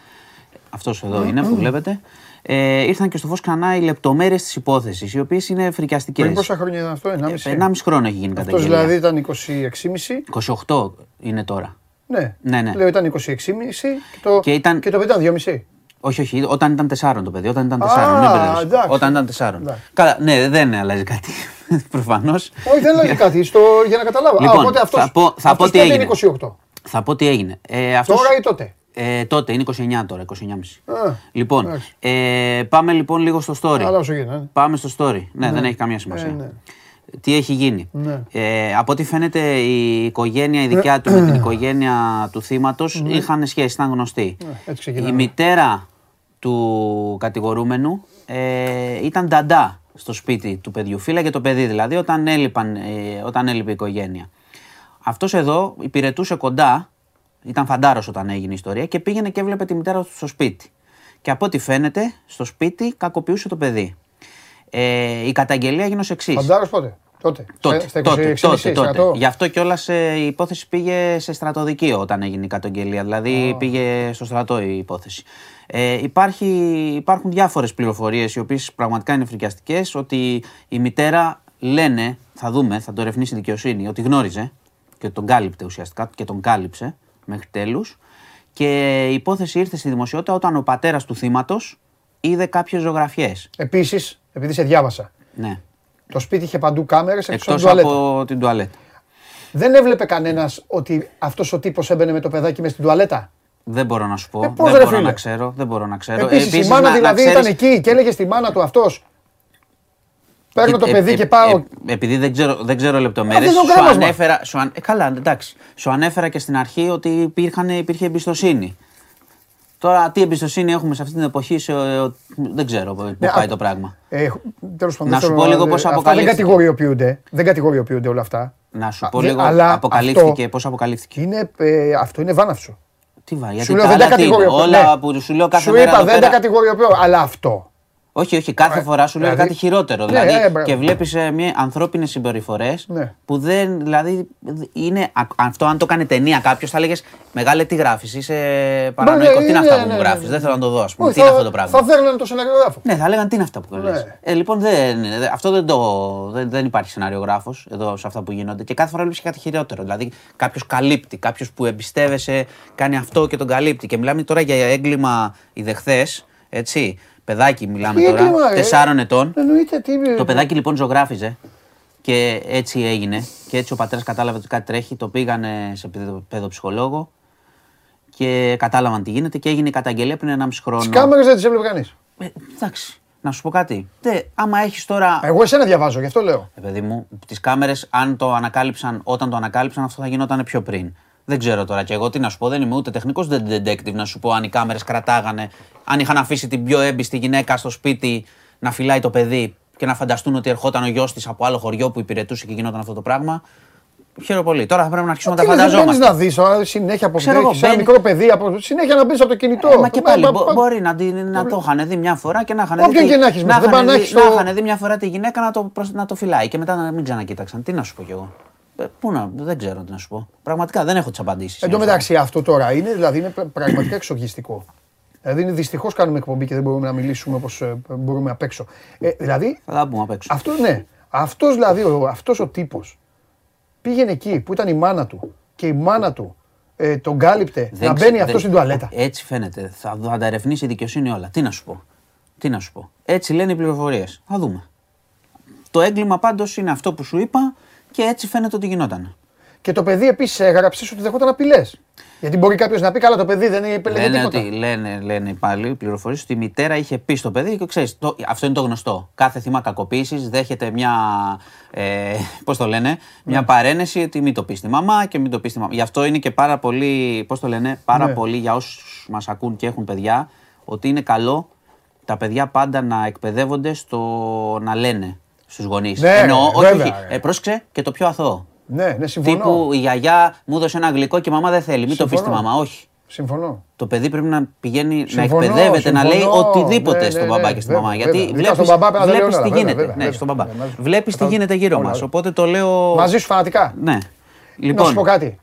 αυτός εδώ είναι που βλέπετε, ε, ήρθαν και στο φως ξανά οι λεπτομέρειες της υπόθεσης, οι οποίες είναι φρικιαστικές. Πριν πόσα χρόνια ήταν αυτό, 1,5. Ε, 1,5 χρόνο έχει γίνει καταγγελία. Αυτός δηλαδή ήταν 26,5. 28 είναι τώρα. Ναι, ναι, ναι. Λέω ήταν 26,5 και το, και, ήταν... και το παιδί ήταν 2,5. Όχι, όχι, όταν ήταν 4 το παιδί. Όταν ήταν 4. Ah, όταν ήταν 4. Καλά, ναι, δεν αλλάζει κάτι. Προφανώς. Όχι, δεν αλλάζει κάτι. Στο, για να καταλάβω. Λοιπόν, Α, οπότε αυτός, θα πω, θα πω τι έγινε. 28. Θα πω τι έγινε. Ε, αυτός... Τώρα ή τότε; Ε, τότε είναι 29 τώρα, 29,5. Λοιπόν, ε, πάμε λοιπόν λίγο στο story. Αλλά όσο γίνεται. Ναι. Πάμε στο story. Ναι, ναι, δεν έχει καμία σημασία. Ε, ναι. Τι έχει γίνει; Ναι. Ε, από ό,τι φαίνεται η οικογένεια, η δικιά του με την οικογένεια του θύματος ναι. είχαν σχέση, ήταν γνωστοί. η μητέρα του κατηγορούμενου ε, ήταν νταντά στο σπίτι του παιδιού. και το παιδί δηλαδή όταν, έλειπαν, ε, όταν έλειπε η οικογένεια. Αυτός εδώ υπηρετούσε κοντά ήταν φαντάρος όταν έγινε η ιστορία και πήγαινε και έβλεπε τη μητέρα του στο σπίτι. Και από ό,τι φαίνεται, στο σπίτι κακοποιούσε το παιδί. Ε, η καταγγελία έγινε ως εξής. Φαντάρος πότε; Τότε. Τότε, στα 20, τότε, τότε, Γι' αυτό κιόλας ε, η υπόθεση πήγε σε στρατοδικείο όταν έγινε η καταγγελία. Δηλαδή πήγε στο στρατό η υπόθεση. Ε, υπάρχει, υπάρχουν διάφορες πληροφορίες οι οποίες πραγματικά είναι φρικιαστικές ότι η μητέρα λένε, θα δούμε, θα το ερευνήσει η δικαιοσύνη, ότι γνώριζε και τον κάλυπτε ουσιαστικά και τον κάλυψε μέχρι τέλους. Και η υπόθεση ήρθε στη δημοσιότητα όταν ο πατέρας του θύματος είδε κάποιες ζωγραφιές. Επίσης, επειδή σε διάβασα. Ναι. Το σπίτι είχε παντού κάμερες εκτός από την τουαλέτα. Δεν έβλεπε κανένας ότι αυτός ο τύπος έμπαινε με το παιδάκι μες στην τουαλέτα; Δεν μπορώ να σου πω. Ε, δεν μπορώ να ξέρω. Δεν μπορώ να ξέρω. Επίσης, Επίσης η μάνα να, δηλαδή να ξέρεις... ήταν εκεί και έλεγε στη μάνα του αυτός Παίρνω το ε, παιδί ε, και πάω. Ε, επειδή δεν ξέρω, δεν ξέρω λεπτομέρειες, σου ανέφερα. Σου αν... καλά, εντάξει. Σου ανέφερα και στην αρχή ότι υπήρχαν, υπήρχε εμπιστοσύνη. Τώρα, τι εμπιστοσύνη έχουμε σε αυτή την εποχή, σε, δεν ξέρω πού ναι, πάει το πράγμα. Ε, τέλος πάντων, να σου πω λίγο πώς αποκαλύφθηκε. Δεν κατηγοριοποιούνται, δεν κατηγοριοποιούνται όλα αυτά. Να σου πω λίγο αλλά αποκαλύφθηκε, πώς αποκαλύφθηκε. Είναι, ε, αυτό είναι βάναυσο. Τι βάει, γιατί σου λέω, δεν τα κατηγοριοποιώ. Όλα ναι. που σου λέω κάθε Σου είπα δεν τα κατηγοριοποιώ, αλλά αυτό Όχι, όχι, κάθε φορά σου λέει δηλαδή- κάτι χειρότερο. Ναι, Δηλαδή, ε, μπράβο. και βλέπεις ανθρώπινες συμπεριφορές Ναι. που δεν. Δηλαδή, είναι, α- αυτό αν το κάνει ταινία κάποιος, θα έλεγε Μεγάλε, τι γράφεις, είσαι παρανοϊκό. Τι είναι ναι, αυτά ναι, που ναι, μου ναι. γράφεις, δεν θέλω να το δω, ας πούμε. Όχι, Τι είναι θα- αυτό το πράγμα. Θα φέρνανε το σεναριογράφο. Ναι, θα λέγανε τι είναι αυτά που λες. Ναι. Ε, λοιπόν, δεν, δε- αυτό δεν, το, δεν, δεν υπάρχει σεναριογράφο εδώ σε αυτά που γίνονται. Και κάθε φορά βλέπεις κάτι χειρότερο. Δηλαδή, κάποιος καλύπτει, κάποιος που εμπιστεύεσαι κάνει αυτό και τον καλύπτει. Και μιλάμε τώρα για έγκλημα ιδεχθές, έτσι. Παιδάκι μιλάμε Τι τώρα, έγκλημα, ε; τεσσάρων ετών. Εννοείται τι. Το παιδάκι λοιπόν ζωγράφιζε και έτσι έγινε. Και έτσι ο πατέρας κατάλαβε ότι κάτι τρέχει. Το πήγανε σε παιδο- παιδοψυχολόγο και κατάλαβαν τι γίνεται και έγινε η καταγγελία πριν 1,5 χρόνο. Τις κάμερες δεν τις έβλεπε κανείς; Ε, εντάξει, να σου πω κάτι. Τε, άμα έχεις τώρα. Εγώ εσένα διαβάζω, γι' αυτό λέω. Ε, παιδί μου, τις κάμερες, αν το ανακάλυψαν όταν το ανακάλυψαν, αυτό θα γινόταν πιο πριν. Δεν ξέρω τώρα και εγώ τι να σου πω. Δεν είμαι ούτε τεχνικός ούτε detective να σου πω αν οι κάμερες κρατάγανε, αν είχαν αφήσει την πιο έμπιστη γυναίκα στο σπίτι να φυλάει το παιδί και να φανταστούν ότι ερχόταν ο γιος της από άλλο χωριό που υπηρετούσε και γινόταν αυτό το πράγμα. Χαίρομαι πολύ. Τώρα θα πρέπει να αρχίσουμε να τα Τι λες, δεν μπαίνεις φανταζόμαστε. να δεις συνέχεια από Ξέρω εγώ, έχεις ένα μπαίνει- μικρό παιδί, από, συνέχεια να μπει από το κινητό. Ε, μα και πάλι Μα- μπο- μα- μπορεί να, την- να το είχαν δει μια φορά και να είχαν Όποιον δει. και να έχεις μέσα, δεν είχαν πάνε να δει- έχεις να το- είχαν δει μια φορά τη γυναίκα να το, προσ- να το φυλάει και μετά να μην ξανακοίταξαν. Τι να σου πω κι εγώ. Ε, Πού να, δεν ξέρω τι να σου πω. Πραγματικά δεν έχω τις απαντήσεις. Εν τω μεταξύ αυτό τώρα είναι, δηλαδή είναι πρα- πραγματικά εξοργιστικό. Δηλαδή είναι δυστυχώς κάνουμε εκπομπή και δεν μπορούμε να μιλήσουμε όπως μπορούμε απ' έξω. Ε, δηλαδή Θα τα πούμε απ' έξω. αυτό ναι. Αυτός δηλαδή ο, αυτός ο τύπος πήγαινε εκεί που ήταν η μάνα του και η μάνα του ε, τον κάλυπτε Δεν να ξε- μπαίνει δεν- αυτό στην τουαλέτα. Έτσι φαίνεται. Θα, θα τα ερευνήσει η δικαιοσύνη όλα. Τι να σου πω. Τι να σου πω. Έτσι λένε οι πληροφορίες. Θα δούμε. Το έγκλημα πάντως είναι αυτό που σου είπα και έτσι φαίνεται ότι γινόταν. Και το παιδί επίσης έγραψε ότι δεχόταν απειλές. Γιατί μπορεί κάποιος να πει: Καλά, το παιδί δεν είναι Λένε τίποτα. ότι λένε, λένε πάλι οι πληροφορίες ότι η μητέρα είχε πει στο παιδί και ξέρεις, αυτό είναι το γνωστό. Κάθε θύμα κακοποίησης δέχεται μια. Ε, Πώς το λένε, μια Ναι. παρένεση ότι μην το πεις στη μαμά και μην το πεις στη μαμά. Γι' αυτό είναι και πάρα πολύ. Πώς το λένε, πάρα Ναι. πολύ για όσους μας ακούν και έχουν παιδιά, ότι είναι καλό τα παιδιά πάντα να εκπαιδεύονται στο να λένε στους γονείς. Ναι, Εννοώ, όχι, βέβαια, όχι. ρε. Ε, πρόσεξε και το πιο αθώο. Ναι, ναι, συμφωνώ. Τύπου η γιαγιά μου έδωσε ένα γλυκό και η μαμά δεν θέλει. Μην το πεις στη Συμφωνώ. μαμά, όχι. Συμφωνώ. Το παιδί πρέπει να πηγαίνει Συμφωνώ, να εκπαιδεύεται, να λέει συμφωνώ. οτιδήποτε Ναι, στον ναι, μπαμπά ναι, και στη βέβαια, μαμά. βέβαια. Γιατί Ειδικά βλέπει στον μπαμπά πρέπει να τα λέει βλέπεις όλα, τι βέβαια, γίνεται. βέβαια, Ναι, βέβαια. στον μπαμπά. Ναι, μαζί- Βλέπεις τι Κατα- γίνεται γύρω όλα, μας. όλα. Οπότε το λέω. Μαζί σου φανατικά. Ναι. Να Λοιπόν, σου πω κάτι.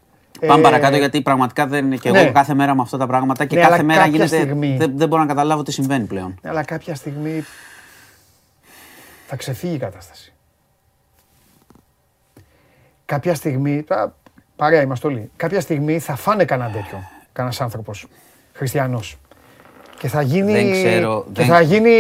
Πάμε Ε, παρακάτω γιατί πραγματικά δεν είναι και ναι. εγώ κάθε μέρα με αυτά τα πράγματα και Ναι, κάθε αλλά μέρα κάποια γίνεται. στιγμή- Δεν, δεν μπορώ να καταλάβω τι συμβαίνει πλέον. Ναι, αλλά κάποια στιγμή θα ξεφύγει η κατάσταση. Κάποια στιγμή, τώρα, παρέα είμαστε όλοι, κάποια στιγμή θα φάνε κανέναν τέτοιο, κανένας άνθρωπος, χριστιανός. Και θα γίνει, Δεν ξέρω, και δεν- θα γίνει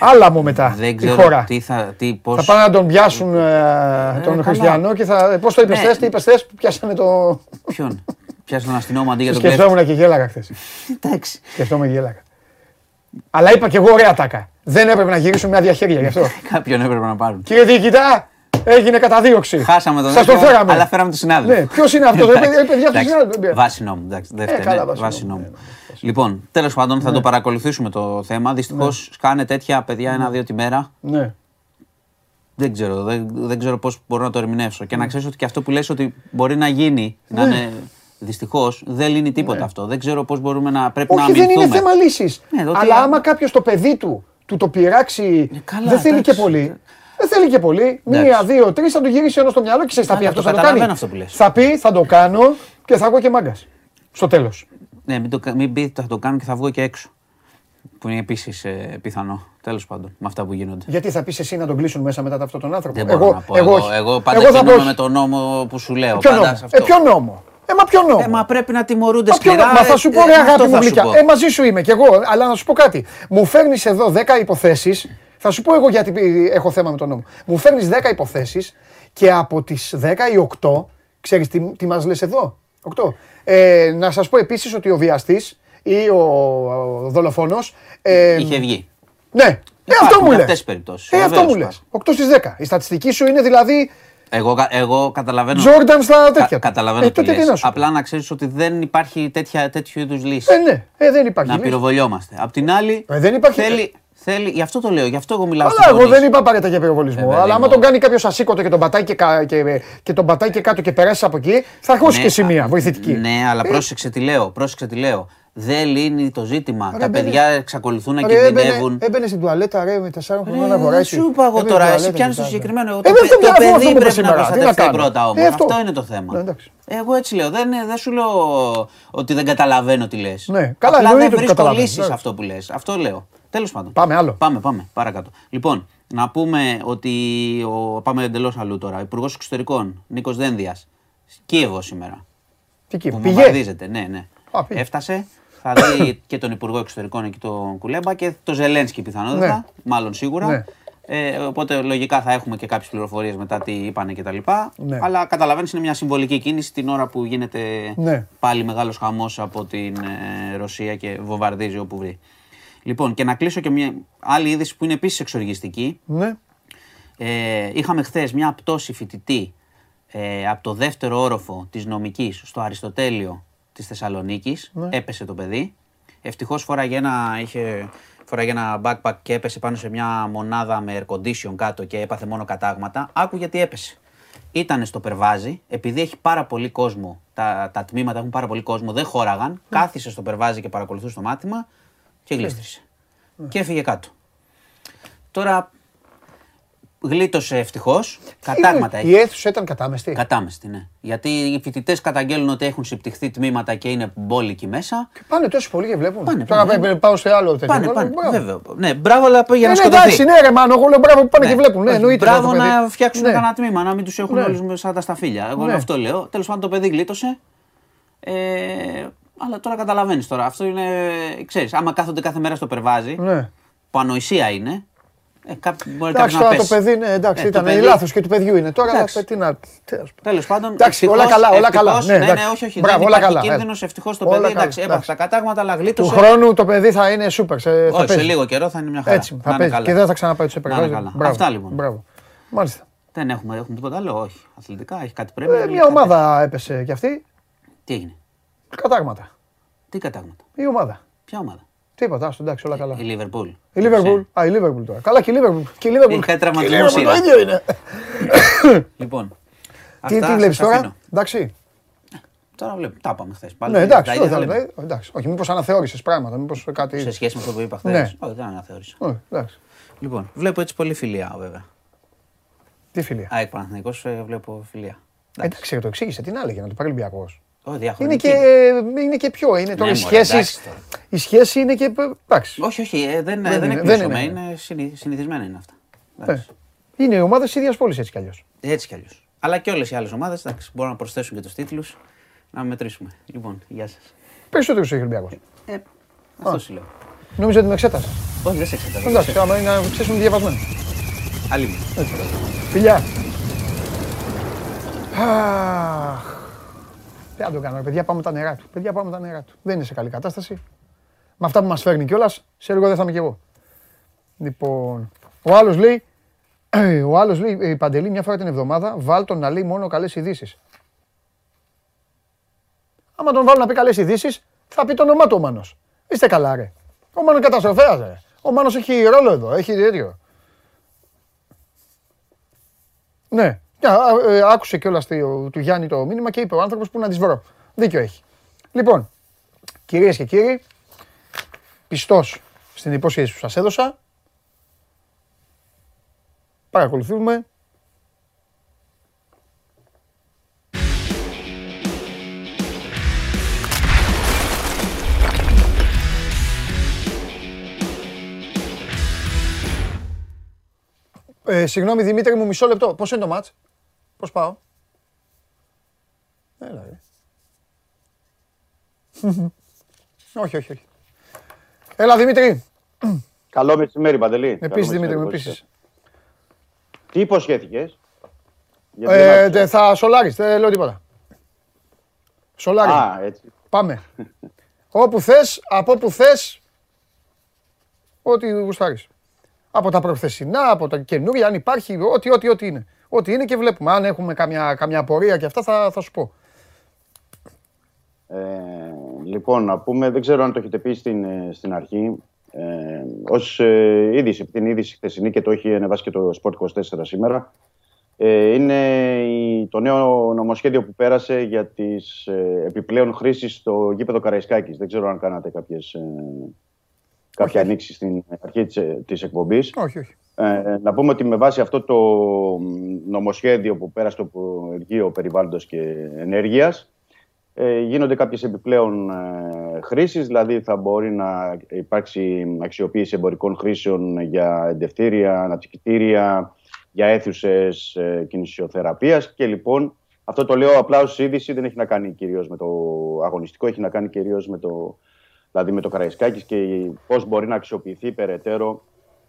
άλαμο μετά Δεν η ξέρω χώρα. τι θα. Τι, πώς... Θα πάνε να τον πιάσουν ε, τον καλά. χριστιανό και θα. Πώς το είπες Ναι. χθε, τι είπες χθε που πιάσανε το. Ποιον; Πιάσει τον αστυνόμο αντί για τον κλέφτη. Σκεφτόμουν και γέλαγα χθες. Εντάξει. Σκεφτόμουν και γέλαγα. Αλλά είπα και εγώ ωραία τάκα. Δεν έπρεπε να γυρίσουν με άδεια χέρια γι' αυτό. Κάποιον έπρεπε να πάρουν. Κύριε Διοικητά, έγινε καταδίωξη. Χάσαμε τον Σας τον τέτοιο, φέραμε. Αλλά φέραμε τον συνάδελφο. Ναι, ποιος είναι αυτός, ρε Εντάξει, παιδιά, παιδιά, αυτός εντάξει. είναι άλλος. Βάση νόμου. εντάξει, Δεν Ε, φταίει, καλά, ναι, βάση βάση νόμου, νόμου. Λοιπόν, τέλος πάντων θα το παρακολουθήσουμε το θέμα. Δυστυχώς κάνε τέτοια παιδιά ένα-δύο τη μέρα. Ναι. Δεν ξέρω, δεν, δεν ξέρω πώς μπορώ να το ερμηνεύσω. Και να ξέρεις ότι και αυτό που λες ότι μπορεί να γίνει, να Ναι. είναι. Δυστυχώς δεν λύνει τίποτα αυτό. Δεν ξέρω πώς μπορούμε να πρέπει να Όχι, δεν αμυνθούμε. είναι θέμα λύσης. Ναι, τότε- Αλλά άμα κάποιος το παιδί του του το πειράξει, Ε, καλά, δεν θέλει και εντάξει. πολύ. Δεν θέλει και πολύ. Μία, Εντάξει. δύο, τρεις θα του γυρίσει ένας στο μυαλό και ξέρεις, θα πει Καλά, αυτό το θα το καταλαβαίνω κάνει. αυτό που λες. Θα πει, θα το κάνω και θα βγω και μάγκας. Στο τέλος. Ναι, μην, το, κα- μην πει θα το κάνω και θα βγω και έξω. Που είναι επίσης πιθανό. Τέλος πάντων, με αυτά που γίνονται. Γιατί θα πεις εσύ να τον κλείσουν μέσα μετά από αυτόν τον άνθρωπο; Δεν μπορώ να πω. Εγώ, όχι. εγώ, πάντα Εγώ θα πω κινούμαι όχι. με τον νόμο που σου λέω. Ποιο πάντα νόμο; σε Ε, αυτό. ποιο νόμο; Ε, μα ποιο νόμο; Ε, μα πρέπει να τιμωρούνται Μα, ποιο σκληρά. νόμο; Μα θα σου πω ε, ρε αυτό αγάπη μου θα σου γλυκιά. πω. Ε, μαζί σου είμαι κι εγώ, αλλά να σου πω κάτι. Μου φέρνεις εδώ 10 υποθέσεις. Θα σου πω εγώ γιατί έχω θέμα με τον νόμο. Μου φέρνεις 10 υποθέσεις και από τις 10 οι 8, ξέρεις τι, τι μας λες εδώ; 8. Ε, να σας πω επίσης ότι ο βιαστής ή ο, ο δολοφόνος. Ε, Είχε βγει. Ναι, ε, Υπάρχουν αυτό μου και λες. αυτές τις περιπτώσεις. Ε, αυτό Βεβαίως μου λες. υπάρχουν. 8 στις 10. Η στατιστική σου είναι δηλαδή Εγώ, κα- εγώ καταλαβαίνω. Τζόρνταν στα κα- τέτοια. καταλαβαίνω ε, τι τότε τι λες. να σου πω. Απλά να ξέρεις ότι δεν υπάρχει τέτοια, τέτοιου είδους λύση. Ε, ναι, ε, δεν υπάρχει. να λύση. πυροβολιόμαστε. Απ' την άλλη. Ε, δεν υπάρχει- Θέλει, θέλει, γι' αυτό το λέω, γι' αυτό εγώ μιλάω Αλλά στους εγώ γονείς. δεν είπα απαραίτητα για πυροβολισμό. Ε, παιδί αλλά άμα μου. τον κάνει κάποιος ασήκωτο και τον πατάει και, κα- και, και τον πατάει και κάτω και περάσει από εκεί, θα ακούσει Ναι, και σημεία α, βοηθητική. Ναι, αλλά Ε, πρόσεξε τι λέω. Πρόσεξε τι λέω. Δεν λύνει το ζήτημα. τα παιδιά εξακολουθούν να κινδυνεύουν. Έμπαινε στην τουαλέτα ρε με τεσσάρων χρονών να αγοράσει. Σου είπα εγώ τώρα, εσύ πιάνεις το συγκεκριμένο. Το παιδί πρέπει να προστατευτεί πρώτα όμως. Αυτό είναι το θέμα. Εγώ έτσι λέω. Δεν, δεν σου λέω ότι δεν καταλαβαίνω τι λες. Ναι, καλά, Απλά δεν βρίσκω λύσεις αυτό που λες. Αυτό λέω. Τέλος πάντων. Πάμε άλλο. Πάμε, πάμε. Παρακάτω. Λοιπόν, να πούμε ότι. Ο, πάμε εντελώς αλλού τώρα. Υπουργός Εξωτερικών Νίκος Δένδιας. Κίεβος σήμερα. Τι Κίεβος. Πήγε; Ναι, ναι. Α, Έφτασε. Θα δει και τον Υπουργό Εξωτερικών εκεί τον Κουλέμπα και τον Ζελένσκι πιθανότατα. Ναι. Μάλλον σίγουρα. Ναι. Ε, οπότε λογικά θα έχουμε και κάποιες πληροφορίες μετά τι είπανε κτλ. Ναι. Αλλά καταλαβαίνεις είναι μια συμβολική κίνηση την ώρα που γίνεται ναι. πάλι μεγάλος χαμός από την ε, Ρωσία και βομβαρδίζει όπου βρει. Λοιπόν, και να κλείσω και μια άλλη είδηση που είναι επίσης εξοργιστική. Ναι. Ε, είχαμε χθες μια πτώση φοιτητή ε, από το δεύτερο όροφο της νομικής στο Αριστοτέλειο της Θεσσαλονίκης. Ναι. Έπεσε το παιδί. Ευτυχώς φοράγε ένα, είχε, φοράγε ένα backpack και έπεσε πάνω σε μια μονάδα με air condition κάτω και έπαθε μόνο κατάγματα. Άκου γιατί έπεσε. Ήταν στο περβάζι, επειδή έχει πάρα πολύ κόσμο, τα, τα τμήματα έχουν πάρα πολύ κόσμο, δεν χώραγαν. Ναι. Κάθισε στο περβάζι και παρακολουθούσε το μάθημα και γλίστρισε. Ναι. Και έφυγε κάτω. Τώρα Γλίτωσε ευτυχώς. Κατάγματα έχει. Η αίθουσα ήταν κατάμεστη; Κατάμεστη, ναι. Γιατί οι φοιτητές καταγγέλνουν ότι έχουν συμπτυχθεί τμήματα και είναι μπόλικοι μέσα. Και πάνε τόσο πολύ και βλέπουν. Πάνε, Τώρα πάνε, πάω σε άλλο τέτοιο. Πάνε, πάνε. Βέβαια. Ναι, μπράβο, αλλά για να ε, σκοτωθεί. Εντάξει, ναι, ρε Μάνο, εγώ λέω μπράβο που πάνε ναι. και βλέπουν. Ναι, εννοείται. Μπράβο να φτιάξουν ναι. κανένα τμήμα, να μην τους έχουν ναι. όλους σαν τα σταφύλια. Εγώ ναι. αυτό λέω. Τέλος πάντων το παιδί γλίτωσε. Ε, αλλά τώρα καταλαβαίνεις τώρα. Αυτό είναι. ξέρεις, άμα κάθονται κάθε μέρα στο περβάζι. Ναι. Που ανοησία είναι. Ε, μπορεί εντάξει, τώρα το παιδί είναι, εντάξει, ε, ήταν παιδί... λάθος και του παιδιού είναι. Τώρα τι να. Τέλος πάντων. Εντάξει, όλα καλά, όλα καλά. Ναι, ναι, ναι, όχι, όχι. Μπράβο, δεν υπάρχει κίνδυνος. Ευτυχώς το παιδί εντάξει, έπαθε τα κατάγματα, αλλά γλίτωσε. Του χρόνου το παιδί θα είναι σούπερ. όχι, σε λίγο καιρό θα είναι μια χαρά. Έτσι, θα παίζει και δεν θα ξαναπάει τους επεργάτε. Αυτά λοιπόν. Μπράβο. Μάλιστα. Δεν έχουμε, έχουμε τίποτα άλλο, όχι. Αθλητικά έχει κάτι πρέπει. Ε, μια ομάδα έπεσε κι αυτή. Τι έγινε; Κατάγματα. Τι κατάγματα; Η ομάδα. Ποια ομάδα; Τίποτα, άστο εντάξει, όλα καλά. Η Λίβερπουλ. Η Λίβερπουλ. Α, η Λίβερπουλ τώρα. Καλά και η Λίβερπουλ. Και η Λίβερπουλ. Είχα τραυματισμός. Το ίδιο είναι. λοιπόν. Τι, τι βλέπεις τώρα, εντάξει. Τώρα βλέπω, τα είπαμε χθες. Ναι, εντάξει, όχι, εντάξει. όχι μήπως αναθεώρησες πράγματα. Μήπως κάτι... Σε σχέση με αυτό που είπα χθες. Ναι. Όχι, δεν αναθεώρησα. Λοιπόν, βλέπω έτσι πολύ φιλία βέβαια. Τι φιλία; Α, εκ ε, βλέπω φιλία. Εντάξει, το εξήγησε. Τι να έλεγε να το πάρει Ολυμπιακός. Είναι και, είναι και πιο. Είναι τώρα ναι, οι σχέσει. Η σχέση είναι και. Εντάξει. Όχι, όχι, ε, δεν, δεν, δεν, δεν είναι. είναι συνηθισμένα είναι αυτά. Ε, είναι οι ομάδες ίδιας πόλης έτσι κι αλλιώς. Έτσι κι αλλιώς. Αλλά και όλες οι άλλες ομάδες μπορούν να προσθέσουν και τους τίτλους να μετρήσουμε. Λοιπόν, γεια σας. Περισσότερο έχει ο Ολυμπιακό. Ε, αυτό σου λέω. Νομίζω ότι με εξέτασα. Όχι, δεν σε εξέτασα. Εντάξει, άμα είναι να ξέρει διαβασμένος. Άλλη Φιλιά. Αχ. Δεν θα το κάνω. Παιδιά, πάμε τα νερά του. Παιδιά, πάμε τα νερά του. Δεν είναι σε καλή κατάσταση. Με αυτά που μας φέρνει κιόλας, σε λίγο δεν θα είμαι κι εγώ. Λοιπόν, ο άλλος λέει, ο άλλος λέει, η Παντελή μια φορά την εβδομάδα, βάλ τον να λέει μόνο καλές ειδήσεις. Άμα τον βάλω να πει καλές ειδήσεις, θα πει το όνομά του ο Μάνος. Είστε καλά, ρε. Ο Μάνος καταστροφέας, ρε. Ο Μάνος έχει ρόλο εδώ, έχει τέτοιο. Ναι, ε, άκουσε κιόλας του Γιάννη το μήνυμα και είπε ο άνθρωπος που να τις βρω. Δίκιο έχει. Λοιπόν, κυρίες και κύριοι, πιστός στην υπόσχεση που σας έδωσα, παρακολουθούμε Ε, συγγνώμη Δημήτρη μου, μισό λεπτό. Πώς είναι το μάτς; Πώς πάω. Έλα, ρε. όχι, όχι, όχι. Έλα, Δημήτρη. Καλό μεσημέρι, Παντελή. Επίσης, Δημήτρη μου, επίσης. Τι υποσχέθηκες; Ε, θα σολάρεις, δεν λέω τίποτα. Σολάρι. Α, έτσι. Πάμε. όπου θες, από όπου θες, ό,τι γουστάρεις. Από τα προχθεσινά, από τα καινούργια, αν υπάρχει, ό,τι, ό,τι, ό,τι είναι. Ό,τι είναι και βλέπουμε. Αν έχουμε καμιά, καμιά απορία και αυτά θα, θα σου πω. Ε, λοιπόν, να πούμε, δεν ξέρω αν το έχετε πει στην, ε, στην αρχή, ε, ως ε, είδηση, την είδηση χθεσινή και το έχει ανεβάσει και το Sport 24 σήμερα, Ε, είναι το νέο νομοσχέδιο που πέρασε για τις ε, επιπλέον χρήσεις στο γήπεδο Καραϊσκάκης. Δεν ξέρω αν κάνατε κάποιες, ε, κάποια ανοίξη στην αρχή της, της εκπομπής. Όχι, όχι. Ε, να πούμε ότι με βάση αυτό το νομοσχέδιο που πέρασε το Υπουργείο Περιβάλλοντος και Ενέργειας ε, γίνονται κάποιες επιπλέον ε, χρήσεις, δηλαδή θα μπορεί να υπάρξει αξιοποίηση εμπορικών χρήσεων για εντευτήρια, αναψυκτήρια, για αίθουσες ε, κινησιοθεραπείας και λοιπόν αυτό το λέω απλά ως είδηση, δεν έχει να κάνει κυρίως με το αγωνιστικό, έχει να κάνει κυρίως με το, δηλαδή με το Καραϊσκάκης και πώς μπορεί να αξιοποιηθεί περαιτέρω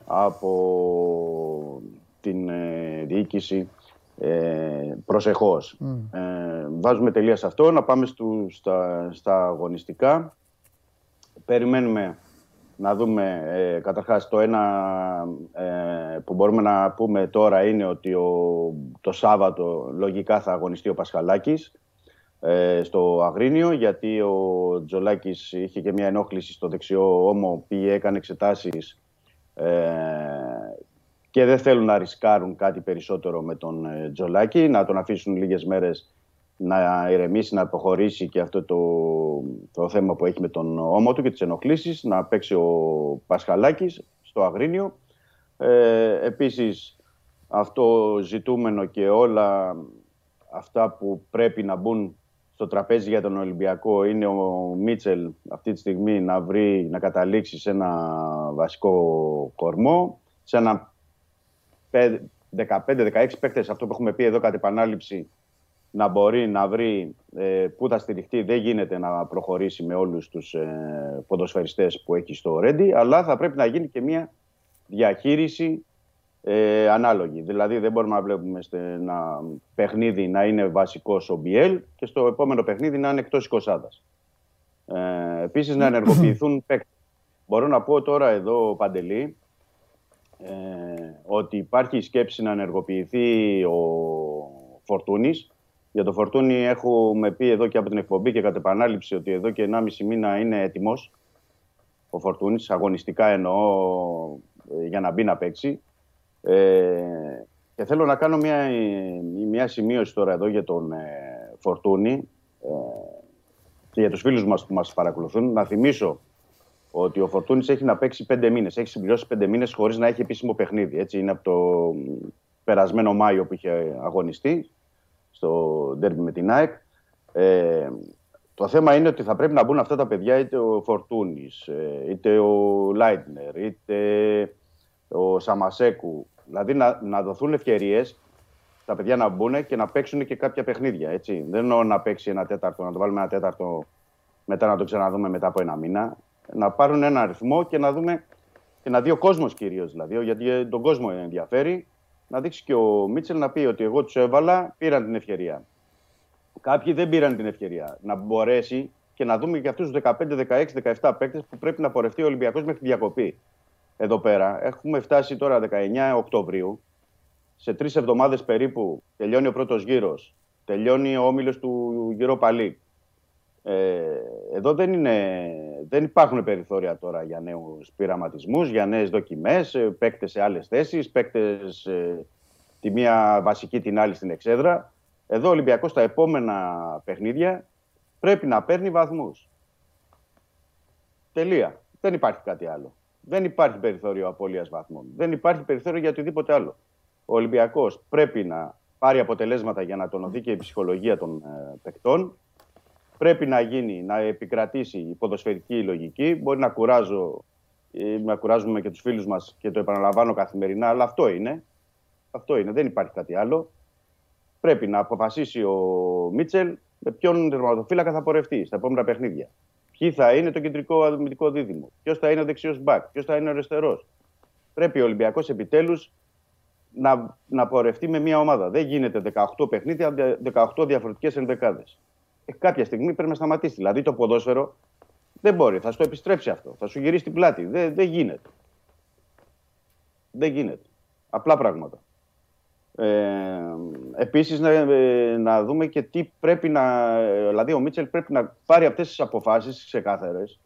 από την ε, διοίκηση ε, προσεχώς. Ε, βάζουμε τελεία σε αυτό, να πάμε στου, στα, στα αγωνιστικά. Περιμένουμε να δούμε, ε, καταρχάς το ένα ε, που μπορούμε να πούμε τώρα είναι ότι ο, το Σάββατο λογικά θα αγωνιστεί ο Πασχαλάκης ε, στο Αγρίνιο γιατί ο Τζολάκης είχε και μια ενόχληση στο δεξιό ώμο, πήγε, έκανε εξετάσεις ε, και δεν θέλουν να ρισκάρουν κάτι περισσότερο με τον ε, Τζολάκη, να τον αφήσουν λίγες μέρες να ηρεμήσει, να αποχωρήσει και αυτό το, το θέμα που έχει με τον ώμο του και τις ενοχλήσεις, να παίξει ο Πασχαλάκης στο Αγρίνιο. Ε, επίσης, αυτό ζητούμενο και όλα αυτά που πρέπει να μπουν στο τραπέζι για τον Ολυμπιακό είναι ο Μίτσελ αυτή τη στιγμή να βρει, να καταλήξει σε ένα βασικό κορμό, σε ένα 15-16 παίκτες, αυτό που έχουμε πει εδώ κατά επανάληψη, να μπορεί να βρει ε, πού θα στηριχτεί. Δεν γίνεται να προχωρήσει με όλους τους ε, ποδοσφαιριστές που έχει στο Ρέντι, αλλά θα πρέπει να γίνει και μια διαχείριση ε, ανάλογη. Δηλαδή δεν μπορούμε να βλέπουμε ένα παιχνίδι να είναι βασικός ο Μπιέλ και στο επόμενο παιχνίδι να είναι εκτός 20 ε, Επίσης να ενεργοποιηθούν παίκτες. Μπορώ να πω τώρα εδώ, Παντελή, ε, ότι υπάρχει η σκέψη να ενεργοποιηθεί ο Φορτούνης. Για το Φορτούνη έχουμε πει εδώ και από την εκπομπή και κατ' επανάληψη ότι εδώ και 1,5 μήνα είναι έτοιμος ο Φορτούνης, αγωνιστικά εννοώ ε, για να μπει να παίξει. Ε, και θέλω να κάνω μια, μια σημείωση τώρα εδώ για τον ε, Φορτούνη ε, και για τους φίλους μας που μας παρακολουθούν. Να θυμίσω ότι ο Φορτούνης έχει να παίξει πέντε μήνες. Έχει συμπληρώσει πέντε μήνες χωρίς να έχει επίσημο παιχνίδι. Έτσι είναι από το περασμένο Μάιο που είχε αγωνιστεί στο ντέρμπι με την ΑΕΚ. Ε, το θέμα είναι ότι θα πρέπει να μπουν αυτά τα παιδιά είτε ο Φορτούνης, ε, είτε ο Λάιτνερ, είτε ο Σαμασέκου. Δηλαδή να, να δοθούν ευκαιρίες τα παιδιά να μπουν και να παίξουν και κάποια παιχνίδια. Έτσι. Δεν εννοώ να παίξει ένα τέταρτο, να το βάλουμε ένα τέταρτο, μετά να το ξαναδούμε μετά από ένα μήνα να πάρουν ένα αριθμό και να δούμε και να δει ο κόσμος κυρίως. Δηλαδή, γιατί τον κόσμο ενδιαφέρει, να δείξει και ο Μίτσελ να πει ότι εγώ τους έβαλα, πήραν την ευκαιρία. Κάποιοι δεν πήραν την ευκαιρία. Να μπορέσει και να δούμε και αυτούς τους 15, 16, 17 παίκτες που πρέπει να πορευτεί ο Ολυμπιακός μέχρι τη διακοπή. Εδώ πέρα έχουμε φτάσει τώρα 19 Οκτωβρίου. Σε τρεις εβδομάδες περίπου τελειώνει ο πρώτος γύρος. Τελειώνει ο όμιλος του γύρω Παλί. Ε, εδώ δεν, είναι, δεν υπάρχουν περιθώρια τώρα για νέους πειραματισμούς, για νέες δοκιμές, ε, παίκτες σε άλλες θέσεις, παίκτες ε, τη μία βασική την άλλη στην εξέδρα. Εδώ ο Ολυμπιακός στα επόμενα παιχνίδια πρέπει να παίρνει βαθμούς. Τελεία. Δεν υπάρχει κάτι άλλο. Δεν υπάρχει περιθώριο απώλειας βαθμών. Δεν υπάρχει περιθώριο για οτιδήποτε άλλο. Ο Ολυμπιακός πρέπει να πάρει αποτελέσματα για να τονωθεί και η ψυχολογία των ε, παικτών πρέπει να γίνει, να επικρατήσει η ποδοσφαιρική λογική. Μπορεί να κουράζω, να κουράζουμε και τους φίλους μας και το επαναλαμβάνω καθημερινά, αλλά αυτό είναι. Αυτό είναι, δεν υπάρχει κάτι άλλο. Πρέπει να αποφασίσει ο Μίτσελ με ποιον τερματοφύλακα θα πορευτεί στα επόμενα παιχνίδια. Ποιοι θα είναι το κεντρικό αδημητικό δίδυμο, ποιος θα είναι ο δεξιός μπακ, ποιος θα είναι ο αριστερός. Πρέπει ο Ολυμπιακός επιτέλους να, να πορευτεί με μια ομάδα. Δεν γίνεται 18 παιχνίδια, 18 διαφορετικές ενδεκάδες ε, κάποια στιγμή πρέπει να σταματήσει. Δηλαδή το ποδόσφαιρο δεν μπορεί, θα στο επιστρέψει αυτό. Θα σου γυρίσει την πλάτη. Δεν, δεν γίνεται. Δεν γίνεται. Απλά πράγματα. Ε, επίσης να, ε, να δούμε και τι πρέπει να... Δηλαδή ο Μίτσελ πρέπει να πάρει αυτές τις αποφάσεις ξεκάθαρες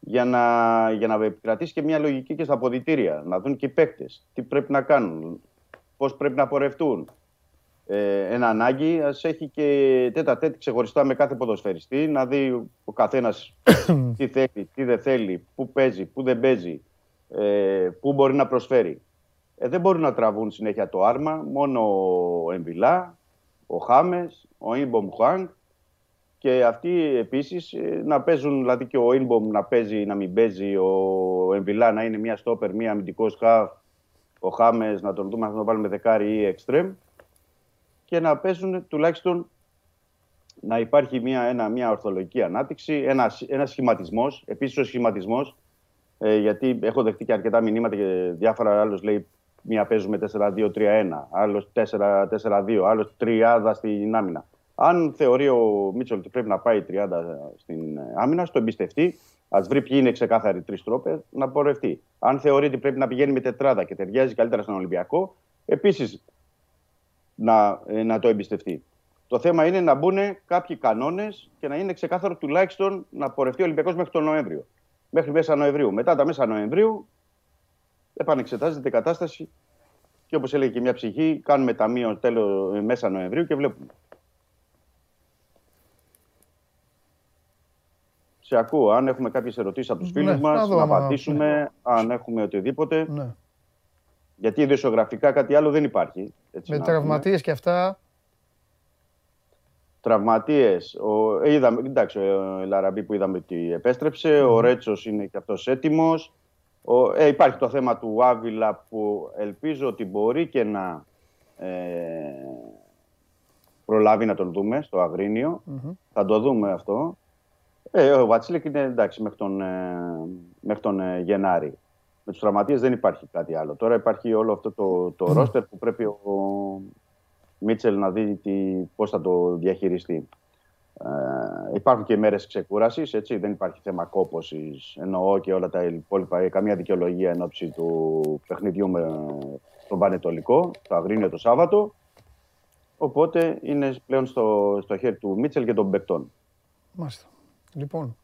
για να, για να επικρατήσει και μια λογική και στα αποδητήρια. Να δουν και οι παίκτες τι πρέπει να κάνουν, πώς πρέπει να πορευτούν. ε, ένα ανάγκη, ας έχει και τέτα τέτη ξεχωριστά με κάθε ποδοσφαιριστή, να δει ο καθένας τι θέλει, τι δεν θέλει, πού παίζει, πού δεν παίζει, ε, πού μπορεί να προσφέρει. Ε, δεν μπορούν να τραβούν συνέχεια το άρμα, μόνο ο Εμβιλά, ο Χάμες, ο Ινμπομ Χουάνγκ και αυτοί επίσης ε, να παίζουν, δηλαδή και ο Ινμπομ να παίζει, να μην παίζει, ο Εμβιλά να είναι μια στόπερ, μια αμυντικός χαφ, ο Χάμες να τον δούμε να τον βάλουμε δεκάρι ή εξτρέμ και να παίζουν τουλάχιστον να υπάρχει μια, ένα, μια ορθολογική ανάπτυξη, ένα, ένας σχηματισμός. Επίσης ο σχηματισμός, ε, γιατί έχω δεχτεί και αρκετά μηνύματα και διάφορα άλλος λέει μία παίζουμε 4-2-3-1, άλλος 4-4-2, άλλος 30 στην άμυνα. Αν θεωρεί ο Μίτσελ ότι πρέπει να πάει 30 στην άμυνα, στο εμπιστευτεί, ας βρει ποιοι είναι ξεκάθαροι τρεις τρόπες να πορευτεί. Αν θεωρεί ότι πρέπει να πηγαίνει με τετράδα και ταιριάζει καλύτερα στον Ολυμπιακό, επίσης να, ε, να το εμπιστευτεί. Το θέμα είναι να μπουν κάποιοι κανόνες και να είναι ξεκάθαρο τουλάχιστον να πορευτεί ο Ολυμπιακός μέχρι τον Νοέμβριο. Μέχρι μέσα Νοεμβρίου. Μετά τα μέσα Νοεμβρίου επανεξετάζεται η κατάσταση και όπως έλεγε και μια ψυχή, κάνουμε ταμείο τέλο ε, μέσα Νοεμβρίου και βλέπουμε. Σε ακούω. Αν έχουμε κάποιες ερωτήσεις από τους φίλους ναι, μας, να απαντήσουμε. Ναι. Αν έχουμε οτιδήποτε. Ναι. Γιατί ιδιοσιογραφικά κάτι άλλο δεν υπάρχει. Έτσι, με τραυματίες και αυτά. Τραυματίες. Είδαμε, εντάξει, ο Λαραμπή που είδαμε ότι επέστρεψε. Ο Ρέτσος είναι και αυτός έτοιμος. Ε, υπάρχει το θέμα του Άβυλα που ελπίζω ότι μπορεί και να ε, προλάβει να τον δούμε στο αγρινιο Θα το δούμε αυτό. Ε, ο Βατσίλεκ είναι εντάξει μέχρι τον, ε, μέχρι τον ε, Γενάρη. Με τους τραυματίες δεν υπάρχει κάτι άλλο. Τώρα υπάρχει όλο αυτό το, το ρόστερ που πρέπει ο Μίτσελ να δει τι, πώς θα το διαχειριστεί. Ε, υπάρχουν και μέρες ξεκούρασης, έτσι. Δεν υπάρχει θέμα κόποση. Εννοώ και όλα τα υπόλοιπα. Καμία δικαιολογία εν ώψη του παιχνιδιού με τον Πανετολικό, το Αγρίνιο το Σάββατο. Οπότε είναι πλέον στο, στο χέρι του Μίτσελ και των παικτών. Μάλιστα. Λοιπόν.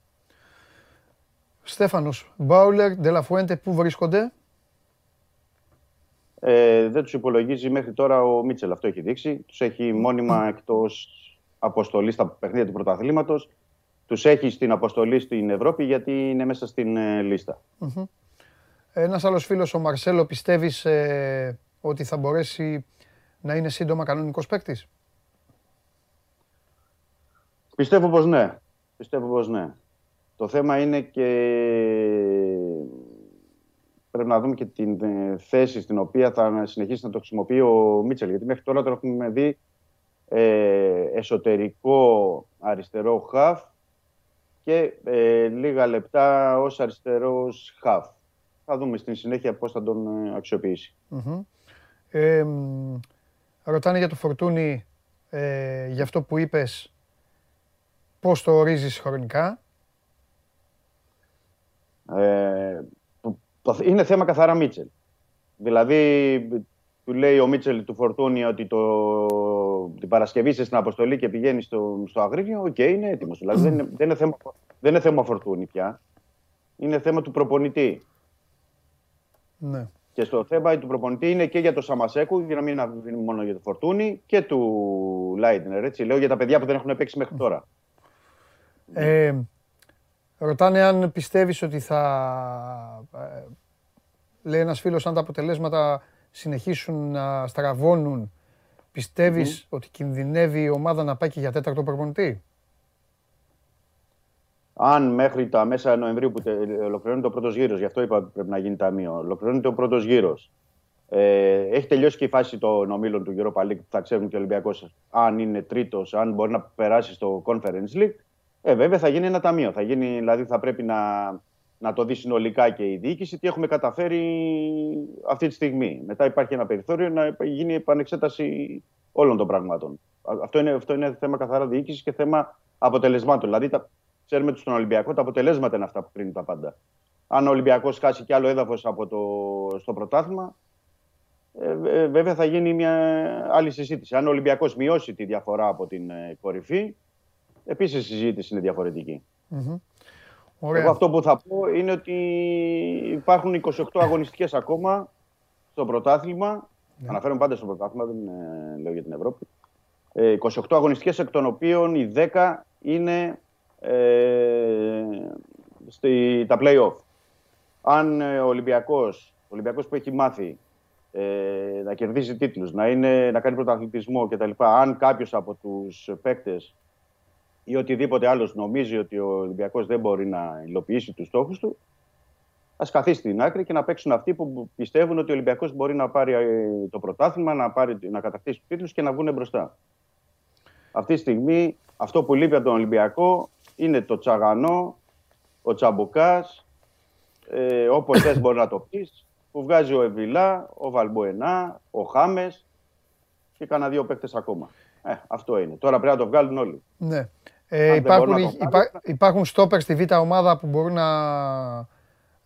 Στέφανος, Μπάουλερ, Ντελαφουέντε, πού βρίσκονται; Ε, δεν τους υπολογίζει μέχρι τώρα ο Μίτσελ, αυτό έχει δείξει. Τους έχει μόνιμα εκτός αποστολή στα παιχνίδια του πρωταθλήματος. Τους έχει στην αποστολή στην Ευρώπη γιατί είναι μέσα στην ε, λίστα. Mm-hmm. Ένας άλλος φίλος, ο Μαρσέλο, πιστεύει ε, ότι θα μπορέσει να είναι σύντομα κανονικός παίκτης; Πιστεύω πως ναι. Πιστεύω πως ναι. Το θέμα είναι και πρέπει να δούμε και την ε, θέση στην οποία θα συνεχίσει να το χρησιμοποιεί ο Μίτσελ. Γιατί μέχρι τώρα το έχουμε δει ε, εσωτερικό αριστερό χαφ και ε, λίγα λεπτά ως αριστερός χαφ. Θα δούμε στην συνέχεια πώς θα τον ε, αξιοποιήσει. ρωτάνε για το Φορτούνη, ε, για αυτό που είπες, πώς το ορίζεις χρονικά; είναι θέμα καθαρά Μίτσελ. Δηλαδή, του λέει ο Μίτσελ του Φορτούνη ότι το, την Παρασκευή είσαι στην αποστολή και πηγαίνεις στο, στο Αγρίνιο, OK, okay, είναι έτοιμο. Δηλαδή δεν είναι, δεν, είναι θέμα, δεν είναι θέμα Φορτούνη πια. Είναι θέμα του προπονητή. Ναι. Και στο θέμα του προπονητή είναι και για το Σαμασέκου, για να μην είναι μόνο για το Φορτούνι, και του Λάιντνερ. Έτσι λέω για τα παιδιά που δεν έχουν παίξει μέχρι τώρα. Ε, ρωτάνε αν πιστεύεις ότι θα... Ε, λέει ένας φίλος αν τα αποτελέσματα συνεχίσουν να στραβώνουν, πιστεύεις ότι κινδυνεύει η ομάδα να πάει και για τέταρτο προπονητή; Αν μέχρι τα μέσα Νοεμβρίου που ολοκληρώνεται ο πρώτος γύρος, γι' αυτό είπα ότι πρέπει να γίνει ταμείο, ολοκληρώνεται ο πρώτος γύρος. Ε, έχει τελειώσει και η φάση των ομίλων του Europa League που θα ξέρουν και ο Ολυμπιακός αν είναι τρίτος, αν μπορεί να περάσει στο Conference League. Ε, βέβαια θα γίνει ένα ταμείο. Θα γίνει, δηλαδή θα πρέπει να να το δει συνολικά και η διοίκηση τι έχουμε καταφέρει αυτή τη στιγμή. Μετά υπάρχει ένα περιθώριο να γίνει επανεξέταση όλων των πραγμάτων. Αυτό είναι, αυτό είναι θέμα καθαρά διοίκησης και θέμα αποτελεσμάτων. Δηλαδή, τα, ξέρουμε ότι στον Ολυμπιακό τα αποτελέσματα είναι αυτά που κρίνουν τα πάντα. Αν ο Ολυμπιακός χάσει κι άλλο έδαφος στο πρωτάθλημα, ε, ε, βέβαια θα γίνει μια άλλη συζήτηση. Αν ο Ολυμπιακός μειώσει τη διαφορά από την ε, κορυφή, επίσης η συζήτηση είναι διαφορετική. Εγώ αυτό που θα πω είναι ότι υπάρχουν 28 αγωνιστικές ακόμα στο πρωτάθλημα. Ναι. Αναφέρομαι πάντα στο πρωτάθλημα, δεν λέω για την Ευρώπη. 28 ε, αγωνιστικές εκ των οποίων οι 10 είναι ε, στη, τα play-off. Αν ε, ο Ολυμπιακός, ο Ολυμπιακός που έχει μάθει ε, να κερδίζει τίτλους, να, είναι, να κάνει πρωταθλητισμό κτλ. Αν κάποιος από τους παίκτες ή οτιδήποτε άλλος νομίζει ότι ο Ολυμπιακός δεν μπορεί να υλοποιήσει τους στόχους του, ας καθίσει στην άκρη και να παίξουν αυτοί που πιστεύουν ότι ο Ολυμπιακός μπορεί να πάρει το πρωτάθλημα, να, πάρει, να κατακτήσει τους τίτλους και να βγουν μπροστά. Αυτή τη στιγμή αυτό που λείπει από τον Ολυμπιακό είναι το τσαγανό, ο τσαμπουκάς, ε, όπως θες μπορεί να το πεις, που βγάζει ο Εβιλά, ο Βαλμποενά, ο Χάμες και κανένα δύο παίκτες ακόμα. Ε, αυτό είναι. Τώρα πρέπει να το βγάλουν όλοι. Ναι. Ε, υπάρχουν, υπά, υπάρχουν στόπερ στη β' ομάδα που μπορούν να,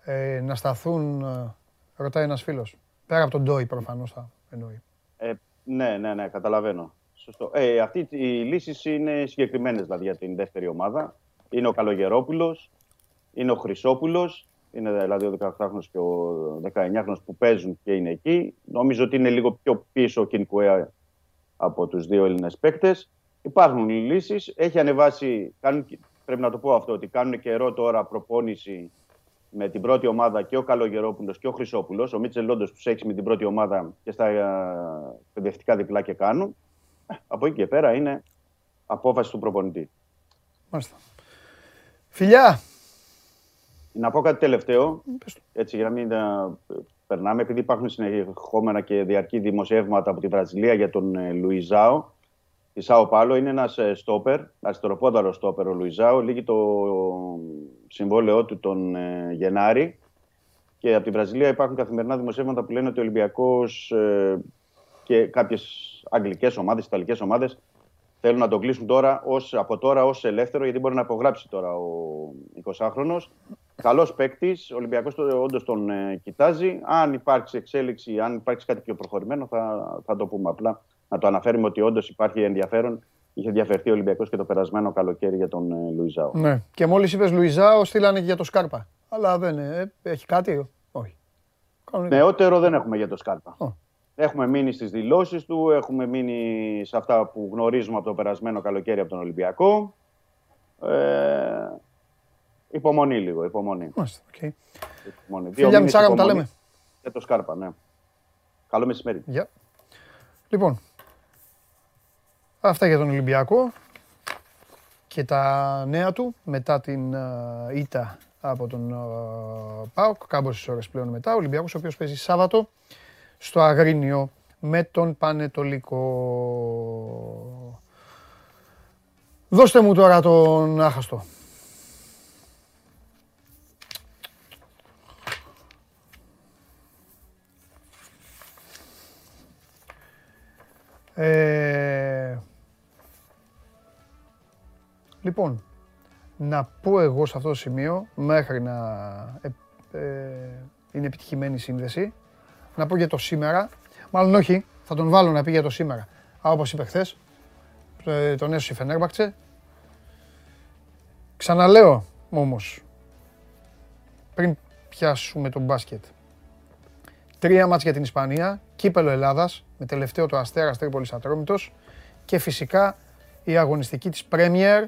ε, να σταθούν, ε, ρωτάει ένας φίλος. Πέρα από τον Ντόι προφανώς θα εννοεί. Ε, ναι, ναι, ναι, καταλαβαίνω. Σωστό. Ε, αυτή οι λύσεις είναι συγκεκριμένες δηλαδή για την δεύτερη ομάδα. Είναι ο Καλογερόπουλος, είναι ο Χρυσόπουλος, είναι δηλαδή ο 18χρονο και ο 19χρονο που παίζουν και είναι εκεί. Νομίζω ότι είναι λίγο πιο πίσω ο Κινκουέα από τους δύο Έλληνες παίκτες. Υπάρχουν λύσεις. Έχει ανεβάσει, κάνουν, πρέπει να το πω αυτό, ότι κάνουν καιρό τώρα προπόνηση με την πρώτη ομάδα και ο Καλογερόπουλος και ο Χρυσόπουλος. Ο Μίτσελ Λόντος τους έχει με την πρώτη ομάδα και στα ε, παιδευτικά διπλά και κάνουν. Από εκεί και πέρα είναι απόφαση του προπονητή. Μάλιστα. Φιλιά! Να πω κάτι τελευταίο, έτσι για να μην τα περνάμε, επειδή υπάρχουν συνεχόμενα και διαρκή δημοσιεύματα από τη Βραζιλία για τον ε, Λουιζάο. Η Σάο Πάλο είναι ένας ε, στόπερ, αριστεροπόδαρο στόπερ ο Λουιζάο. Λύγει το συμβόλαιό του τον ε, Γενάρη. Και από τη Βραζιλία υπάρχουν καθημερινά δημοσιεύματα που λένε ότι ο Ολυμπιακός και κάποιες αγγλικές ομάδες, ιταλικές ομάδες θέλουν να τον κλείσουν τώρα ως, από τώρα ως ελεύθερο, γιατί μπορεί να υπογράψει τώρα ο 20χρονο. Καλός παίκτης, ο Ολυμπιακός όντως τον ε, κοιτάζει. Αν υπάρξει εξέλιξη, αν υπάρξει κάτι πιο προχωρημένο, θα, θα το πούμε απλά. Να το αναφέρουμε ότι όντως υπάρχει ενδιαφέρον. Είχε ενδιαφερθεί ο Ολυμπιακός και το περασμένο καλοκαίρι για τον ε, Λουιζάο. Ναι. Και μόλις είπες Λουιζάο, στείλανε και για το Σκάρπα. Αλλά δεν ε, έχει κάτι. Όχι. Νεότερο δεν έχουμε για το Σκάρπα. Έχουμε μείνει στις δηλώσεις του, έχουμε μείνει σε αυτά που γνωρίζουμε από το περασμένο καλοκαίρι από τον Ολυμπιακό. Ε, υπομονή λίγο, υπομονή. Μάλιστα, okay. υπομονή. Φίλια Μητσάρα μου τα λέμε. Για το Σκάρπα, ναι. Καλό μεσημέρι. Yeah. Λοιπόν, αυτά για τον Ολυμπιακό και τα νέα του μετά την uh, ήττα από τον uh, ΠΑΟΚ, κάμποσες ώρες πλέον μετά. Ο Ολυμπιακός ο οποίος παίζει Σάββατο στο Αγρίνιο με τον Πανετολικό. Δώστε μου τώρα τον άχαστο. Ε, λοιπόν, να πω εγώ σε αυτό το σημείο, μέχρι να ε, ε, είναι επιτυχημένη η σύνδεση, να πω για το σήμερα. Μάλλον όχι, θα τον βάλω να πει για το σήμερα. Α, όπως είπε χθες, ε, τον έσωσε η Φενέρμπαξε. Ξαναλέω όμως, πριν πιάσουμε τον μπάσκετ. Τρία μάτς για την Ισπανία, κύπελο Ελλάδας, με τελευταίο το Αστέρας Τρίπολης Ατρόμητος και φυσικά η αγωνιστική της Premier.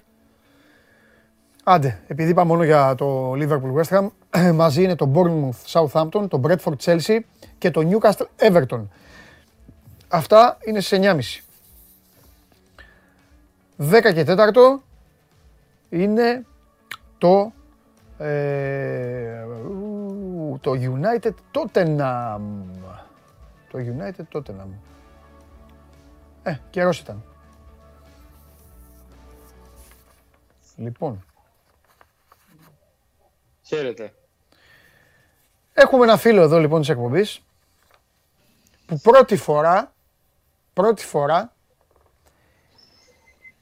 Άντε, επειδή είπα μόνο για το Liverpool West Ham, μαζί είναι το Bournemouth Southampton, το Bradford Chelsea και το Newcastle Everton. Αυτά είναι στις 9.30. 10 και 4 είναι το, ε, το United Tottenham. Το United Tottenham. Ε, καιρός ήταν. Λοιπόν. Χαίρετε. Έχουμε ένα φίλο εδώ λοιπόν της εκπομπής που πρώτη φορά, πρώτη φορά,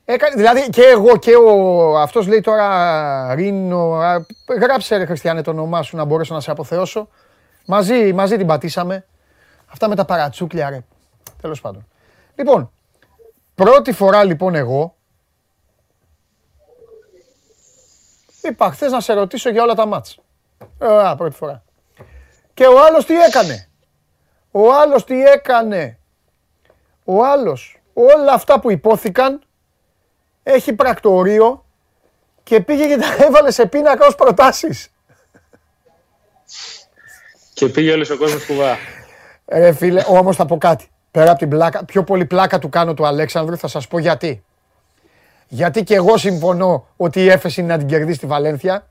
έκανε, δηλαδή και εγώ και ο, αυτός λέει τώρα Ρίνο, γράψε ρε Χριστιανέ το όνομά σου να μπορέσω να σε αποθεώσω. Μαζί, μαζί την πατήσαμε. Αυτά με τα παρατσούκλια ρε. Τέλος πάντων. Λοιπόν, πρώτη φορά λοιπόν εγώ, είπα χθες να σε ρωτήσω για όλα τα μάτς. Ε, πρώτη φορά. Και ο άλλος τι έκανε; Ο άλλος τι έκανε; Ο άλλος, όλα αυτά που υπόθηκαν έχει πρακτορείο και πήγε και τα έβαλε σε πίνακα ως προτάσεις. Και πήγε όλος ο κόσμος κουβά. Ρε φίλε, όμως θα πω κάτι. Πέρα από την πλάκα, πιο πολύ πλάκα του κάνω του Αλέξανδρου, θα σας πω γιατί. Γιατί και εγώ συμφωνώ ότι η έφεση είναι να την κερδίσει τη Βαλένθια.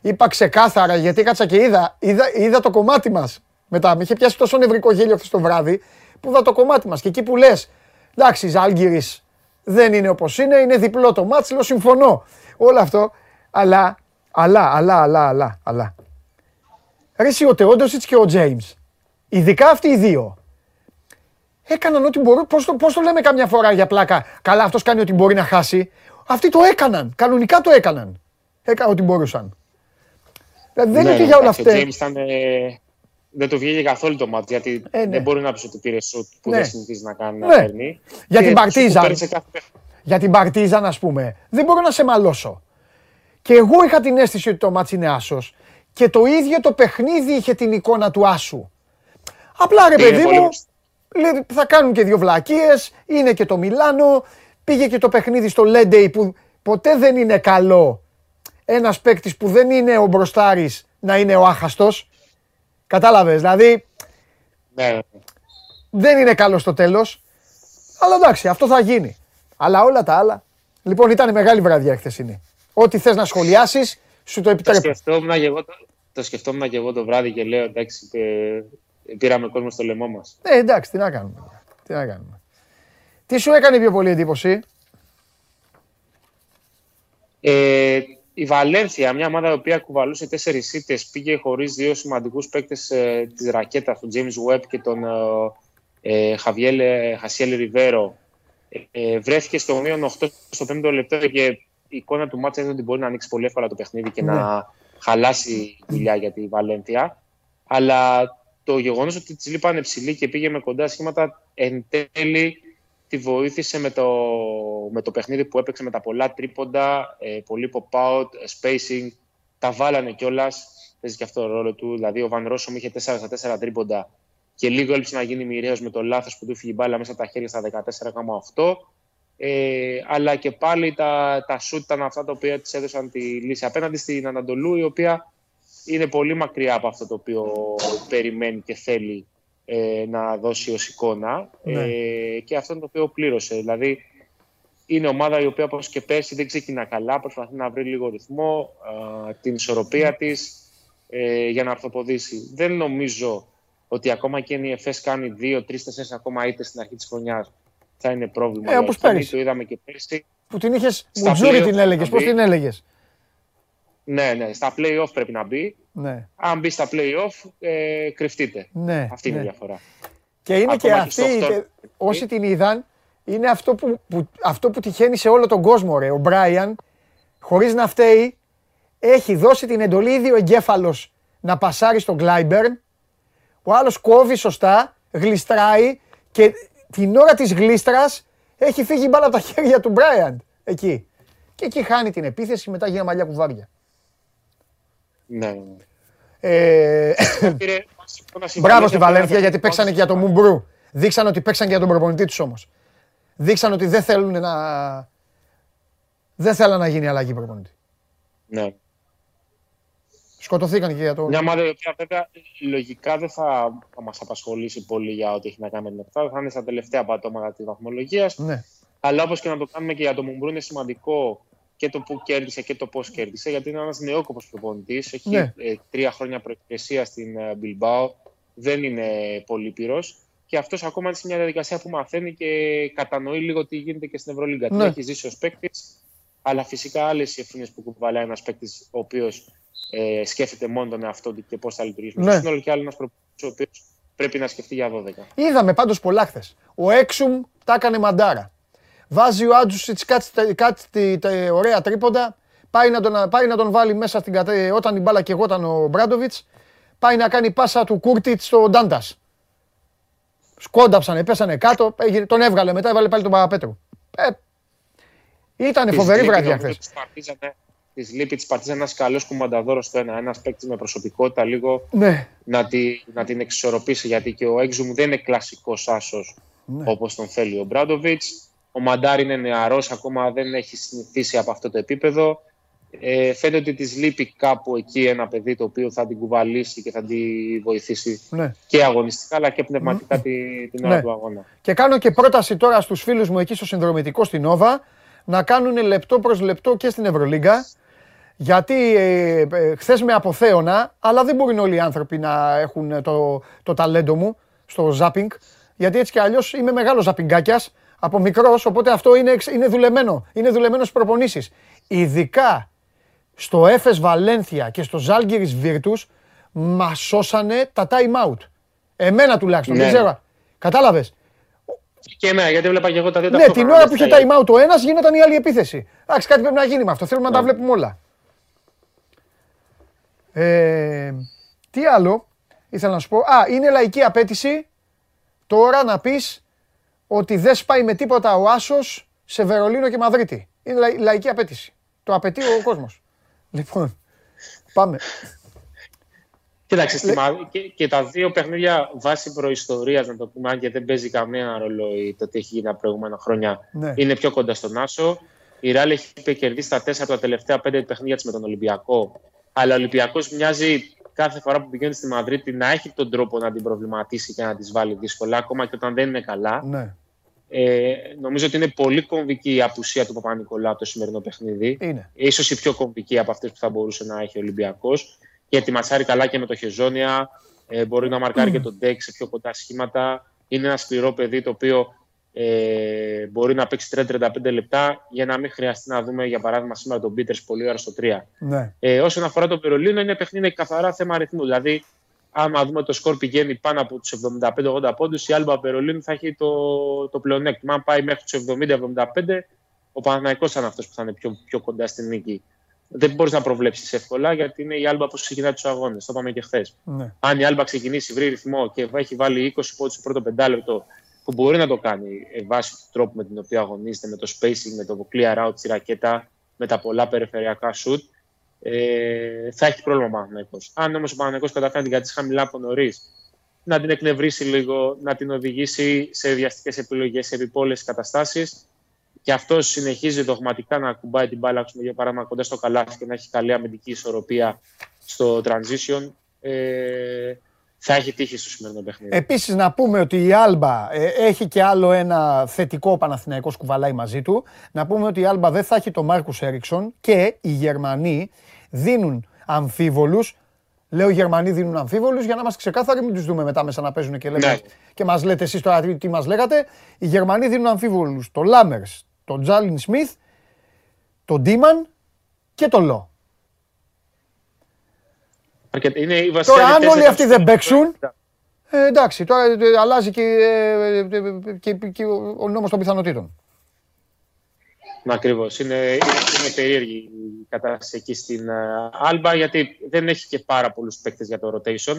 Είπα ξεκάθαρα, γιατί κάτσα και είδα, είδα, είδα το κομμάτι μας. Μετά με είχε πιάσει τόσο νευρικό γέλιο αυτό το βράδυ, που είδα το κομμάτι μας. Και εκεί που λες, εντάξει, Ζάλγκυρης δεν είναι όπως είναι, είναι διπλό το μάτς, λέω συμφωνώ. Όλο αυτό, αλλά, αλλά, αλλά, αλλά, αλλά, αλλά. Ρε ο Τεόντοσιτς και ο Τζέιμς, ειδικά αυτοί οι δύο, έκαναν ό,τι μπορούν. Πώς το, πώς το λέμε καμιά φορά για πλάκα; Καλά, αυτός κάνει ό,τι μπορεί να χάσει. Αυτοί το έκαναν. Κανονικά το έκαναν. Έκαναν ό,τι μπορούσαν. Δηλαδή δεν είναι ότι ναι, για όλα αυτά. δεν το βγήκε καθόλου το μάτι, γιατί ε, ναι. δεν μπορεί να πεις ότι πήρε σουτ που ναι. δεν συνηθίζει να κάνει να παίρνει. Για την Παρτίζαν. Για την Παρτίζαν, ας πούμε, δεν μπορώ να σε μαλώσω. Και εγώ είχα την αίσθηση ότι το μάτι είναι άσος. Και το ίδιο το παιχνίδι είχε την εικόνα του άσου. Απλά ρε παιδί μου, λέει, θα κάνουν και δύο βλακίες, είναι και το Μιλάνο, πήγε και το παιχνίδι στο Λέντεϊ που ποτέ δεν είναι καλό ένας παίκτης που δεν είναι ο μπροστάρης να είναι ο άχαστος. Κατάλαβες, δηλαδή ναι. δεν είναι καλό στο τέλος, αλλά εντάξει, αυτό θα γίνει. Αλλά όλα τα άλλα, λοιπόν ήταν μεγάλη βραδιά χθεσινή. Ό,τι θες να σχολιάσεις, σου το επιτρέπω. Το σκεφτόμουν και εγώ το, το, σκεφτόμουν και εγώ το βράδυ και λέω εντάξει, πήραμε κόσμο στο λαιμό μας. Ε, εντάξει, τι να κάνουμε. Τι να κάνουμε. Τι σου έκανε πιο πολύ εντύπωση; Ε, η Βαλένθια, μια ομάδα η οποία κουβαλούσε τέσσερις ήττες, πήγε χωρίς δύο σημαντικούς παίκτες ε, της ρακέτα, τον James Webb και τον ε, Χαβιέλ Χασιέλ Ριβέρο. Ε, βρέθηκε στο μείον 8 στο 5ο λεπτό και η εικόνα του μάτσα είναι ότι μπορεί να ανοίξει πολύ εύκολα το παιχνίδι και ναι. να χαλάσει δουλειά για τη Βαλένθια. Αλλά το γεγονός ότι τη λείπανε ψηλή και πήγε με κοντά σχήματα εν τέλει τη βοήθησε με το, με το παιχνίδι που έπαιξε με τα πολλά τρίποντα, ε, πολύ pop-out, spacing. Τα βάλανε κιόλας. Παίζει και αυτό το ρόλο του. Δηλαδή, ο Βαν Ρόσομ είχε 4 στα 4 τρίποντα και λίγο έλειψε να γίνει μοιραίος με το λάθος που του φύγει μπάλα μέσα τα χέρια στα 14,8. Ε, αλλά και πάλι τα, τα σουτ ήταν αυτά τα οποία της έδωσαν τη λύση απέναντι στην Ανατολού, η οποία είναι πολύ μακριά από αυτό το οποίο περιμένει και θέλει ε, να δώσει ως εικόνα ναι. ε, και αυτό είναι το οποίο πλήρωσε. Δηλαδή είναι ομάδα η οποία όπως και πέρσι δεν ξεκινά καλά, προσπαθεί να βρει λίγο ρυθμό, την ισορροπία της ε, για να αρθοποδήσει. Δεν νομίζω ότι ακόμα και η ΕΦΕΣ κάνει 2, 3, 4 ακόμα είτε στην αρχή της χρονιάς θα είναι πρόβλημα. Ε, όπως πέρυσι. Το είδαμε και πέρσι. Που την είχες, Μουτζούρι την έλεγες, πώς την έλεγες; Ναι, ναι, στα play-off πρέπει να μπει. Ναι. Αν μπει στα play-off, ε, κρυφτείτε. Ναι, Αυτή είναι ναι. η διαφορά. Και είναι και αυτή, όσοι την είδαν, είναι αυτό που, που, αυτό που τυχαίνει σε όλο τον κόσμο, ρε. Ο Μπράιαν, χωρίς να φταίει, έχει δώσει την εντολή ήδη ο εγκέφαλος να πασάρει στον Γκλάιμπερν. Ο άλλος κόβει σωστά, γλιστράει και την ώρα της γλίστρας έχει φύγει μπάλα από τα χέρια του Μπράιαν. Εκεί. Και εκεί χάνει την επίθεση, μετά γίνει μαλλιά κουβάρια. Ναι, ναι. Ε... Μπράβο στη Βαλένθια γιατί παίξανε και για τον Μουμπρού. Δείξαν ότι παίξαν και για τον προπονητή τους όμως. Δείξαν ότι δεν θέλουν να. Δεν θέλουν να γίνει αλλαγή προπονητή. Ναι. Σκοτωθήκαν και για το. Μια ομάδα η οποία βέβαια λογικά δεν θα, θα μας απασχολήσει πολύ για ό,τι έχει να κάνει με την Ελλάδα. Θα είναι στα τελευταία πατώματα της βαθμολογίας. Ναι. Αλλά όπως και να το κάνουμε και για τον Μουμπρού είναι σημαντικό και το που κέρδισε και το πώς κέρδισε, γιατί είναι ένας νεόκοπος προπονητής. Έχει ναι. ε, τρία χρόνια προεκκλησία στην ε, Bilbao. Δεν είναι πολύ πυρό. Και αυτός ακόμα είναι σε μια διαδικασία που μαθαίνει και κατανοεί λίγο τι γίνεται και στην Ευρωλίγκα. Ναι. έχει ζήσει ως παίκτης, αλλά φυσικά άλλες ευθύνες που κουβαλάει ένας παίκτης ο οποίος ε, σκέφτεται μόνο τον εαυτό του και πώς θα λειτουργήσει. Ναι. Στο σύνολο και άλλος ένα προπονητής ο οποίος πρέπει να σκεφτεί για 12. Είδαμε πάντως πολλά χθες. Ο Έξουμ τα έκανε μαντάρα. Βάζει ο Άντζουσιτ κάτι, κάτι ωραία τρίποντα. Πάει να, τον, πάει να τον βάλει μέσα στην κατέ, όταν η μπάλα και εγώ ήταν ο Μπράντοβιτς. Πάει να κάνει πάσα του Κούρτιτς στο Ντάντας. Σκόνταψανε, πέσανε κάτω, τον έβγαλε μετά, έβαλε πάλι τον Παπαπέτρου. Ε, ήταν φοβερή βραδιά χθες. Της λείπει της Παρτίζα ένας καλός κουμανταδόρος στο ένα. Ένας παίκτης με προσωπικότητα λίγο ναι. να, τη, να την εξισορροπήσει. Γιατί και ο Έξουμ δεν είναι κλασικός άσος ναι. όπως τον θέλει ο Μπράντοβιτς. Ο Μαντάρ είναι νεαρός, ακόμα δεν έχει συνηθίσει από αυτό το επίπεδο. Ε, φαίνεται ότι της λείπει κάπου εκεί ένα παιδί το οποίο θα την κουβαλήσει και θα την βοηθήσει ναι. και αγωνιστικά αλλά και πνευματικά ναι. την, ώρα ναι. του αγώνα. Και κάνω και πρόταση τώρα στους φίλους μου εκεί στο συνδρομητικό στην Νόβα να κάνουν λεπτό προς λεπτό και στην Ευρωλίγκα γιατί ε, ε, χθες με αποθέωνα, αλλά δεν μπορούν όλοι οι άνθρωποι να έχουν το, το ταλέντο μου στο ζάπινγκ. Γιατί έτσι κι αλλιώς είμαι μεγάλος ζαπιγκάκια από μικρός, οπότε αυτό είναι, είναι δουλεμένο. Είναι δουλεμένος στις προπονήσεις. Ειδικά στο Έφες Βαλένθια και στο Ζάλγκυρης Βίρτους μας σώσανε τα time out. Εμένα τουλάχιστον, δεν ναι. ξέρω. Κατάλαβες; Και εμένα, γιατί βλέπα και εγώ τα δύο Ναι, την ώρα που είχε time out ο ένας γίνονταν η άλλη επίθεση. Εντάξει, κάτι πρέπει να γίνει με αυτό. Θέλουμε να τα ναι. βλέπουμε όλα. Ε, τι άλλο ήθελα να σου πω; Α, είναι λαϊκή απέτηση τώρα να πεις ότι δεν σπάει με τίποτα ο Άσος σε Βερολίνο και Μαδρίτη. Είναι λαϊκή απέτηση. Το απαιτεί ο κόσμος. Λοιπόν, πάμε. Κοίταξε, και, και, τα δύο παιχνίδια βάσει προϊστορίας, να το πούμε, αν και δεν παίζει καμία ρόλο το τι έχει γίνει τα προηγούμενα χρόνια, ναι. είναι πιο κοντά στον Άσο. Η Ράλ έχει κερδίσει τα τέσσερα τα τελευταία πέντε παιχνίδια της με τον Ολυμπιακό. Αλλά ο Ολυμπιακός μοιάζει κάθε φορά που πηγαίνει στη Μαδρίτη να έχει τον τρόπο να την προβληματίσει και να της βάλει δύσκολα, ακόμα και όταν δεν είναι καλά. Ναι. Ε, νομίζω ότι είναι πολύ κομβική η απουσία του Παπα-Νικολάου το σημερινό παιχνίδι. Είναι. Ίσως η πιο κομβική από αυτές που θα μπορούσε να έχει ο Ολυμπιακός. Γιατί ματσάρει καλά και με το Χεζόνια. Ε, μπορεί να μαρκάρει και τον Ντέκ σε πιο κοντά σχήματα. Είναι ένα σκληρό παιδί το οποίο ε, μπορεί να παίξει 30-35 λεπτά για να μην χρειαστεί να δούμε για παράδειγμα σήμερα τον Πίτερς πολύ ώρα στο 3. Ναι. Ε, όσον αφορά το Περολίνο, είναι παιχνίδι καθαρά θέμα αριθμού. Δηλαδή, άμα δούμε το σκορ πηγαίνει πάνω από τους 75-80 πόντους, η Άλμπα Περολίνου θα έχει το, το πλεονέκτημα. Αν πάει μέχρι τους 70-75, ο Παναναναϊκό θα είναι αυτός που θα είναι πιο, πιο κοντά στην νίκη. Δεν μπορείς να προβλέψεις εύκολα γιατί είναι η Άλμπα που ξεκινάει τους αγώνες. Το είπαμε και χθες. Ναι. Αν η Άλμπα ξεκινήσει, βρει ρυθμό και έχει βάλει 20 πόντους στο πρώτο πεντάλεπτο, που μπορεί να το κάνει ε, βάσει του τρόπου με τον οποίο αγωνίζεται, με το spacing, με το clear out τη ρακέτα, με τα πολλά περιφερειακά shoot, ε, θα έχει πρόβλημα ο Παναγενικό. Αν όμως ο Παναγενικό καταφέρει να την κρατήσει χαμηλά από νωρίς, να την εκνευρίσει λίγο, να την οδηγήσει σε βιαστικέ επιλογές, σε επιπόλαιες καταστάσεις, και αυτό συνεχίζει δογματικά να κουμπάει την μπάλα, για παράδειγμα, κοντά στο καλάθι και να έχει καλή αμυντική ισορροπία στο transition. Ε, θα έχει τύχει στο σημερινό παιχνίδι. Επίσης, να πούμε ότι η Άλμπα ε, έχει και άλλο ένα θετικό Παναθηναϊκός κουβαλάει μαζί του. Να πούμε ότι η Άλμπα δεν θα έχει τον Μάρκους Έριξον και οι Γερμανοί δίνουν αμφίβολους. Λέω οι Γερμανοί δίνουν αμφίβολους για να είμαστε ξεκάθαροι, μην τους δούμε μετά μέσα να παίζουν και, λέμε, ναι. και μας λέτε εσείς τώρα τι, τι μας λέγατε. Οι Γερμανοί δίνουν αμφίβολους το Λάμερ, τον Τζάλιν Σμιθ, τον Ντίμαν και τον Λό. Είναι η τώρα, αν όλοι αυτοί δεν παίξουν, ε, εντάξει, τώρα ε, αλλάζει και, ε, και, και ο νόμος των πιθανότητων. Ακριβώς. Είναι, είναι περίεργη η κατάσταση εκεί στην Άλμπα, γιατί δεν έχει και πάρα πολλούς παίκτες για το rotation.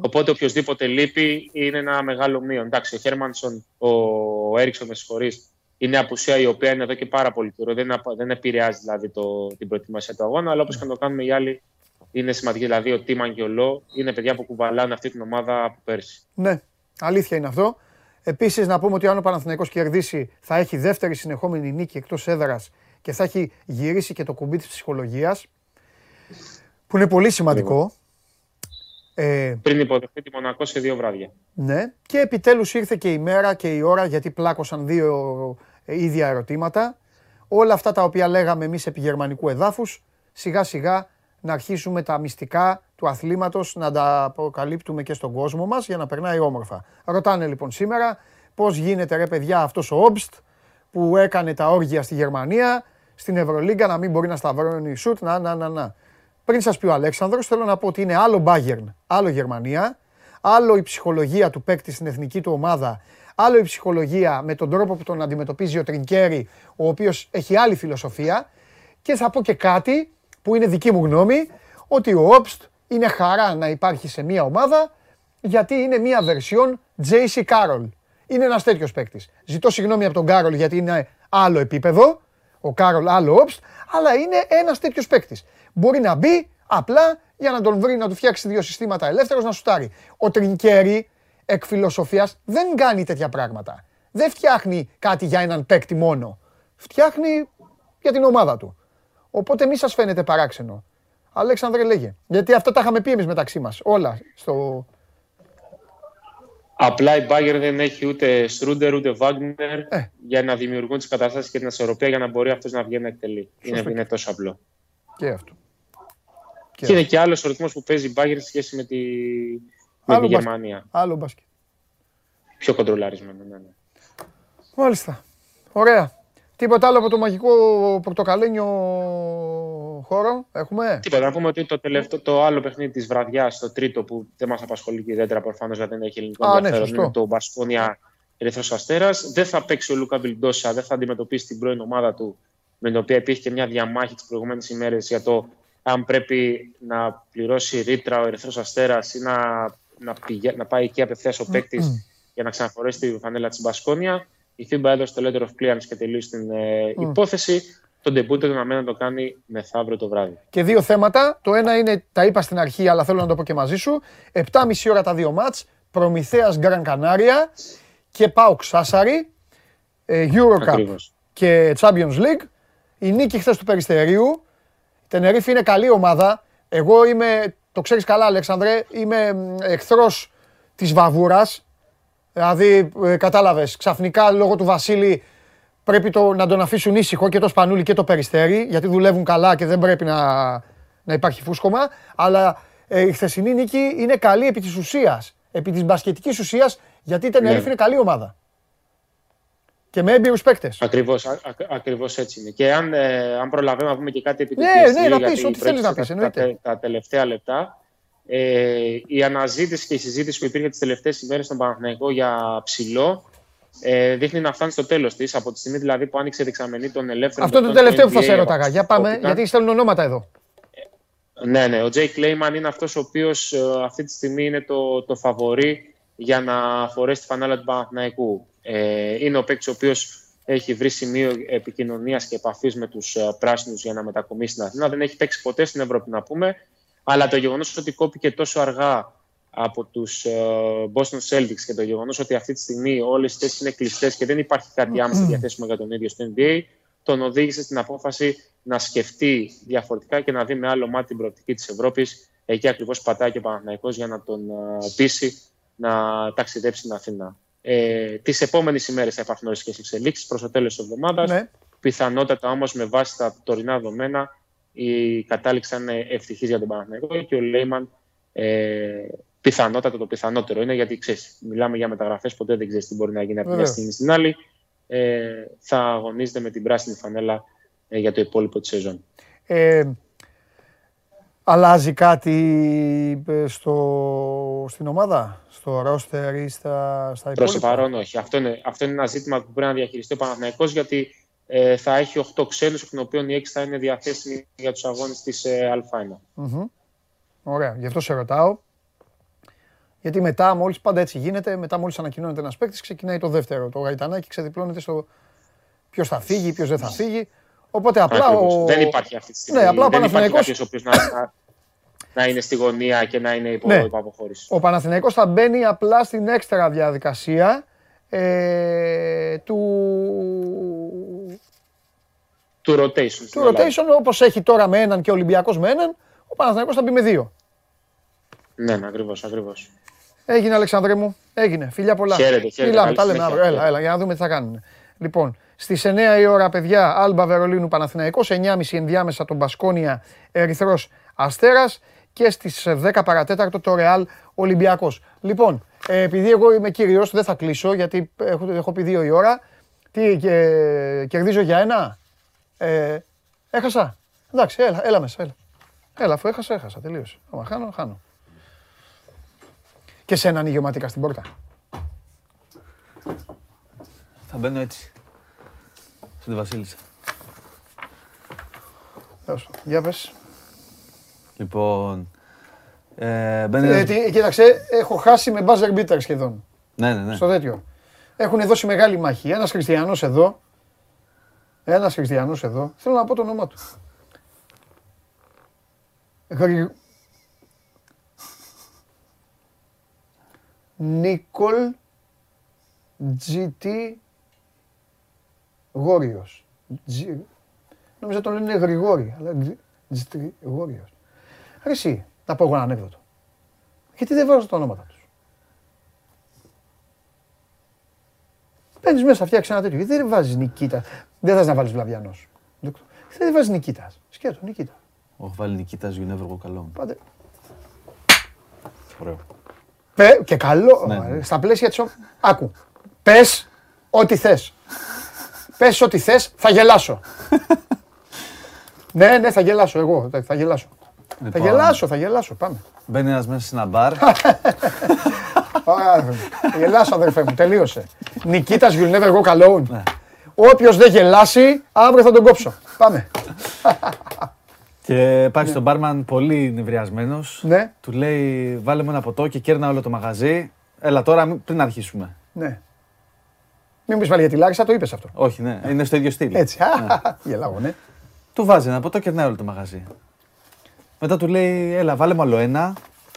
Οπότε οποιοδήποτε λείπει είναι ένα μεγάλο μείον. Εντάξει, ο Χέρμανσον, ο Έριξον, με συγχωρείς, είναι απουσία η οποία είναι εδώ και πάρα πολύ καιρό. Δεν, δεν επηρεάζει δηλαδή το, την προετοιμασία του αγώνα, αλλά όπως και να το κάνουμε οι άλλοι, είναι σημαντική. Δηλαδή, ο Τίμαν και ο Λό είναι παιδιά που κουβαλάνε αυτή την ομάδα από πέρσι. Ναι, αλήθεια είναι αυτό. Επίσης, να πούμε ότι αν ο Παναθηναϊκός κερδίσει, θα έχει δεύτερη συνεχόμενη νίκη εκτός έδρας και θα έχει γυρίσει και το κουμπί της ψυχολογίας. Που είναι πολύ σημαντικό. Ε, Πριν υποδεχτεί τη Μονακό σε δύο βράδια. Ναι, και επιτέλους ήρθε και η μέρα και η ώρα γιατί πλάκωσαν δύο ε, ίδια ερωτήματα. Όλα αυτά τα οποία λέγαμε εμείς επί γερμανικού εδάφους, σιγά σιγά να αρχίσουμε τα μυστικά του αθλήματος να τα αποκαλύπτουμε και στον κόσμο μας για να περνάει όμορφα. Ρωτάνε λοιπόν σήμερα πώς γίνεται ρε παιδιά αυτός ο Όμπστ που έκανε τα όργια στη Γερμανία, στην Ευρωλίγκα να μην μπορεί να σταυρώνει σουτ, να, να, να, να. Πριν σας πει ο Αλέξανδρος, θέλω να πω ότι είναι άλλο Bayern, άλλο Γερμανία, άλλο η ψυχολογία του παίκτη στην εθνική του ομάδα, άλλο η ψυχολογία με τον τρόπο που τον αντιμετωπίζει ο Τρινκέρι, ο οποίος έχει άλλη φιλοσοφία. Και θα πω και κάτι που είναι δική μου γνώμη, ότι ο Όπστ είναι χαρά να υπάρχει σε μια ομάδα, γιατί είναι μια βερσιόν Jaycee Carroll. Είναι ένας τέτοιος παίκτης. Ζητώ συγγνώμη από τον Κάρολ γιατί είναι άλλο επίπεδο, ο Κάρολ άλλο Όπστ, αλλά είναι ένας τέτοιος παίκτης. Μπορεί να μπει απλά για να τον βρει, να του φτιάξει δύο συστήματα ελεύθερος, να σουτάρει. Ο Τρινκέρι, εκ φιλοσοφίας, δεν κάνει τέτοια πράγματα. δεν φτιάχνει κάτι για έναν παίκτη μόνο. Φτιάχνει για την ομάδα του. Οπότε μη σας φαίνεται παράξενο. Αλέξανδρε λέγε. Γιατί αυτό τα είχαμε πει εμείς μεταξύ μας. Όλα στο... Απλά η Bayern δεν έχει ούτε Στρούντερ ούτε Βάγνερ ε. για να δημιουργούν τις καταστάσεις και την ασορροπία για να μπορεί αυτός να βγει να εκτελεί. Είναι, είναι τόσο απλό. Και αυτό. Και, και είναι και άλλος ο ρυθμός που παίζει η Bayern σε σχέση με τη, με τη Γερμανία. Άλλο μπάσκετ. Πιο κοντρολάρισμένο, ναι, ναι. Μάλιστα. Ωραία. Τίποτα άλλο από το μαγικό πορτοκαλένιο χώρο έχουμε; Τίποτα. Να πούμε ότι το, τελευταίο, το άλλο παιχνίδι της βραδιάς, το τρίτο που δεν μας απασχολεί και ιδιαίτερα προφανώς γιατί δεν έχει ελληνικό ναι, ενδιαφέρον, είναι το Μπασκόνια Ερυθρός Αστέρας. Δεν θα παίξει ο Λούκα Βιλντόσα, δεν θα αντιμετωπίσει την πρώην ομάδα του, με την οποία υπήρχε και μια διαμάχη τις προηγούμενες ημέρες για το αν πρέπει να πληρώσει ρήτρα ο Ερυθρός Αστέρας ή να, να, να πάει εκεί απευθείας ο παίκτης για να ξαναφορέσει τη φανέλα της Μπασκόνια. Η FIBA έδωσε το letter of clearance και τελείωσε την ε, υπόθεση. Το ντεμπούτο του να το κάνει μεθαύριο το βράδυ. Και δύο θέματα. Το ένα είναι, τα είπα στην αρχή, αλλά θέλω να το πω και μαζί σου. 7,5 ώρα τα δύο μάτς. Προμηθέας Γκραν Κανάρια και Πάουκ Σάσαρη. Ε, Eurocup και Champions League. Η νίκη χθες του Περιστερίου. Η Τενερίφη είναι καλή ομάδα. Εγώ είμαι, το ξέρεις καλά Αλεξανδρέ, είμαι εχθρός της Βαβούρας. Δηλαδή, ε, κατάλαβες, ξαφνικά λόγω του Βασίλη πρέπει το, να τον αφήσουν ήσυχο και το Σπανούλι και το Περιστέρι, γιατί δουλεύουν καλά και δεν πρέπει να, να υπάρχει φούσκωμα. Αλλά ε, η χθεσινή νίκη είναι καλή επί της ουσίας. Επί της μπασκετικής ουσίας, γιατί η Τενερίφη ναι. είναι καλή ομάδα. Και με έμπειρους παίκτες. Ακριβώς ακριβώς έτσι είναι. Και αν, ε, αν προλαβαίνουμε να πούμε και κάτι επί του Ναι, ναι, να πεις ό,τι θέλεις να πεις. Τα, τα, τελευταία λεπτά. Ε, η αναζήτηση και η συζήτηση που υπήρχε τις τελευταίες ημέρες στον Παναθηναϊκό για ψηλό ε, δείχνει να φτάνει στο τέλος της. Από τη στιγμή δηλαδή που άνοιξε δεξαμενή τον ελεύθερο. Αυτό είναι το τελευταίο που θα σε έρωταγα. Για πάμε, γιατί στέλνουν ονόματα εδώ. Ναι, ναι. Ο Τζέι Κλέιμαν είναι αυτός ο οποίος ε, αυτή τη στιγμή είναι το, το φαβορή για να φορέσει τη φανάλα του Παναθηναϊκού. Ε, είναι ο παίκτης ο οποίος έχει βρει σημείο επικοινωνίας και επαφής με τους ε, πράσινους για να μετακομίσει στην Αθήνα. Δεν έχει παίξει ποτέ στην Ευρώπη, να πούμε. Αλλά το γεγονός ότι κόπηκε τόσο αργά από τους uh, Boston Celtics και το γεγονός ότι αυτή τη στιγμή όλες οι θέσεις είναι κλειστές και δεν υπάρχει κάτι άμεσα διαθέσιμο για τον ίδιο στο NBA, τον οδήγησε στην απόφαση να σκεφτεί διαφορετικά και να δει με άλλο μάτι την προοπτική της Ευρώπης. Εκεί ακριβώς πατάει και ο Παναθηναϊκός για να τον uh, πείσει να ταξιδέψει στην Αθήνα. Ε, Τις επόμενες ημέρες θα υπάρχουν όλε και εξελίξεις προς το τέλος της εβδομάδας. Ναι. Πιθανότατα όμως με βάση τα τωρινά δεδομένα η κατάληξη είναι ευτυχή για τον Παναθηναϊκό και ο Λέιμαν ε, πιθανότατα το πιθανότερο είναι γιατί ξέρεις, μιλάμε για μεταγραφές, ποτέ δεν ξέρεις τι μπορεί να γίνει από μια στιγμή στην άλλη. Ε, θα αγωνίζεται με την πράσινη φανέλα ε, για το υπόλοιπο της σεζόν. Ε, αλλάζει κάτι ε, στο, στην ομάδα, στο ρόστερ ή στα, στα υπόλοιπα. Προς το παρόν όχι. Αυτό είναι, αυτό είναι ένα ζήτημα που πρέπει να διαχειριστεί ο Παναθηναϊκός γιατί ε, θα έχει 8 ξένους, εκ των οποίων οι 6 θα είναι διαθέσιμοι για τους αγώνες της ε, Α1. Mm-hmm. Ωραία, γι' αυτό σε ρωτάω. Γιατί μετά, μόλις πάντα έτσι γίνεται, μετά μόλις ανακοινώνεται ένας παίκτης, ξεκινάει το δεύτερο. Το γαϊτανάκι ξεδιπλώνεται στο ποιος θα φύγει, ποιος δεν θα φύγει. Οπότε απλά. Ο... Δεν υπάρχει αυτή τη στιγμή. Ναι, απλά δεν υπάρχει κάποιος ο οποίος να, να είναι στη γωνία και να είναι υπό, ναι. αποχώρηση. Ο Παναθηναϊκός θα μπαίνει απλά στην έξτρα διαδικασία ε, του... Του rotation. Του rotation όπως έχει τώρα με έναν και ο Ολυμπιακός με έναν, ο Παναθηναϊκός θα μπει με δύο. Ναι, ναι, ακριβώς, ακριβώς. Έγινε Αλεξανδρέ μου, έγινε. Φιλιά πολλά. Χαίρετε, χαίρετε. Μιλάμε, τα λέμε αύριο. Έλα, έλα, για να δούμε τι θα κάνουν. Λοιπόν, στις 9 η ώρα, παιδιά, Άλμπα Βερολίνου Παναθηναϊκός, 9.30 ενδιάμεσα τον Μπασκόνια Ερυθρός Αστέρας και στις 10 παρατέταρτο το Ρεάλ Ολυμπιακός. Λοιπόν, ε, επειδή εγώ είμαι κύριος, δεν θα κλείσω γιατί έχω, έχω πει δύο η ώρα. Τι, και, κερδίζω για ένα; Ε, έχασα. Εντάξει, έλα, έλα μέσα, έλα. Έλα, αφού έχασα, έχασα, τελείωσε. Άμα χάνω, χάνω. Και σε έναν ηγεωματικά στην πόρτα. Θα μπαίνω έτσι. Στην Βασίλισσα. Για πες. Λοιπόν, ε, ε, κοίταξε, έχω χάσει με buzzer beater σχεδόν. Ναι, ναι, ναι. Στο τέτοιο. Έχουν δώσει μεγάλη μάχη. Ένας χριστιανός εδώ. Ένας χριστιανός εδώ. Θέλω να πω το όνομά του. Γρη... Νίκολ GT Γόριος. Νομίζω τον λένε Γρηγόρη, αλλά GT Γόριος. Ρε εσύ, να πω εγώ ένα ανέκδοτο. Γιατί δεν βάζω τα ονόματα τους. Παίρνεις μέσα, φτιάξεις ένα τέτοιο. Γιατί δεν βάζεις Νικήτα. Δεν θες να βάλεις Βλαβιανός. Δεν βάζεις Νικήτας. Σκέτο, Νικήτα. Όχι, βάλει Νικήτας You Never Go Alone. Πάντε. Ωραίο. Πε, και καλό. Ναι, ναι. Στα πλαίσια της... Άκου. Πες ό,τι θες. Πες ό,τι θες, θα γελάσω. ναι, ναι, θα γελάσω εγώ. Θα γελάσω. Θα λοιπόν, γελάσω, θα γελάσω. Πάμε. Μπαίνει ένας μέσα σε ένα μπαρ. Θα γελάσω, αδερφέ μου. Τελείωσε. Νικήτας You'll never go alone. Ναι. Όποιος δεν γελάσει, αύριο θα τον κόψω. Πάμε. Και πάει στον μπάρμαν πολύ νευριασμένος. Ναι. Του λέει: Βάλε μου ένα ποτό και κέρνα όλο το μαγαζί. Έλα τώρα πριν αρχίσουμε. Ναι. Μην μου πεις πάλι για τη Λάρισα, το είπες αυτό. Όχι, ναι. Είναι στο ίδιο στυλ. Έτσι. Ναι. Γελάω, ναι. Του βάζει ένα ποτό, κερνάει όλο το μαγαζί. Μετά του λέει: Έλα, βάλε μου άλλο ένα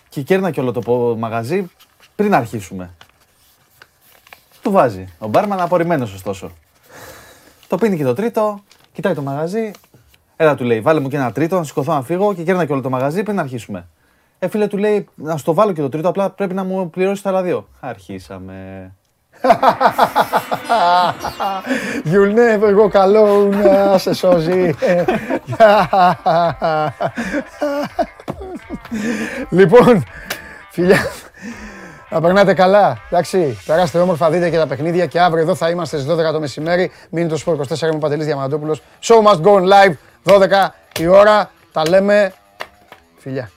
και κέρνα και όλο το μαγαζί πριν αρχίσουμε. Του βάζει. Ο μπάρμαν απορριμμένος ωστόσο. Το πίνει και το τρίτο, κοιτάει το μαγαζί. Έλα του λέει: Βάλε μου και ένα τρίτο, να σηκωθώ να φύγω και κέρνα και όλο το μαγαζί πριν αρχίσουμε. Ε, φίλε του λέει: Να στο βάλω και το τρίτο, απλά πρέπει να μου πληρώσεις τα άλλα δύο. Αρχίσαμε. You'll never go alone, να σε σώζει. λοιπόν, φιλιά, να περνάτε καλά. Εντάξει, περάστε όμορφα, δείτε και τα παιχνίδια και αύριο εδώ θα είμαστε στις 12 το μεσημέρι. Μείνετε στο Sport 24 με Παντελής Διαμαντόπουλος. Show must go on live, 12 η ώρα. Τα λέμε. Φιλιά.